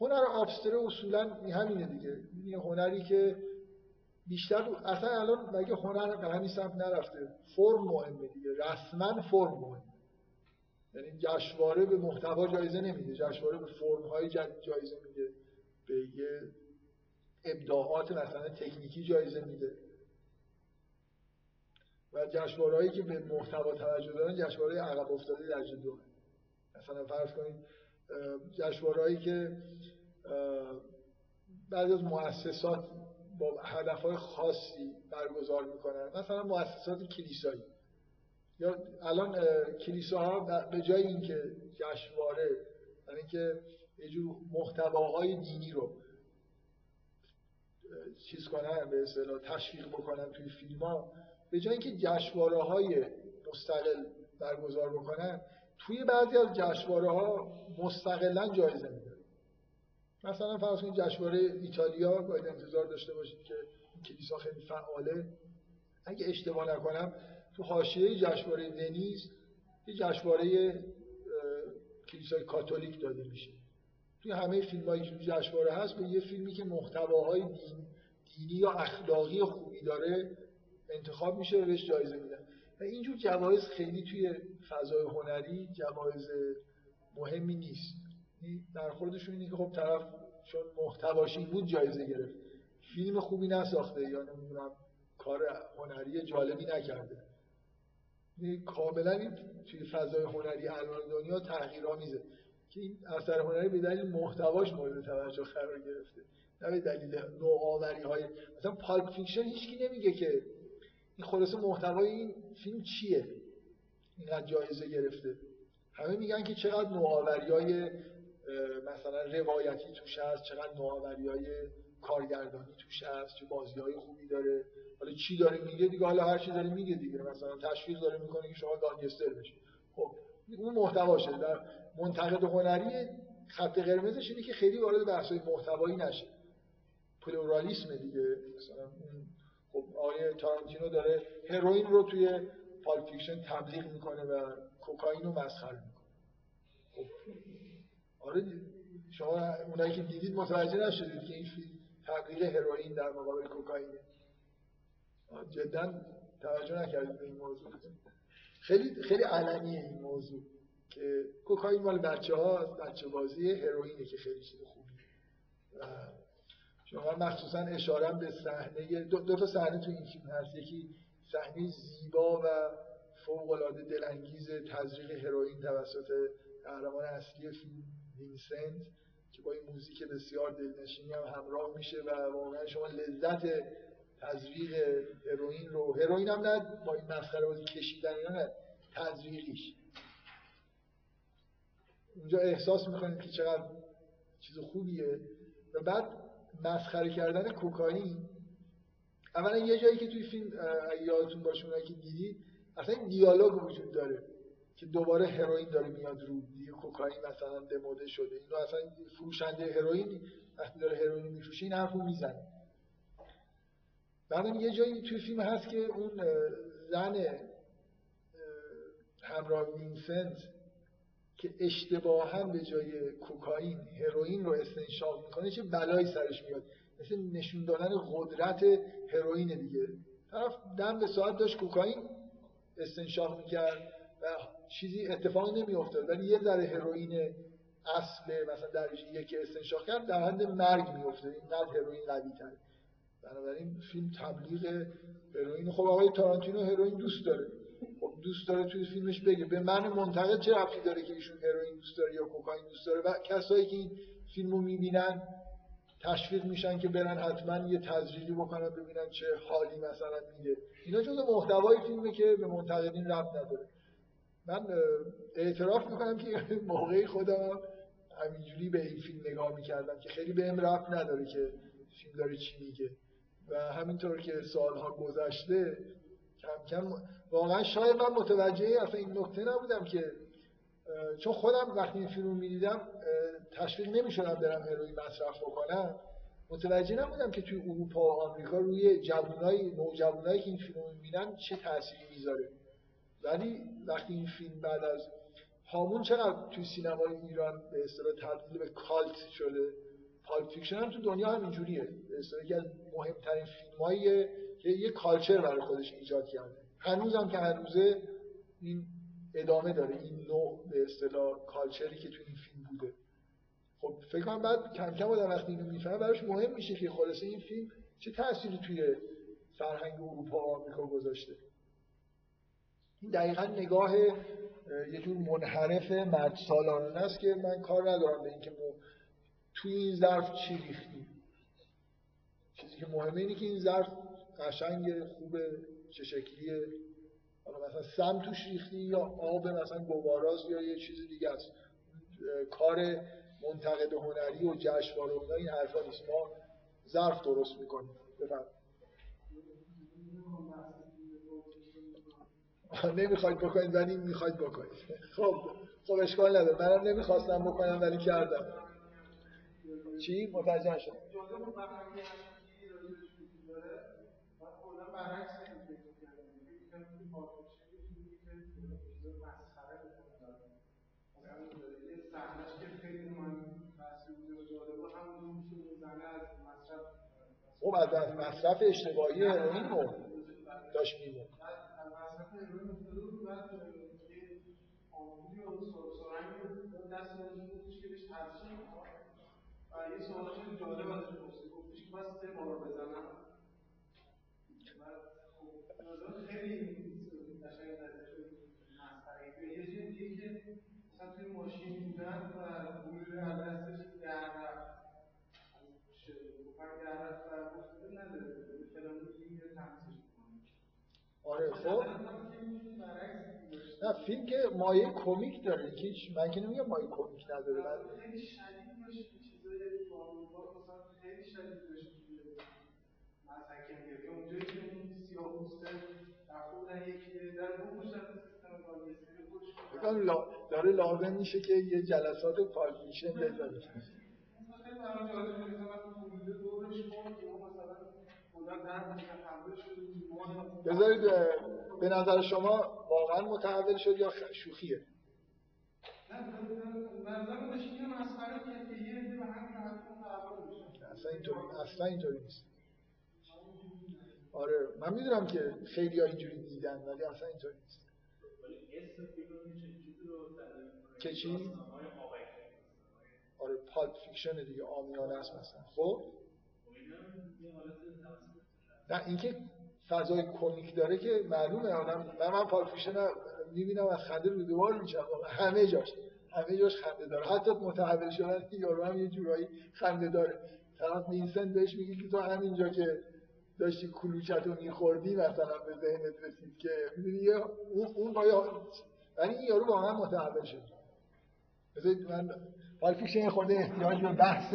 هنر آبستره اصولا همینه دیگه. یه هنری که بیشتر اصلا الان مگه هنر به همین سمت نرفته. فرم مهمه دیگه. رسما فرم مهمه. یعنی جشنواره به محتوا جایزه نمیده. جشنواره به فرم های جایزه میده. به یه ابداعات مثلا تکنیکی جایزه میده. و جشنوارهایی که به محتوا توجه دارن جشنواره عقب افتاده در دو مثلا فرض کنید جشنوارهایی که بعضی از مؤسسات با هدفهای خاصی برگزار می‌کنن. مثلا مؤسسات کلیسایی. یا الان کلیساها به جای اینکه جشنواره یعنی اینکه یه جور محتواهای دینی رو چیز کنن به اصطلاح تشویق بکنن توی فیلم ها به جای اینکه جشنواره های مستقل برگزار بکنن توی بعضی از جشنواره ها مستقلا جایزه میدن. مثلا فرض کنید جشنواره ایتالیا باید انتظار داشته باشید که کلیسا خیلی فعاله. اگه اشتباه نکنم تو حاشیه جشنواره ونیز یه جشنواره کلیسای کاتولیک داده میشه. توی همه فیلم هایی که جشنواره هست به یه فیلمی که محتواهای دین، دینی یا اخلاقی خوبی داره انتخاب میشه و بهش جایزه میدن. و اینجور جوایز خیلی توی فضای هنری جوایز مهمی نیست. در خودشون اینه که خب طرف چون محتواشی بود جایزه گرفت. فیلم خوبی نساخته یا نمی‌دونم کار هنری جالبی نکرده. کاملا این توی فضای هنری الان دنیا تغییرآمیزه. که این اثر هنری به دلیل محتواش مورد توجه قرار گرفته. نه به دلیل نوآوری های مثلا Pulp Fiction هیچکی نمیگه که این خلاصه محتوای این فیلم چیه؟ اینقدر جایزه گرفته. همه میگن که چقدر نوآوری های مثلا روایتی توش هست چقدر نوآوری های کارگردانی توش هست چه بازی های خوبی داره. حالا چی داره میگه دیگه؟ حالا هر چی داره میگه دیگه. مثلا تشویق داره می‌کنه که شما گانگستر بشید خب اون محتواشه در منتقد هنری خط قرمزش اینه که خیلی وارد بحث محتوایی نشه. پلورالیسم دیگه. مثلا خب آقای تارانتینو داره هروئین رو توی Pulp Fiction تبلیغ می‌کنه و کوکائین رو مسخره می‌کنه. خب. آره شما اونایی که دیدید متوجه نشدید که این فیلم تبلیغ هروئین در مقابل کوکائینه. جدا توجه نکردید به این موضوع. خیلی خیلی علنیه این موضوع که کوکائین مال بچه ها بچه هروئینه که خیلی چیز خوبی شما مخصوصا اشاره به صحنه دو, دو تا صحنه تو این فیلم هست. یکی صحنه زیبا و فوق العاده دلانگیز تزریق هروئین توسط قهرمان اصلی فیلم وینسنت که با این موزیک بسیار دلنشینی هم همراه میشه و واقعا شما لذت تزریق هروئین رو هروئین هم نه با این مسخره بازی کشیدن اینا نه تزریقیش. اونجا احساس می‌کنید که چقدر چیز خوبیه. و بعد مسخره کردن کوکائین. اولا یه جایی که توی فیلم یادتون باشه اونایی که دیدید اصلا این دیالوگ وجود داره که دوباره هروئین داره میاد رو دیگه کوکائین مثلا دموده شده. اینو اصلا فروشنده هروئین وقتی داره هروئین میفروشه این حرفو می‌زنه. بعدم یه جایی توی فیلم هست که اون زن همراه وینسنت که اشتباها به جای کوکائین هروئین رو استنشاق می‌کنه چه بلایی سرش میاد؟ مثل نشون دادن قدرت هروئین دیگه. طرف دم به ساعت داشت کوکائین استنشاق می‌کرد و چیزی اتفاق نمیافتاد. ولی یه ذره هروئین اصل مثلا درجه یک استنشاق کرد در حد مرگ میافتاد. اینقدر هروئین قوی تره بنابراین فیلم تبلیغ هروئین. خب آقای تارانتینو هروئین دوست داره. دوست داره توی فیلمش بگه به من منتقد چه رفتی داره که ایشون هروئین دوست داره یا کوکائین دوست داره؟ و کسایی که این فیلمو می‌بینن تشویق میشن که برن حتما یه تزریقی بکنن ببینن چه حالی مثلا میده اینا جز محتوای فیلمه که به منتقدین ربط نداره. من اعتراف می‌کنم که [laughs] موقعی خودم همینجوری به این فیلم نگاه می‌کردم که خیلی بهم ربط نداره که فیلم داره چی میگه. و همینطور که سالها گذشته کم کم واقعا شاید من متوجه اصلا این نکته نبودم که چون خودم وقتی این فیلم می‌دیدم تشویق نمی‌شدم برم هروئین مصرف بکنم. متوجه نبودم که توی اروپا و آمریکا روی جوانای نوجوانایی که این فیلم می‌بینن چه تأثیری می‌ذاره. ولی وقتی این فیلم بعد از هامون چقدر توی سینمای ایران به اصطلاح تبدیل به کالت شده Pulp Fiction هم تو دنیا هم اینجوریه به اصطلاح یکی از مهمترین فیلمایی که یه culture برای خودش ایجاد کرده. هنوز هم که هنوزه این ادامه داره این نوع به اصطلاح culture ی که تو این فیلم بوده. خب فکر کنم بعد کم کم آدم وقتی اینو می‌فهمه براش مهم میشه که خلاصه این فیلم چه تأثیری توی فرهنگ اروپا و آمریکا گذاشته. این دقیقا نگاه یه جور منحرف مردسالارانه است که من کار ندارم به اینکه توی این ظرف چی ریختیم. چیزی که مهمه اینه که این ظرف قشنگ خوبه. چه شکلیه حالا مثلا سم توش ریختی یا آب مثلا گواراست یا یه چیز دیگه است؟ کار منتقد هنری و جشنواره و این حرفا نیست. ما ظرف درست می‌کنیم. بفرم نمی‌خواید بکنید ولی می‌خواید بکنید. خب خب اشکال نداره. منم نمی‌خواستم بکنم ولی کردم. چی؟ متوجه شد خب از مصرف اشتباهی هروئین رو داشت میمون یه سوال جالب ازش پرسید گفتش که من سه بار بزنم خب خیلی قشنگ مسخره یه چیز دیگه که مثلا توی ماشین بودن و گلوله از دستش در رفت در رفت و گفته نداره فلان روزی میره تمسش آره خب. نه فیلم که مایه کمیک داره. که من که نمیگم مایه کمیک نداره. گانگستری خودش داره لازم میشه که یه جلسات پارکیشن بذاره خیلی برام جالب مثلا دورش بذارید به نظر شما واقعا متحول شد یا شوخیه؟ اصلا اینطوری اصلا اینطوری نیست. آره من می‌دونم که خیلی ها اینجوری دیدن ولی اصلا اینطوری نیست. که چی؟ آره Pulp Fiction دیگه عامیانه است مثلا. خب؟ نه اینکه فضای کمیک داره که معلومه آدم. من من Pulp Fiction می‌بینم از خنده روده‌بر میشم. همه جاش همه جاش خنده داره. حتی متحول شدن یارو هم یه جورایی خنده داره. طرف وینسنت بهش میگه که تو همینجا که داشتی کلوچت رو میخوردی مثلا به ذهنت رسید که اون اون بایا ولی این یارو واقعا متحول شد. بذارید من Pulp Fiction خورده احتیاج به بحث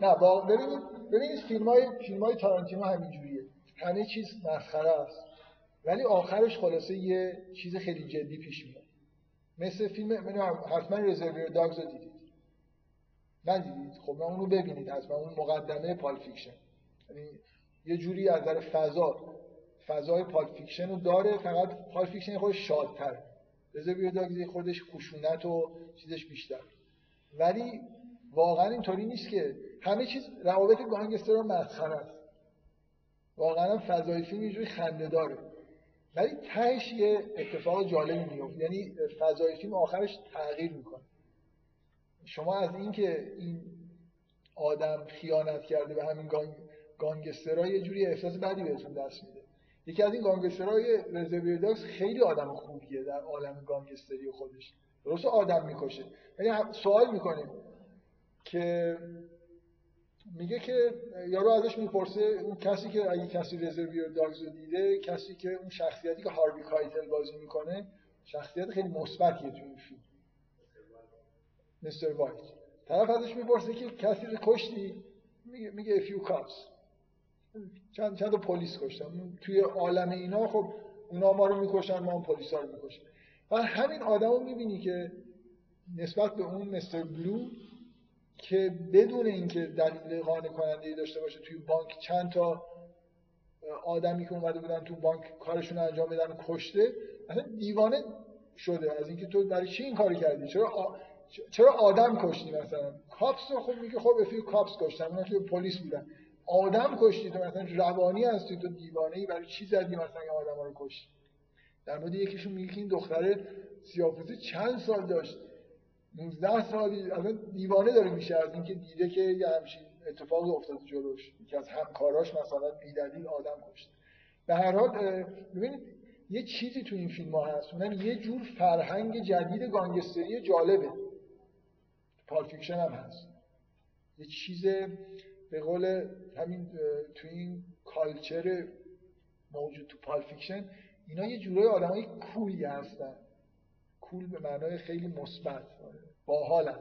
نه ببینید ببینید فیلم های, فیلم های تارانتینو همه چیز مسخره است. ولی آخرش خلاصه یه چیز خیلی جدی پیش میاد. مثل فیلم حتما Reservoir Dogs رو دیدید. ندیدید خب من اونو ببینید حتما اون مقدمه Pulp Fiction یعنی یه جوری از نظر فضا فضای Pulp Fiction رو داره فقط Pulp Fiction خودش شادتر. Reservoir Dogs خودش خشونت و چیزش بیشتر. ولی واقعا اینطوری نیست که همه چیز روابط گانگستر رو مسخره است. واقعا فضای فیلم اینجوری خنده داره ولی تهش یه اتفاق جالبی میفته یعنی فضای فیلم آخرش تغییر می‌کنه. شما از اینکه این آدم خیانت کرده به همین گانگ... گانگسترها یه جوری احساس بدی بهتون دست میده. یکی از این گانگسترهای رزرویر خیلی آدم خوبیه در عالم گانگستری خودش. درست آدم می‌کشه. یعنی سوال می‌کنیم که میگه که یارو ازش می‌پرسه اون کسی که اگه کسی رزرویر داگز رو دیده کسی که اون شخصیتی که هاروی کایتل بازی می‌کنه شخصیت خیلی مثبتیه تو این فیلم. Mr. White. طرف ازش می‌پرسه که کسی رو کشتی؟ میگه میگه few cops چند چند پلیس کشتم توی عالم اینا خب اونا ما رو می‌کشن ما هم پلیسا رو می‌کشن و همین آدم رو می‌بینی که نسبت به اون مستر بلو که بدون اینکه دلیل قانع کننده داشته باشه توی بانک چند تا آدمی که اومده بودن تو بانک کارشون رو انجام بدن کشته اصلا دیوانه شده. از اینکه تو برای چی این کاری کردی؟ چرا چرا آدم کشتی مثلا؟ کاپس رو خب میگه خب افیو کاپس کشتن اونا که پلیس بودن. آدم کشتی تو مثلا روانی هستی تو دیوانه ای برای چی زدی مثلا آدم رو کشتی؟ در مورد یکیشون میگه که این دختره سیاپوسه چند سال داشت 19 سالی الان دیوانه داره میشه از اینکه دیده که یه همچین اتفاقی افتاده جلوش. که از همکاراش مثلا بیدلیل آدم کشت. به هر حال ببینید یه چیزی تو این فیلم ها هست. اونم یه جور فرهنگ جدید گانگستری جالبه. Pulp Fiction هم هست. یه چیز به قول همین تو این culture موجود تو Pulp Fiction اینا یه جورای آدمای cool ی هستن. cool به معنای خیلی مثبت. باحالن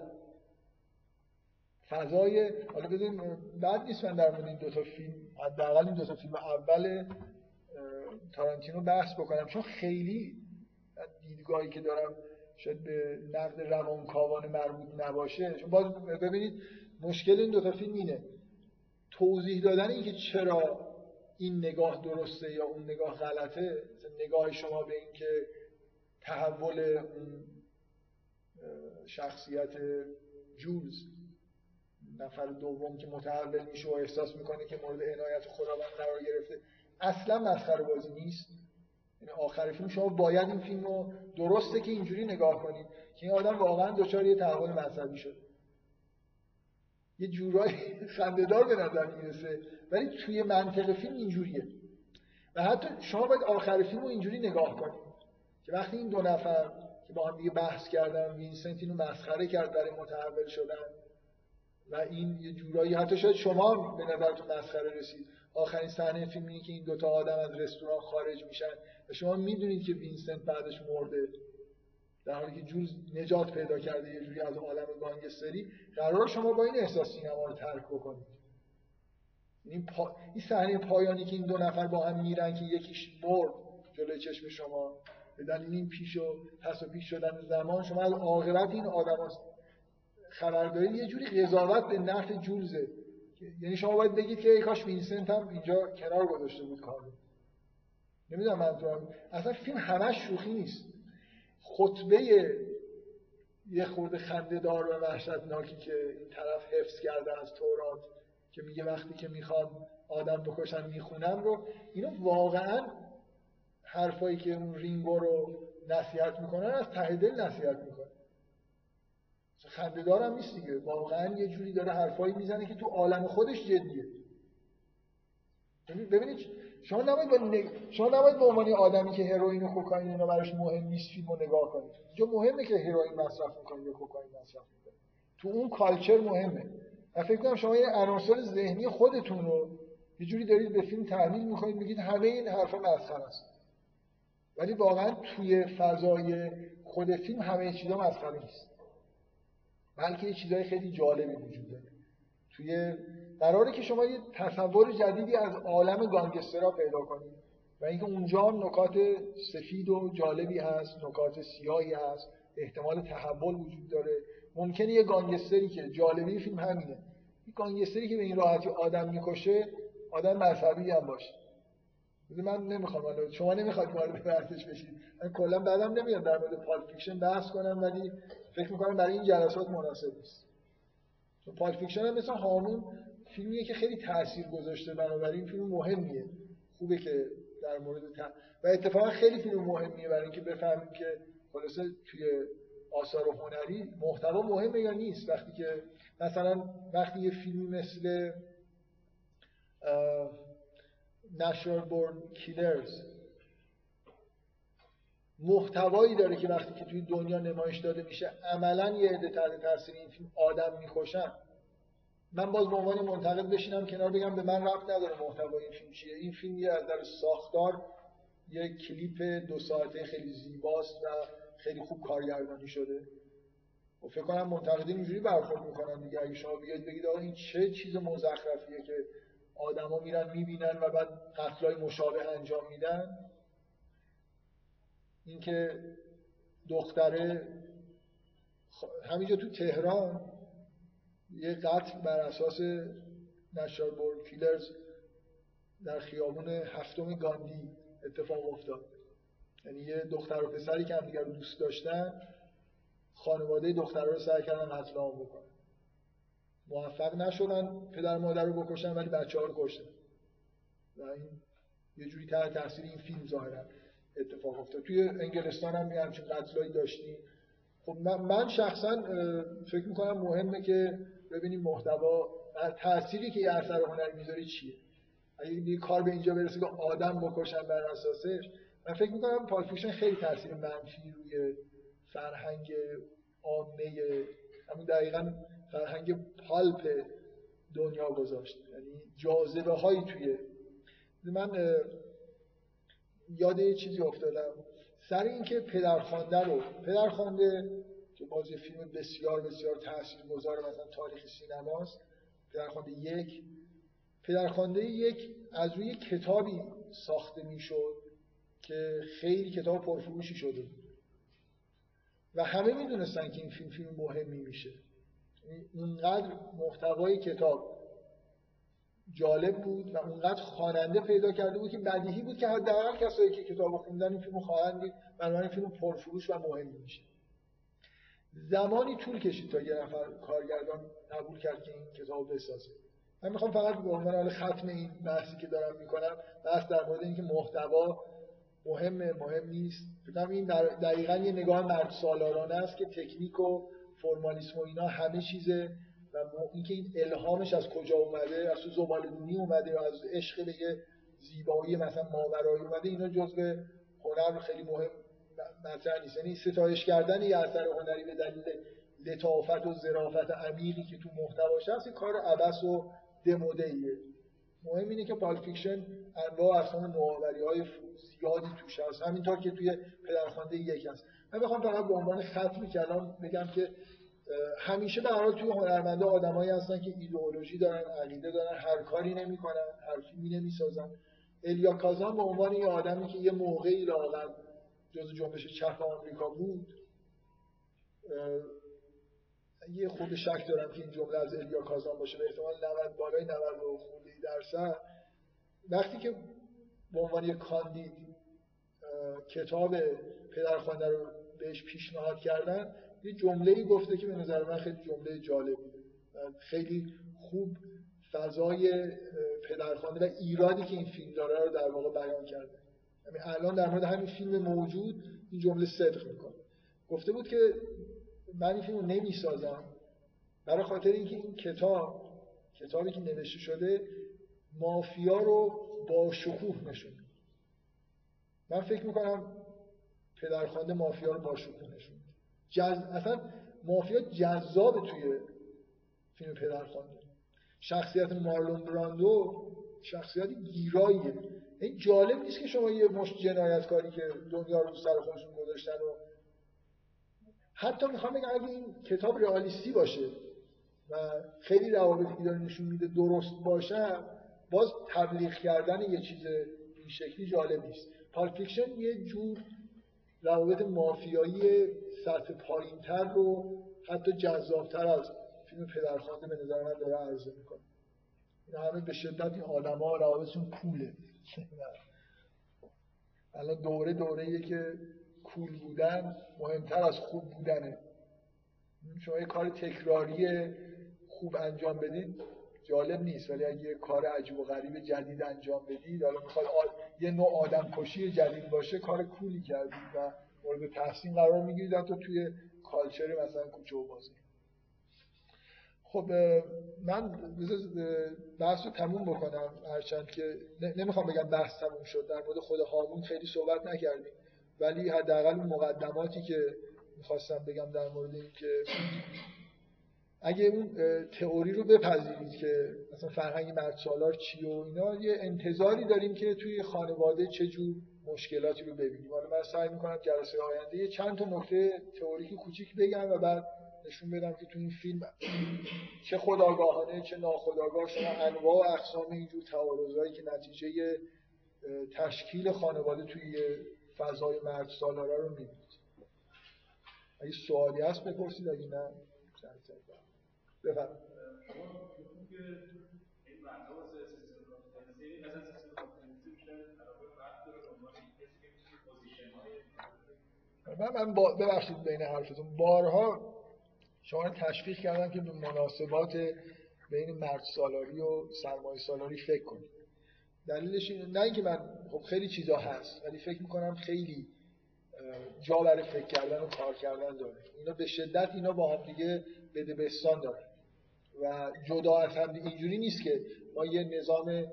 فضای حالا بذاریم بد نیست من در مورد این دو تا فیلم حداقل این دو تا فیلم اول تارانتینو بحث بکنم. چون خیلی دیدگاهی که دارم شاید به نقد روانکاوانه مربوط نباشه. چون باز ببینید مشکل این دو تا فیلم اینه. توضیح دادن اینکه چرا این نگاه درسته یا اون نگاه غلطه نگاه شما به اینکه تحول اون شخصیت جولز. نفر دوم که متحول میشه و احساس می‌کنه که مورد عنایت خداوند قرار گرفته. اصلا مسخره بازی نیست. یعنی آخر فیلم شما باید این فیلم رو درسته که اینجوری نگاه کنید که این آدم واقعا دچار یه تحول مذهبی شد. یه جورایی [laughs] خندهدار به نظر می‌رسه. ولی توی منطق فیلم اینجوریه. و حتی شما باید آخر فیلم رو اینجوری نگاه کنید. که وقتی این دو نفر که با هم دیگه بحث کردن وینسنت اینو مسخره کرد برای متحول شدن و این یه جورایی حتی شاید شما به نظرتون مسخره رسید. آخرین صحنه فیلم اینه که این دوتا آدم از رستوران خارج میشن و شما می‌دونید که وینسنت بعدش مرده. در حالی که جولز نجات پیدا کرده یه جوری از عالم گانگستری قراره شما با این احساس سینما رو ترک بکنید. این, پا... این صحنه پایانی که این دو نفر با هم میرن که یکیش مرد جلوی چشم شما. این پیش و پس و پیش شدن زمان شما عاقبت این آدم خبر یه جوری قضاوت به نفع جولزه. یعنی شما باید بگید که ای کاش وینسنت هم اینجا کنار گذاشته بود کارو نمی‌دونم منظورم اصلا فیلم همش شوخی نیست. خطبه یه خورده خنده دار و وحشتناکی که این طرف حفظ کرده از تورات که میگه وقتی که می‌خوام آدم بکشم می‌خونم رو اینو واقعا حرفایی که اون رینگو رو نصیحت می‌کنن از ته دل نصیحت می‌کنن خنده هم نیست دیگه. واقعا یه جوری داره حرفایی می‌زنه که تو عالم خودش جدیه. ببینید شما نباید با نگ... شما نباید به عنوان آدمی که هروئین و کوکائین اینا براش مهم نیست فیلمو نگاه کنید. جو مهمه که هروئین مصرف می‌کنید یا کوکائین مصرف می‌کنید تو اون کالچر مهمه. من فکر کنم شما یه عناصر ذهنی خودتون رو یه جوری دارید به فیلم تحمیل می‌کنید میگید همه این حرفا مسخره است. ولی واقعا توی فضای خود فیلم همه چیزا مسخره نیست. بلکه یه چیزای خیلی جالبی وجود داره. توی قراره که شما یه تصور جدیدی از عالم گانگسترها پیدا کنید و اینکه اونجا هم نکات سفید و جالبی هست نکات سیاهی هست احتمال تحول وجود داره. ممکنه یه گانگستری که جالبی فیلم همینه. یه گانگستری که به این راحتی آدم می‌کشه آدم مذهبی هم باشه. من نمی‌خوام الان شما نمی‌خواد وارد بحثش بشید من کلا بدم نمیاد در مورد Pulp Fiction بحث کنم ولی فکر می‌کنم برای این جلسات مناسب نیست. چون Pulp Fiction هم مثل هامون فیلمیه که خیلی تاثیر گذاشته بنابراین فیلم مهمیه. خوبه که در مورد و اتفاقا خیلی فیلم مهمیه برای اینکه بفهمیم که خلاصه توی آثار هنری محتوا مهمه یا نیست. وقتی که مثلا وقتی یه فیلمی مثل Natural Born Killers. محتوایی داره که وقتی که توی دنیا نمایش داده میشه عملا یه عده تحت تاثیر این فیلم آدم می‌کشن. من باز به عنوان منتقد بشینم کنار بگم به من ربط نداره محتوای این فیلم چیه. این فیلم یه از در ساختار یه کلیپ دو ساعته خیلی زیباست و خیلی خوب کارگردانی شده. و فکر کنم منتقدین اینجوری برخورد می‌کنن دیگه. اگه شما بیاید بگید آقا این چه چیز مزخرفیه که آدما میرن می‌بینن و بعد قتلای مشابه انجام میدن. اینکه دختره همینجا تو تهران یه قتل بر اساس نشار بورد کیلرز در خیابون هفتم گاندی اتفاق افتاد. یعنی یه دختر و پسری که همدیگر رو دوست داشتن خانواده دختر رو سعی کردن قتل عام بکنن. موفق نشدن پدر مادر رو بکشن ولی بچه ها رو کشتن. و این یه جوری تحت تاثیر این فیلم ظاهرا اتفاق افتاد. توی انگلستان هم یه همچین قتلایی داشتیم. خب من شخصا فکر می‌کنم مهمه که ببینیم محتوا تأثیری که یه اثر هنری می‌ذاره چیه. اگه یه کار به اینجا برسه که آدم بکشن بر اساسش من فکر می‌کنم Pulp Fiction خیلی تاثیر منفی روی فرهنگ عامه همون دقیقا فرهنگ pulp دنیا گذاشت. یعنی جاذبه هایی توی. من یاد یه چیزی افتادم. سر اینکه پدرخوانده رو پدرخوانده که باز فیلم بسیار بسیار تاثیرگذار مثلا تاریخ سینماست. پدرخوانده یک. پدرخوانده یک از روی کتابی ساخته می‌شد که خیلی کتاب پرفروشی شده بود. و همه می‌دونستن که این فیلم فیلم مهمی میشه. اونقدر محتوای کتاب جالب بود و اونقدر خواننده پیدا کرده بود که بدیهی بود که حداقل کسایی که کتاب خوندن این فیلمو خواهند دید. بنابراین فیلم پرفروش و مهمی میشه. زمانی طول کشید تا یه نفر کارگردان قبول کرد که این کتاب بسازه. من می‌خوام فقط به عنوان ختم این بحثی که دارم می‌کنم بحث در مورد اینکه محتوا مهمه مهم نیست. فکر این دقیقا یه نگاه مرد سالارانه است که تکنیک و فرمالیسم و اینا همه چیزه و اینکه این الهامش از کجا اومده از تو زبالدونی اومده از عشق به یه زیبایی مثلا ماورایی اومده اینا جزء هنر خیلی مهم مطرح نیست. یعنی ستایش کردن یه اثر هنری به دلیل لطافت و ظرافت عمیقی که تو محتواش هست کار عبس و دموده ایه مهم اینه که Pulp Fiction انواع اصلا نوآوری های زیادی توش هست. همینطور که توی پدرخوانده یک هست. من بخوام فقط به عنوان ختم کلام بگم که همیشه به حال توی هنرمنده آدمایی هستن که ایدئولوژی دارن عقیده دارن هر کاری نمی‌کنن هر فیلمی نمی‌سازن الیا کازان به عنوان یه آدمی که یه موقعی لاغر جز جنبش چپ آمریکا بود یه خود شک دارم که این جمله از الیا کازان باشه به احتمال 90 بالای 90 خورده درصد. وقتی که به عنوان یک کاندید کتاب پدرخوانده رو بهش پیشنهاد کردن یه جمله ای گفته که به نظر من خیلی جمله جالب خیلی خوب فضای پدرخوانده و ایرادی که این فیلم داره رو در واقع بیان کرده. یعنی الان در مورد همین فیلم موجود این جمله صدق می‌کنه. گفته بود که من این فیلم رو نمی‌سازم. برای خاطر اینکه این کتاب کتابی که نوشته شده مافیا رو با شکوه نشون من فکر می‌کنم پدرخوانده مافیا رو با شکوه نشون جز... اصلا مافیا جذاب توی فیلم پدرخوانده. شخصیت مارلون براندو شخصیت گیراییه. این جالب نیست که شما یه مشت جنایتکاری که دنیا رو سر خودشون گذاشتن و حتی می‌خوام بگم اگه این کتاب رئالیستی باشه و خیلی روابطی که داره نشون میده درست باشه باز تبلیغ کردن یه چیز این شکلی جالب نیست. پالفیکشن یه جور روابط مافیایی سطح پایینتر رو حتی جذابتر از فیلم پدرخوانده به نظر من داره عرضه می‌کنه. این همه به شدت این آدم ها روابطشون کوله. [laughs] الان دوره دوره که کول بودن مهمتر از خوب بودنه. شما یه کار تکراری خوب انجام بدید جالب نیست. ولی اگه یه کار عجیب و غریب جدید انجام بدید حالا می‌خواد یه نوع آدم کشی جدید باشه کار کولی کردید و مورد تحسین قرار می‌گیرید. حتی توی کالچر مثلا کوچه و بازی. خب من بحث رو تموم بکنم. هرچند که نمی‌خوام بگم بحث تموم شد در مورد خود هامون خیلی صحبت نکردیم. ولی حداقل اون مقدماتی که می‌خواستم بگم در مورد این که اگه اون تئوری رو بپذیرید که مثلا فرهنگ مرد سالار چیه و اینا یه انتظاری داریم که توی خانواده چه مشکلاتی رو ببینیم. حالا من سعی می‌کنم جلسه آینده یه چند تا نکته تئوریکی کوچیک بگم و بعد نشون بدم که تو این فیلم چه خداگاهانه چه ناخداگاه شما انواع و اقسام اینجور تعارضایی که نتیجه تشکیل خانواده توی فضای مرد سالاره رو می‌بینید. اگه سوالی هست بپرسید اگه نه بفرمایید. من من با ببخشید بین حرفتون. بارها شما تشویق کردم که به مناسبات بین مرد سالاری و سرمایه سالاری فکر کنید. دلیلش اینه نه اینکه من خب خیلی چیزا هست ولی فکر می‌کنم خیلی جا برای فکر کردن و کار کردن داره. اینا به شدت اینا با هم دیگه بده بستان داره و جدا از هم اینجوری نیست که ما یه نظام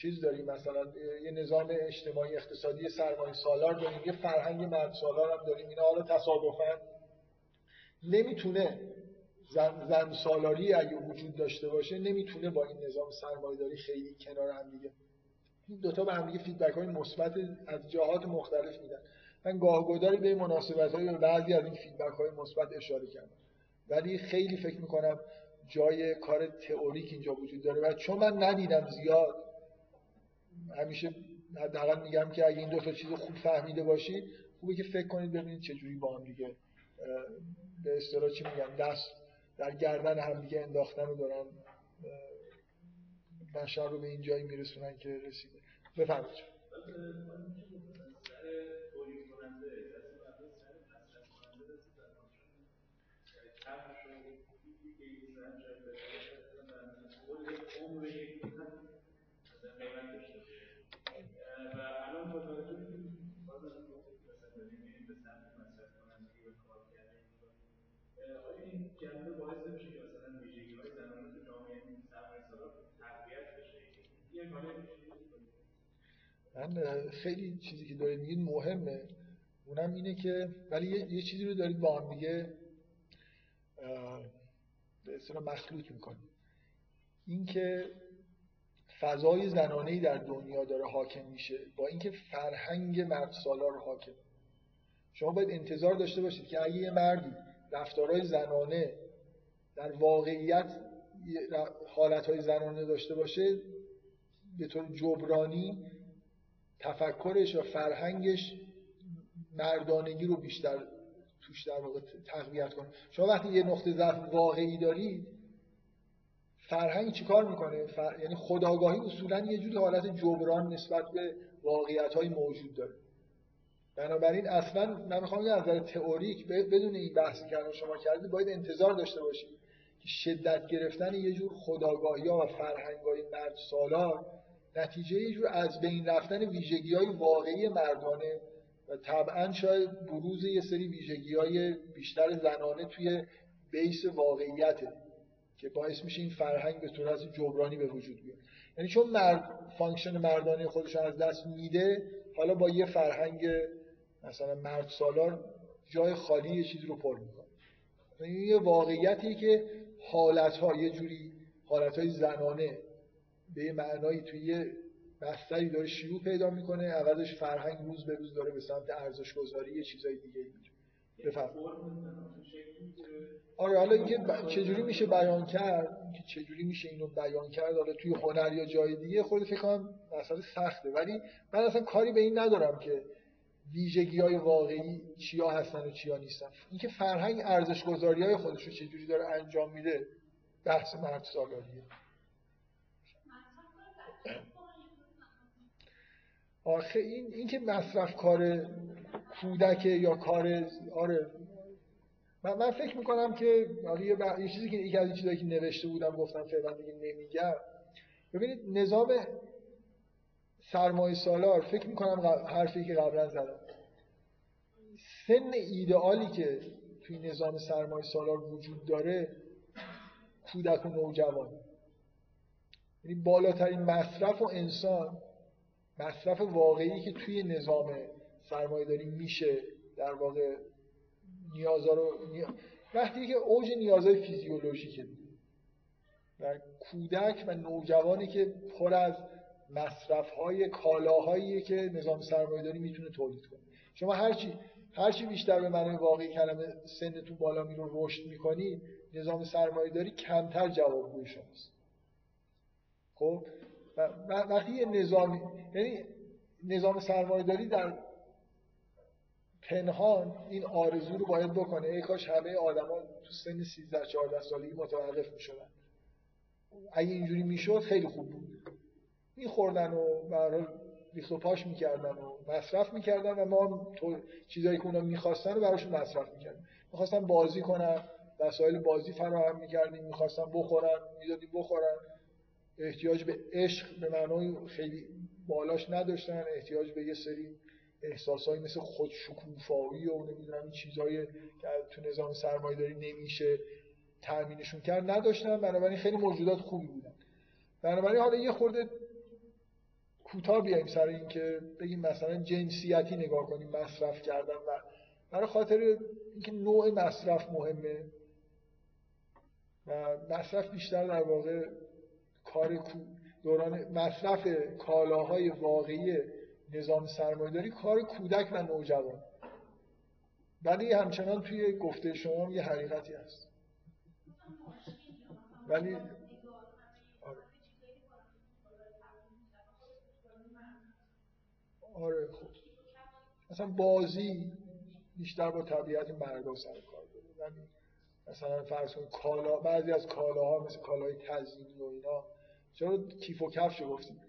چیز داریم مثلا یه نظام اجتماعی اقتصادی سرمایه سالار داریم یه فرهنگ مرد سالار هم داریم اینا حالا تصادفا نمی‌تونه زن, زن سالاری اگه وجود داشته باشه نمی‌تونه با این نظام سرمایه داری خیلی کنار هم دیگه این دوتا به هم دیگه feedback های مثبت از جهات مختلف میدن. من گاهگداری به مناسبت های بعضی از این feedback های مثبت اشاره کردم. ولی خیلی فکر می‌کنم جای کار تئوریک اینجا وجود داره و چون من ندیدم زیاد همیشه حداقل میگم که اگه این دو تا چیز خوب فهمیده باشید خوبه که فکر کنید ببینید چه جوری با هم دیگه به اصطلاح چی دست در گردن هم دیگه انداختن و دارن بشر رو به این جایی میرسونن که رسیده. بفرمایید. من خیلی چیزی که دارید میگید مهمه. اونم اینه که ولی یه, چیزی رو دارید با هم دیگه به اصطلاح مخلوط می‌کنید. اینکه فضای زنانه‌ای در دنیا داره حاکم میشه با اینکه فرهنگ مرد سالار حاکم. شما باید انتظار داشته باشید که اگه یه مردی رفتارهای زنانه در واقعیت حالتهای زنانه داشته باشه به طور جبرانی تفکرش و فرهنگش مردانگی رو بیشتر توش در واقع تقویت کنه. شما وقتی یه نقطه ضعف واقعی دارید فرهنگ چیکار می‌کنه؟ فر... یعنی خداگاهی اصولا یه جوری حالت جبران نسبت به واقعیت های موجود داره. بنابراین اصلا من می‌خوام از نظر تئوریک بدون این بحثی که شما کردید باید انتظار داشته باشید که شدت گرفتن یه جور خودآگاهی ها و فرهنگ های مرد سالار نتیجه یه جور از بین رفتن ویژگی های واقعی مردانه و طبعا شاید بروز یه سری ویژگی های بیشتر زنانه توی base واقعیته که باعث میشه این فرهنگ به صورت جبرانی به وجود بیاد. یعنی چون مرد function مردانه خودش از دست میده حالا با یه فرهنگ مثلا مرد سالار جای خالی یه چیزی رو پر می‌کنه. یعنی یه واقعیتی که حالت ها یه جوری حالت های زنانه به یه معنایی توی یه بستری داره شیوع پیدا می‌کنه عوضش فرهنگ روز به روز داره به سمت ارزش گذاری یه چیزای دیگه میره بفهم آره حالا اینکه چجوری میشه بیان کرد؟ که چجوری میشه اینو بیان کرد؟ حالا توی هنر یا جای دیگه خود فکر کنم مسئله سخته. ولی من اصلا کاری به این ندارم که ویژگی های واقعی چیا هستن و چیا نیستن. اینکه فرهنگ ارزش گذاری های خودش رو چجوری داره انجام میده بحث مرد سالاریه آخه این اینکه مصرف کار کودک یا کار آره. من, من فکر می‌کنم که یه, یه چیزی که یکی از این چیزایی که نوشته بودم گفتم فعلا دیگه نمیگم. ببینید نظام سرمایه سالار فکر می‌کنم حرفی که قبلا زدم. سن ایدئالی که توی نظام سرمایه سالار وجود داره کودک و نوجوان. یعنی بالاترین مصرف و انسان مصرف واقعی که توی نظام سرمایه داری میشه در واقع نیازها رو وقتی که اوج نیازهای فیزیولوژیکه و کودک و نوجوانی که پر از مصرف های کالاهایی که نظام سرمایه داری می‌تونه تولید کنه. شما هرچی هرچی بیشتر به معنی واقعی کلمه سنتون بالا میرو رشد می‌کنی نظام سرمایه داری کمتر جوابگوی شماست. خب؟ وقتی یه نظامی یعنی نظام سرمایه داری در پنهان این آرزو رو باید بکنه. ای کاش همه آدما تو سن 13 14 سالگی متوقف می‌شدن. اگه اینجوری می‌شد خیلی خوب بود. میخوردن و برای ریخت و پاش می‌کردن و مصرف می‌کردن و ما تو چیزایی که اونا می‌خواستن رو براشون مصرف می‌کردیم. می‌خواستن بازی کنن وسایل بازی فراهم می‌کردیم می‌خواستن بخورن می‌دادیم بخورن. احتیاج به عشق به معنای خیلی بالاش نداشتن احتیاج به یه سری احساسایی مثل خودشکوفایی و نمی‌دونم این چیزهایی که تو نظام سرمایه داری نمیشه تأمینشون کرد نداشتن بنابراین خیلی موجودات خوبی بودن. بنابراین حالا یه خورده کوتاه بیایم سر اینکه بگیم مثلا جنسیتی نگاه کنیم مصرف کردن و برای خاطر اینکه نوع مصرف مهمه و مصرف بیشتر در واقع کار دوران مصرف کالاهای واقعی نظام سرمایه‌داری کار کودک و نوجوان. ولی همچنان توی گفته شما یه حقیقتی هست. ولی آره, آره خب. مثلا بازی بیشتر با طبیعت مردا سر کار داره. مثلا فرض کنید کالا بعضی از کالاها مثل کالای تزیینی و اینا چرا کیف و کفش گفتیم؟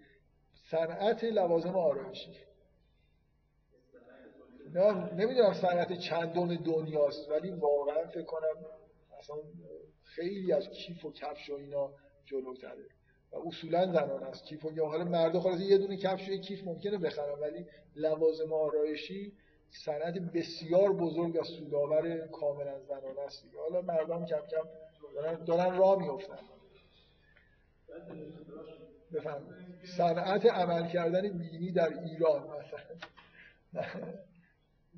صنعت لوازم آرایشی نمی‌دونم صنعت چندم دنیاست ولی واقعا فکر کنم اصلا خیلی از کیف و کفش و اینا جلوتره. و اصولا زنان است کیف و حالا مردا خلاص یه دونه کفش و یه کیف ممکنه بخرن ولی لوازم آرایشی صنعت بسیار بزرگ و سودآور کاملا زنان است حالا مردم کم کم دارن, دارن راه میفتن بفهم. صنعت عمل کردن بینی در ایران مثلا.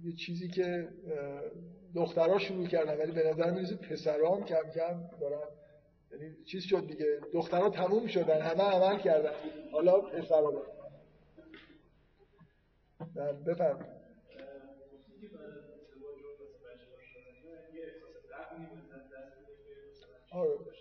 یه چیزی که دخترها شروع کردن ولی به نظر می‌رسه پسران کم کم دارن یعنی چیز شد دیگه. دخترها تموم شدن همه عمل کردن. حالا پسرها دارن. بفهم. آره.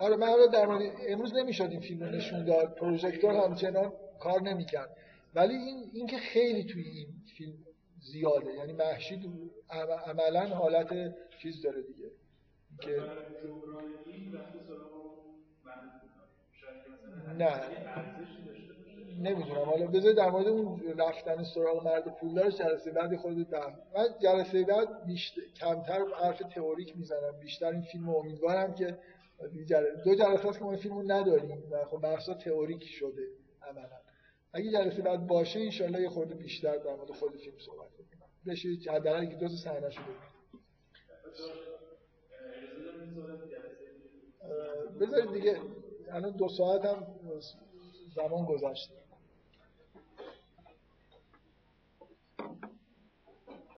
آره من در مورد امروز نمی‌شد این فیلم نشون داد. پروژکتور همچنان کار نمی‌کرد. ولی این اینکه خیلی توی این فیلم زیاده. یعنی محشید عملا حالت چیز داره دیگه. که نه. نمی‌دونم. حالا بذار در مورد اون رفتن سراغ مرد پولدار جلسه بعد خود ده. من جلسه بعد بیشتر کمتر حرف تئوریک می‌زنم. بیشتر این فیلم امیدوارم که دو جلسه است که ما فیلمو نداریم و خب بحثا تئوریک شده عملا. اگه جلسه بعد باشه ان یه خورده بیشتر در مورد خود فیلم صحبت کنیم. بشه حداقل یک دو تا صحنه شده بذارید دیگه الان دو ساعت هم زمان گذشته.